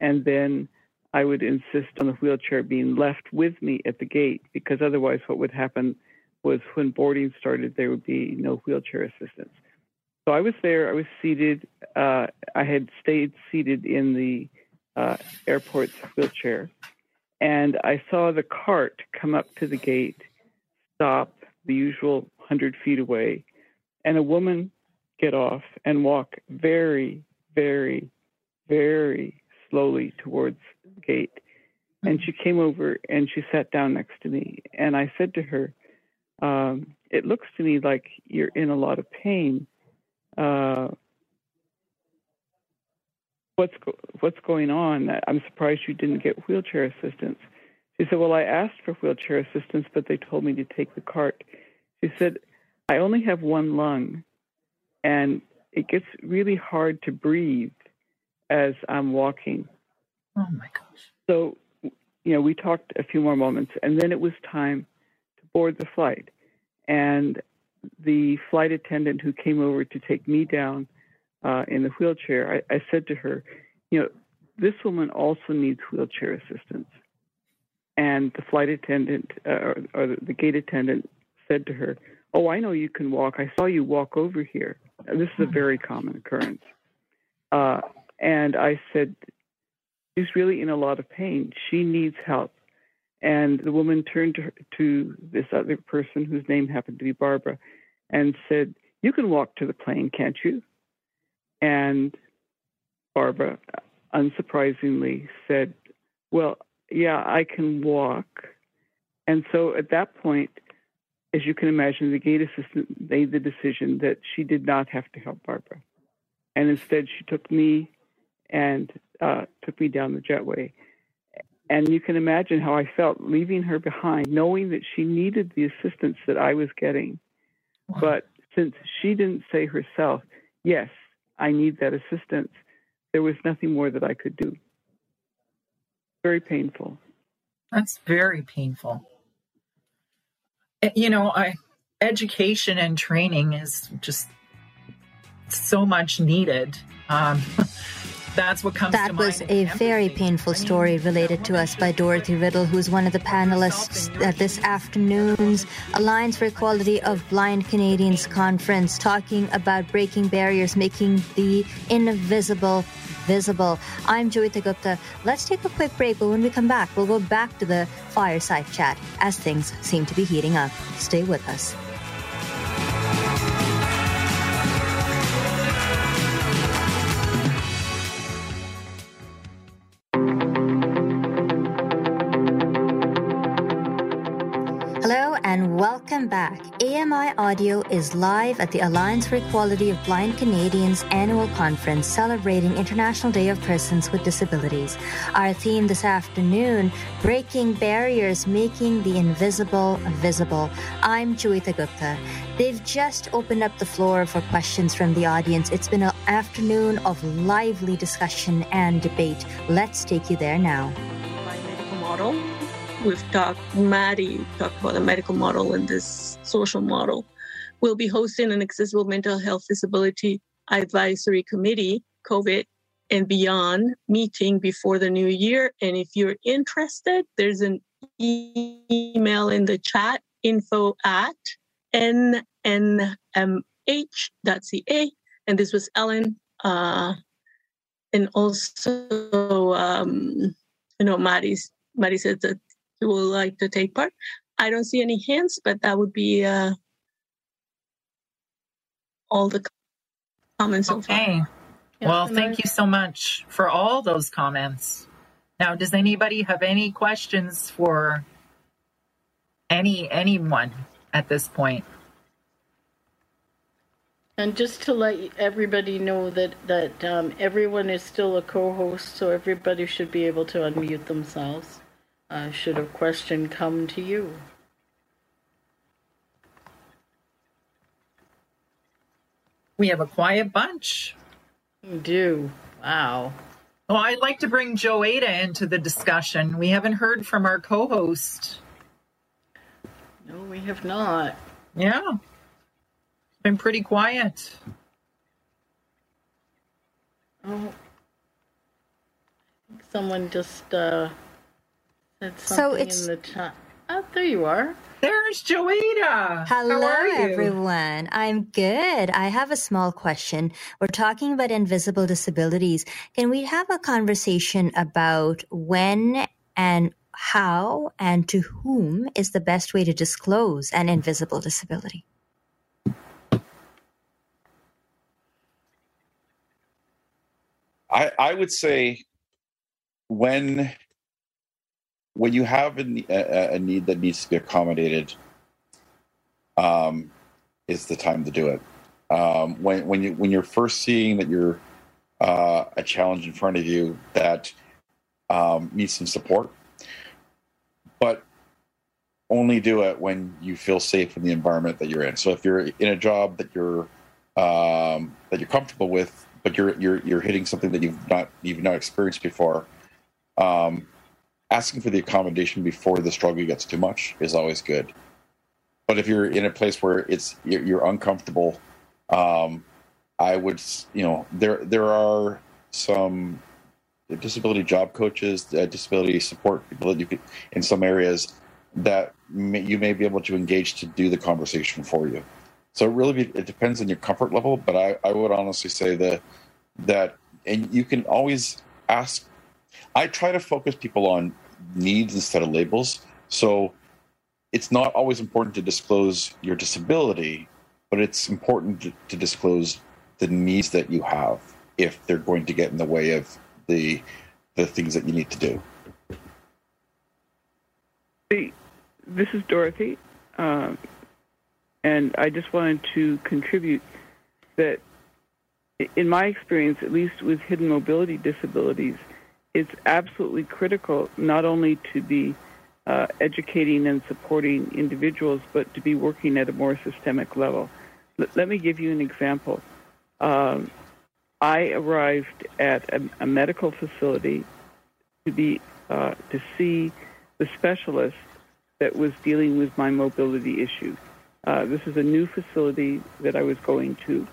and then I would insist on the wheelchair being left with me at the gate because otherwise, what would happen was when boarding started, there would be no wheelchair assistance. So I was there, I was seated, uh, I had stayed seated in the uh, airport's wheelchair, and I saw the cart come up to the gate, stop the usual 100 feet away, and a woman get off and walk very, very, very slowly towards the gate. And she came over and she sat down next to me. And I said to her, um, It looks to me like you're in a lot of pain. Uh, what's go- what's going on? I'm surprised you didn't get wheelchair assistance. She said, Well, I asked for wheelchair assistance, but they told me to take the cart. She said, I only have one lung, and it gets really hard to breathe as I'm walking. Oh my gosh. So, you know, we talked a few more moments, and then it was time to board the flight. And the flight attendant who came over to take me down uh, in the wheelchair, I, I said to her, you know, this woman also needs wheelchair assistance. And the flight attendant uh, or, or the gate attendant said to her, Oh, I know you can walk. I saw you walk over here. This is a very common occurrence. Uh, and I said, She's really in a lot of pain. She needs help. And the woman turned to, her, to this other person whose name happened to be Barbara and said, You can walk to the plane, can't you? And Barbara, unsurprisingly, said, Well, yeah, I can walk. And so at that point, as you can imagine, the gate assistant made the decision that she did not have to help Barbara. And instead, she took me and uh, took me down the jetway. And you can imagine how I felt leaving her behind, knowing that she needed the assistance that I was getting. But since she didn't say herself, yes, I need that assistance, there was nothing more that I could do. Very painful. That's very painful. You know, I, education and training is just so much needed. Um, <laughs> that's what comes that was a very painful story related to us by Dorothy Riddle, who's one of the panelists at this afternoon's Alliance for Equality of Blind Canadians conference, talking about breaking barriers, making the invisible visible. I'm Joeita Gupta. Let's take a quick break, but when we come back, we'll go back to the fireside chat as things seem to be heating up. Stay with us. Welcome back. AMI Audio is live at the Alliance for Equality of Blind Canadians annual conference celebrating International Day of Persons with Disabilities. Our theme this afternoon, Breaking Barriers, Making the Invisible Visible. I'm Joeita Gupta. They've just opened up the floor for questions from the audience. It's been an afternoon of lively discussion and debate. Let's take you there now. My medical model we've talked, Maddie talked about the medical model and this social model. We'll be hosting an accessible mental health disability advisory committee, COVID and beyond meeting before the new year. And if you're interested, there's an email in the chat info at nnmh.ca. And this was Ellen. Uh, and also, um, you know, Maddie's, Maddie said that who would like to take part. I don't see any hands, but that would be uh, all the comments okay. So well, thank you so much for all those comments. Now, does anybody have any questions for any anyone at this point? And just to let everybody know that that um, everyone is still a co-host, so everybody should be able to unmute themselves. Uh, should a question come to you? We have a quiet bunch. We do. Wow. Well, I'd like to bring Joeita into the discussion. We haven't heard from our co host. No, we have not. Yeah. It's been pretty quiet. Oh. Someone just uh, so it's in the chat. Oh, there you are. There's Joeita. Hello, everyone. I'm good. I have a small question. We're talking about invisible disabilities. Can we have a conversation about when and how and to whom is the best way to disclose an invisible disability? I, I would say when when you have a, a, need that needs to be accommodated, um, is the time to do it. Um, when when you when you're first seeing that you're uh, a challenge in front of you that um, needs some support, but only do it when you feel safe in the environment that you're in. So if you're in a job that you're um, that you're comfortable with, but you're you're you're hitting something that you've not you've not experienced before, um, asking for the accommodation before the struggle gets too much is always good. But if you're in a place where it's you're, you're uncomfortable, um, I would you know there there are some disability job coaches, uh, disability support people that you could in some areas that may, you may be able to engage to do the conversation for you. So it really be, it depends on your comfort level, but I, I would honestly say that that and you can always ask. I try to focus people on needs instead of labels. So it's not always important to disclose your disability, but it's important to, to disclose the needs that you have if they're going to get in the way of the the things that you need to do. This is Dorothy. Um, and I just wanted to contribute that, in my experience, at least with hidden mobility disabilities, it's absolutely critical not only to be uh, educating and supporting individuals, but to be working at a more systemic level. L- let me give you an example. Um, I arrived at a, a, medical facility to be uh, to see the specialist that was dealing with my mobility issues. Uh, this is a new facility that I was going to.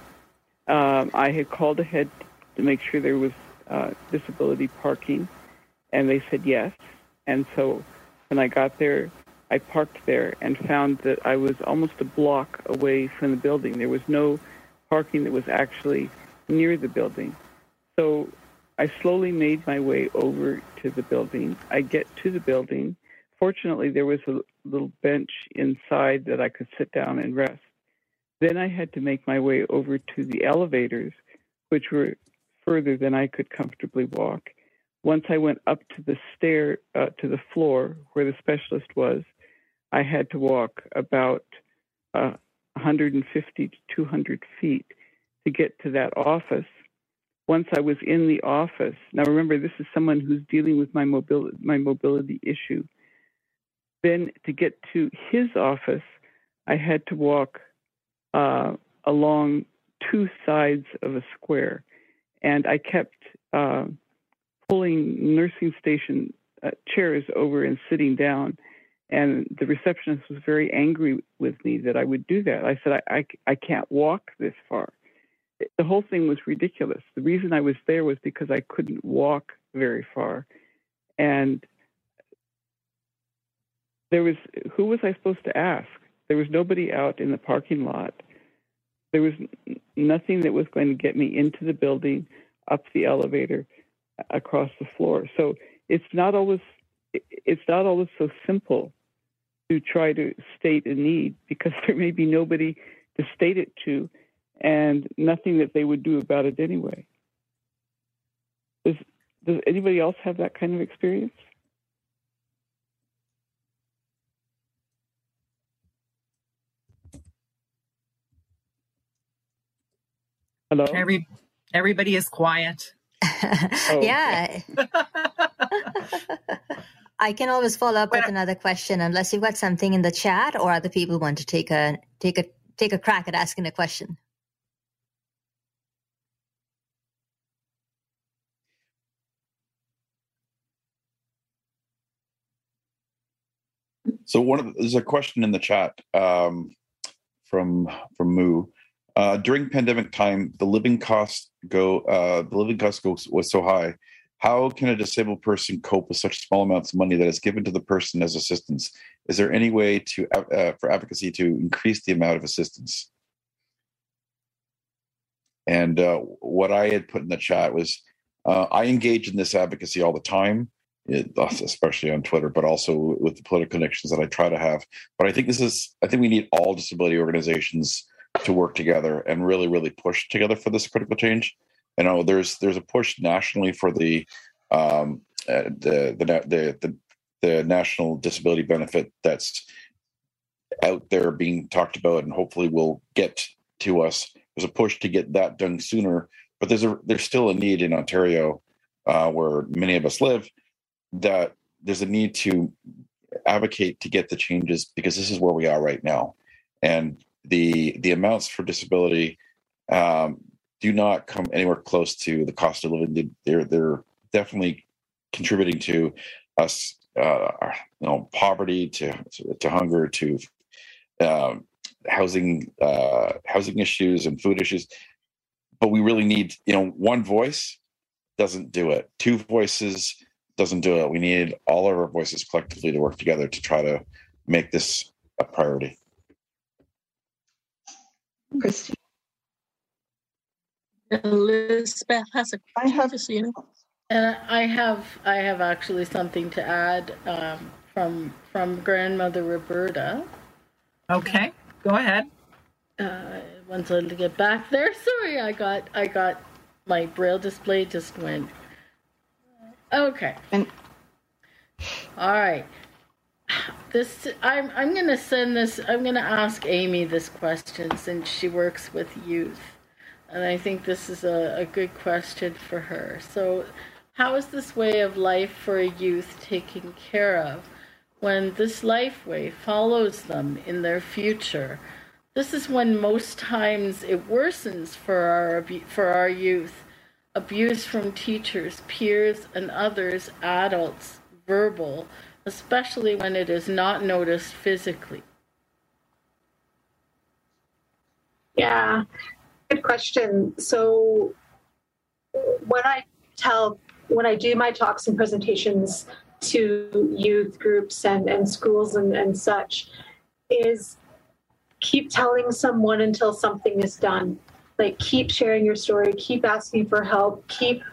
Um, I had called ahead to make sure there was uh, disability parking, and they said yes. And so when I got there, I parked there and found that I was almost a block away from the building. There was no parking that was actually near the building. So I slowly made my way over to the building. I get to the building. Fortunately, there was a little bench inside that I could sit down and rest. Then I had to make my way over to the elevators, which were further than I could comfortably walk. Once I went up to the stair, uh, to the floor where the specialist was, I had to walk about uh, 150 to 200 feet to get to that office. Once I was in the office, now remember, this is someone who's dealing with my mobility, my mobility issue. Then to get to his office, I had to walk uh, along two sides of a square, and I kept uh, pulling nursing station uh, chairs over and sitting down. And the receptionist was very angry with me that I would do that. I said, I, I, I can't walk this far. The whole thing was ridiculous. The reason I was there was because I couldn't walk very far. And there was who was I supposed to ask? There was nobody out in the parking lot. There was nothing that was going to get me into the building, up the elevator, uh, across the floor. So it's not always it's not always so simple to try to state a need because <laughs> there may be nobody to state it to and nothing that they would do about it anyway. Does, does anybody else have that kind of experience? Hello. Every everybody is quiet. oh. Yeah. I can always follow up with another question unless you've got something in the chat or other people want to take a take a take a crack at asking a question. So one of the, there's a question in the chat um, from from Moo. Uh, during pandemic time, the living cost go uh, the living cost goes was so high. How can a disabled person cope with such small amounts of money that is given to the person as assistance? Is there any way to uh, for advocacy to increase the amount of assistance? And uh, what I had put in the chat was, uh, I engage in this advocacy all the time. especially on Twitter, but also with the political connections that I try to have. But I think this is, I think we need all disability organizations to work together and really, really push together for this critical change. You know, there's there's a push nationally for the um, uh, the, the the the the national disability benefit that's out there being talked about, and hopefully will get to us. There's a push to get that done sooner, but there's a there's still a need in Ontario, uh, where many of us live, that there's a need to advocate to get the changes because this is where we are right now, and the the amounts for disability um, do not come anywhere close to the cost of living. They're they're definitely contributing to us, uh, you know, poverty, to to hunger, to um, housing uh, housing issues and food issues. But we really need, you know, one voice doesn't do it. Two voices doesn't do it. We need all of our voices collectively to work together to try to make this a priority. Christine. Elizabeth has a I have, a scene and I have I have actually something to add um, from from grandmother Roberta. Okay, go ahead. Uh, once I get back there, <laughs> sorry, I got I got my braille display just went. Okay. And all right. This I'm I'm gonna send this. I'm gonna ask Amy this question since she works with youth, and I think this is a, a good question for her. So, how is this way of life for a youth taken care of when this life way follows them in their future? This is when most times it worsens for our for our youth. Abuse from teachers, peers, and others, adults, verbal especially when it is not noticed physically? Yeah, good question. So, when I tell, when I do my talks and presentations to youth groups and, and schools and, and such, is keep telling someone until something is done. Like, keep sharing your story, keep asking for help, keep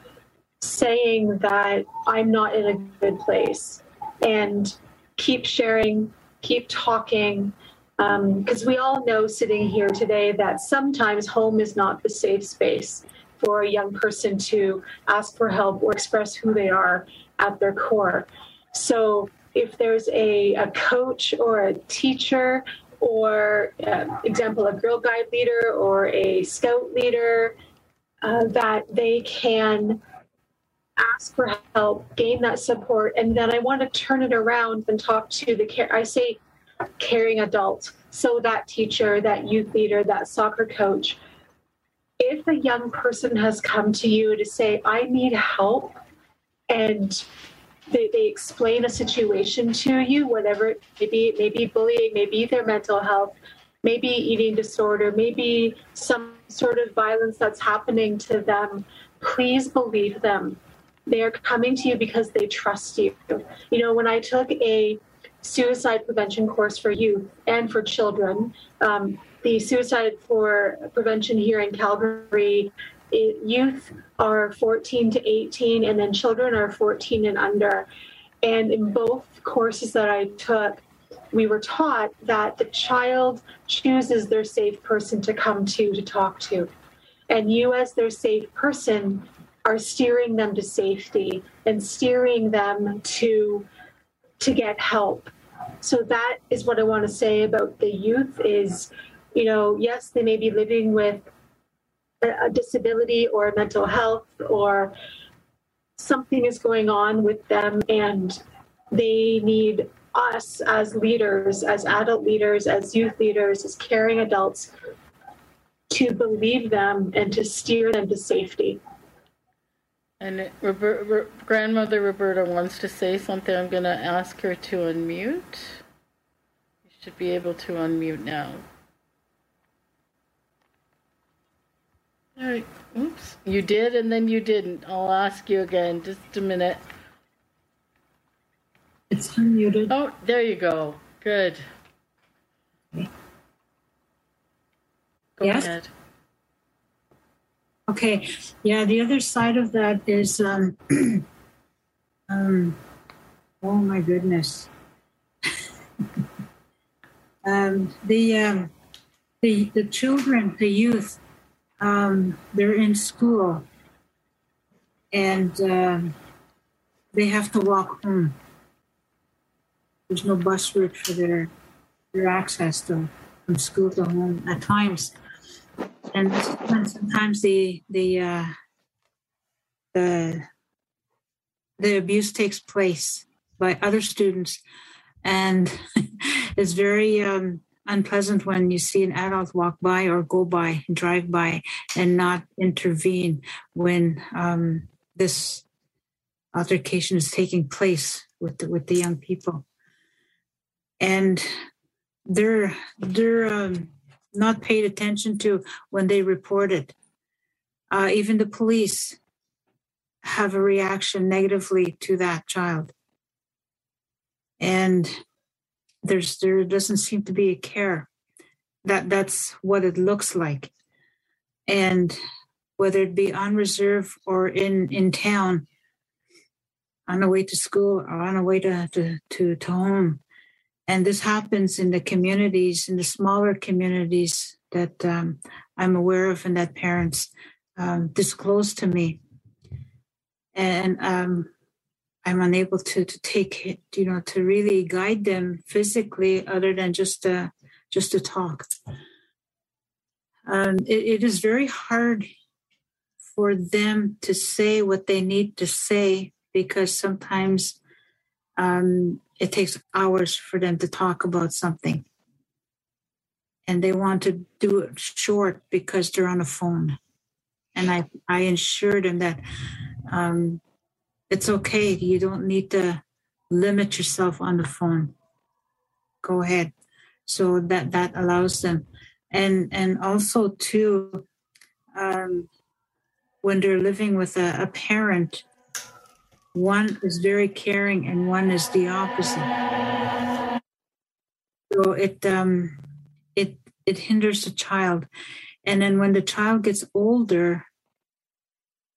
saying that I'm not in a good place and keep sharing, keep talking. Because um, we all know sitting here today that sometimes home is not the safe space for a young person to ask for help or express who they are at their core. So if there's a, a coach or a teacher or uh, example a girl guide leader or a scout leader uh, that they can ask for help, gain that support, and then I want to turn it around and talk to the care. I say caring adult. So that teacher, that youth leader, that soccer coach. If a young person has come to you to say, I need help, and they, they explain a situation to you, whatever it may be, maybe bullying, maybe their mental health, maybe eating disorder, maybe some sort of violence that's happening to them, please believe them they are coming to you because they trust you. You know, when I took a suicide prevention course for youth and for children, um, the suicide for prevention here in Calgary, it, youth are 14 to 18, and then children are 14 and under. And in both courses that I took, we were taught that the child chooses their safe person to come to to talk to. And you, as their safe person, are steering them to safety and steering them to to get help. So that is what i want to say about the youth is you know yes they may be living with a, a disability or mental health or something is going on with them and they need us as leaders as adult leaders as youth leaders as caring adults to believe them and to steer them to safety and Robert, grandmother Roberta wants to say something. I'm going to ask her to unmute. You should be able to unmute now. All right. Oops. You did, and then you didn't. I'll ask you again. Just a minute. It's unmuted. Oh, there you go. Good. Go yes? ahead. Okay, yeah, the other side of that is um, <clears throat> um, Oh my goodness. <laughs> um, the um, the the children, the youth, um, they're in school, and um, they have to walk home. There's no bus route for their their access to from school to home at times, and sometimes the the uh, the the abuse takes place by other students, and <laughs> it's very um, unpleasant when you see an adult walk by or go by, drive by, and not intervene when um, this altercation is taking place with the, with the young people, and they're they're um, not paid attention to when they report it. Uh, even the police have a reaction negatively to that child, and there's there doesn't seem to be a care. That that's what it looks like, and whether it be on reserve or in in town, on the way to school or on the way to to to, to home, and this happens in the communities, in the smaller communities that um, I'm aware of, and that parents um, disclose to me, and um, I'm unable to to take it, you know, to really guide them physically, other than just to just to talk. Um, it, it is very hard for them to say what they need to say because sometimes um, it takes hours for them to talk about something, and they want to do it short because they're on a phone. And I I ensure them that um, it's okay. You don't need to limit yourself on the phone. Go ahead. So that that allows them, and and also too, um, when they're living with a, a parent, one is very caring and one is the opposite. So it um, it it hinders the child, and then when the child gets older,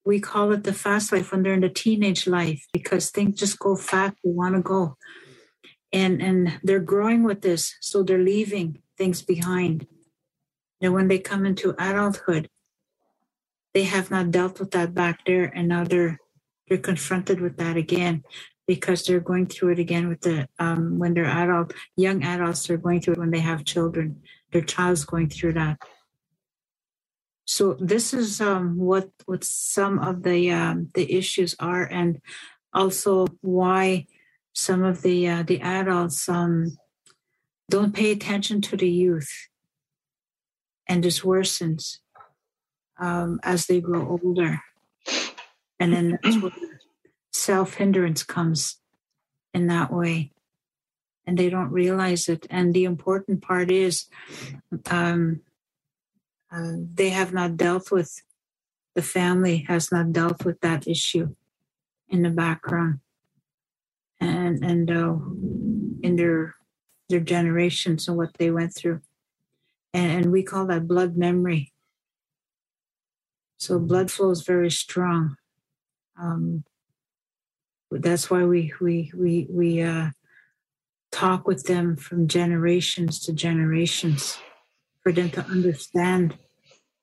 we call it the fast life when they're in the teenage life because things just go fast. They want to go. And and they're growing with this so they're leaving things behind. And when they come into adulthood they have not dealt with that back there and now they're they're confronted with that again because they're going through it again with the um, when they're adult young adults they're going through it when they have children. Their child's going through that. So this is um, what what some of the um, the issues are, and also why some of the uh, the adults um, don't pay attention to the youth, and this worsens um, as they grow older, and then <clears throat> that's where self hindrance comes in that way, and they don't realize it. And the important part is um, uh, they have not dealt with the family has not dealt with that issue in the background. And and uh, in their their generations and what they went through. And, and we call that blood memory. So blood flow is very strong um, that's why we we we we uh, talk with them from generations to generations for them to understand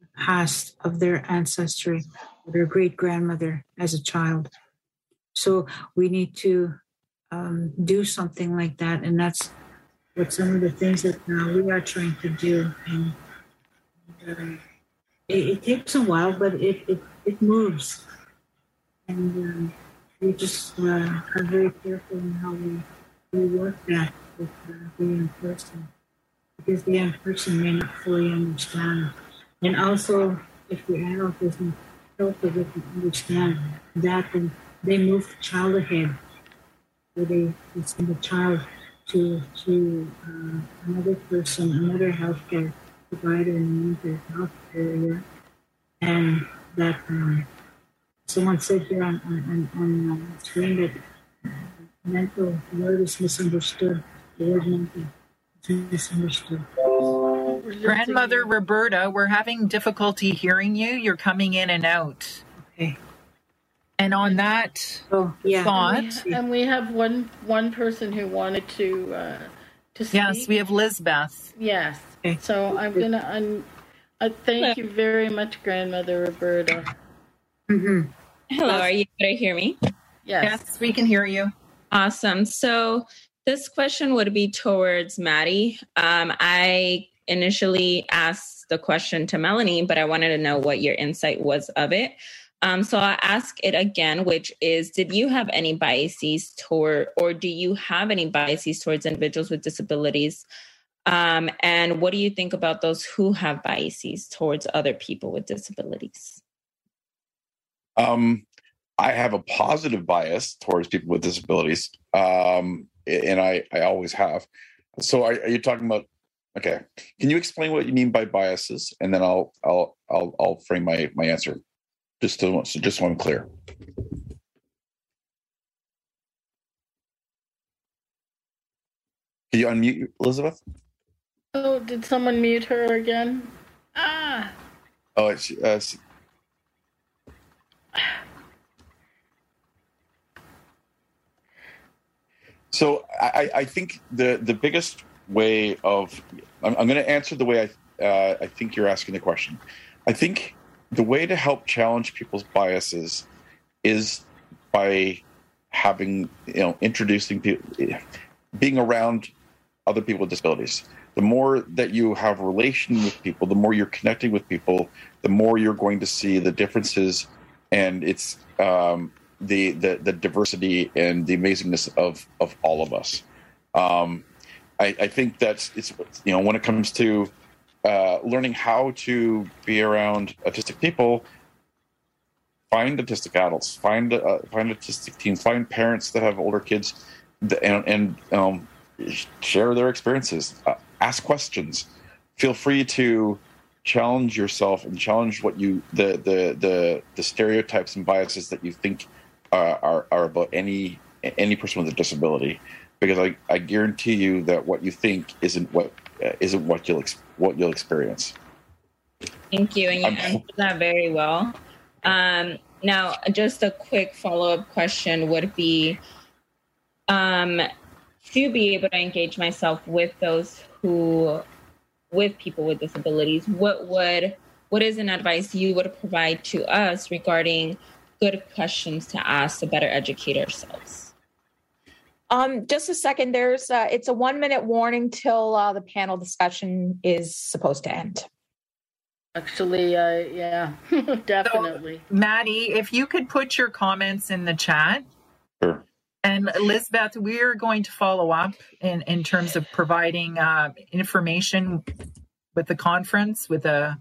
the past of their ancestry, their great grandmother as a child. So we need to um, do something like that, and that's what some of the things that uh, we are trying to do. And uh, it, it, takes a while, but it it, it moves, and um, we just uh, are very careful in how we we work that with uh, the young person because the young person may not fully understand. And also, if the adult helpful, they can understand that, then they move the child ahead. They, they send the child to to uh, another person, another healthcare provider in the health area, and that um, someone said here on on, on, on screen that mental word is misunderstood. The word mental Grandmother Roberta, we're having difficulty hearing you. You're coming in and out. Okay. And on that oh, yeah. thought, and we, and we, have one one person who wanted to uh, to speak. Yes, we have Lizbeth. Yes. Okay. So I'm gonna un- uh, thank you very much, Grandmother Roberta. Mm-hmm. Hello, are you able to hear me? Yes. Yes, we can hear you. Awesome. So this question would be towards Maddie. Um, I initially asked the question to Melanie, but I wanted to know what your insight was of it. Um, so I'll ask it again, which is Did you have any biases toward, or do you have any biases towards individuals with disabilities? Um, and what do you think about those who have biases towards other people with disabilities? Um, I have a positive bias towards people with disabilities, um, and I, I always have. So, are, are you talking about? Okay, can you explain what you mean by biases, and then I'll I'll I'll, I'll frame my my answer. Just to so just so I'm clear. Can you unmute Elizabeth? Oh, did someone mute her again? Ah. Oh, it's, uh, so I, I think the the biggest way of I'm, I'm going to answer the way I uh, I think you're asking the question. I think the way to help challenge people's biases is by having you know introducing people being around other people with disabilities the more that you have relation with people the more you're connecting with people the more you're going to see the differences and it's um, the, the the diversity and the amazingness of of all of us um, I, I think that's it's you know when it comes to uh, learning how to be around autistic people, find autistic adults, find uh, find autistic teens, find parents that have older kids, and, and um, share their experiences. Uh, ask questions. Feel free to challenge yourself and challenge what you the the the, the stereotypes and biases that you think uh, are are about any any person with a disability because I, I guarantee you that what you think isn't what uh, isn't what you'll ex- what you'll experience. Thank you, and you answered that very well. Um, now, just a quick follow up question would be um, to be able to engage myself with those who, with people with disabilities. What would what is an advice you would provide to us regarding good questions to ask to better educate ourselves? Um, just a second. There's uh, it's a one minute warning till uh, the panel discussion is supposed to end. Actually, uh, yeah, <laughs> definitely. So, Maddie, if you could put your comments in the chat. Sure. And Lisbeth, we're going to follow up in, in terms of providing uh, information with the conference, with a,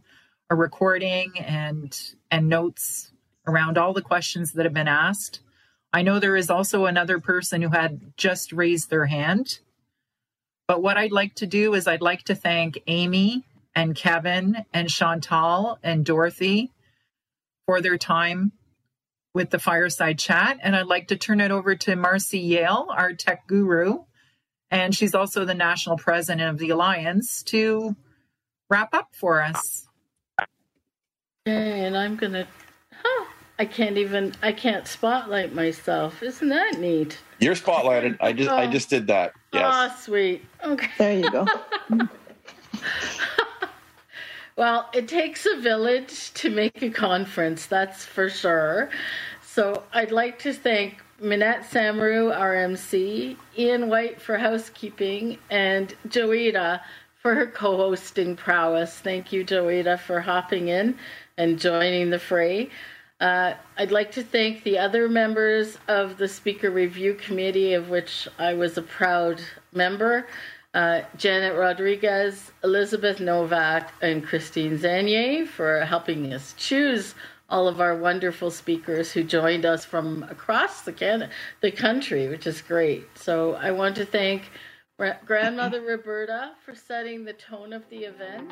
a recording and and notes around all the questions that have been asked. I know there is also another person who had just raised their hand. But what I'd like to do is I'd like to thank Amy and Kevin and Chantal and Dorothy for their time with the fireside chat. And I'd like to turn it over to Marcy Yale, our tech guru. And she's also the national president of the Alliance to wrap up for us. Okay, and I'm going to I can't even I can't spotlight myself. Isn't that neat? You're spotlighted. I just oh. I just did that. Yes. Oh, sweet. Okay. There you go. <laughs> <laughs> well, it takes a village to make a conference, that's for sure. So I'd like to thank Minette Samaru, RMC, Ian White for housekeeping, and Joeita for her co hosting prowess. Thank you, Joeita, for hopping in and joining the fray. Uh, I'd like to thank the other members of the Speaker Review Committee, of which I was a proud member uh, Janet Rodriguez, Elizabeth Novak, and Christine Zanier for helping us choose all of our wonderful speakers who joined us from across the, Canada, the country, which is great. So I want to thank Grandmother Roberta for setting the tone of the event.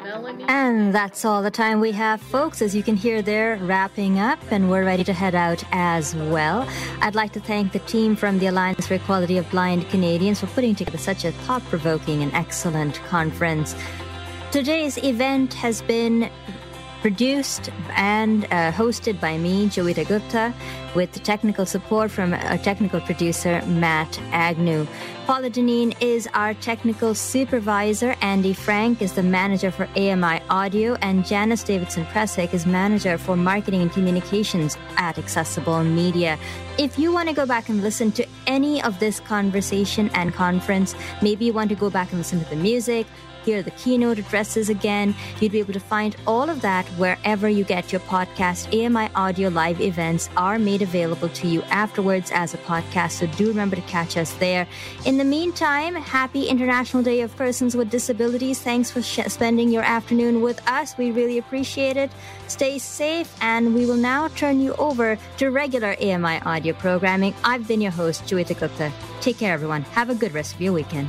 Melanie. And that's all the time we have, folks. As you can hear, they're wrapping up and we're ready to head out as well. I'd like to thank the team from the Alliance for Equality of Blind Canadians for putting together such a thought provoking and excellent conference. Today's event has been produced and uh, hosted by me, Joeita Gupta, with technical support from our technical producer, Matt Agnew. Paula Deneen is our technical supervisor. Andy Frank is the manager for AMI Audio, and Janice Davidson Presick is manager for marketing and communications at Accessible Media. If you want to go back and listen to any of this conversation and conference, maybe you want to go back and listen to the music, hear the keynote addresses again. You'd be able to find all of that wherever you get your podcast. AMI Audio Live events are made available to you afterwards as a podcast, so do remember to catch us there. In the meantime, happy International Day of Persons with Disabilities. Thanks for sh- spending your afternoon with us. We really appreciate it. Stay safe, and we will now turn you over to regular AMI audio programming. I've been your host, Joeita Gupta. Take care, everyone. Have a good rest of your weekend.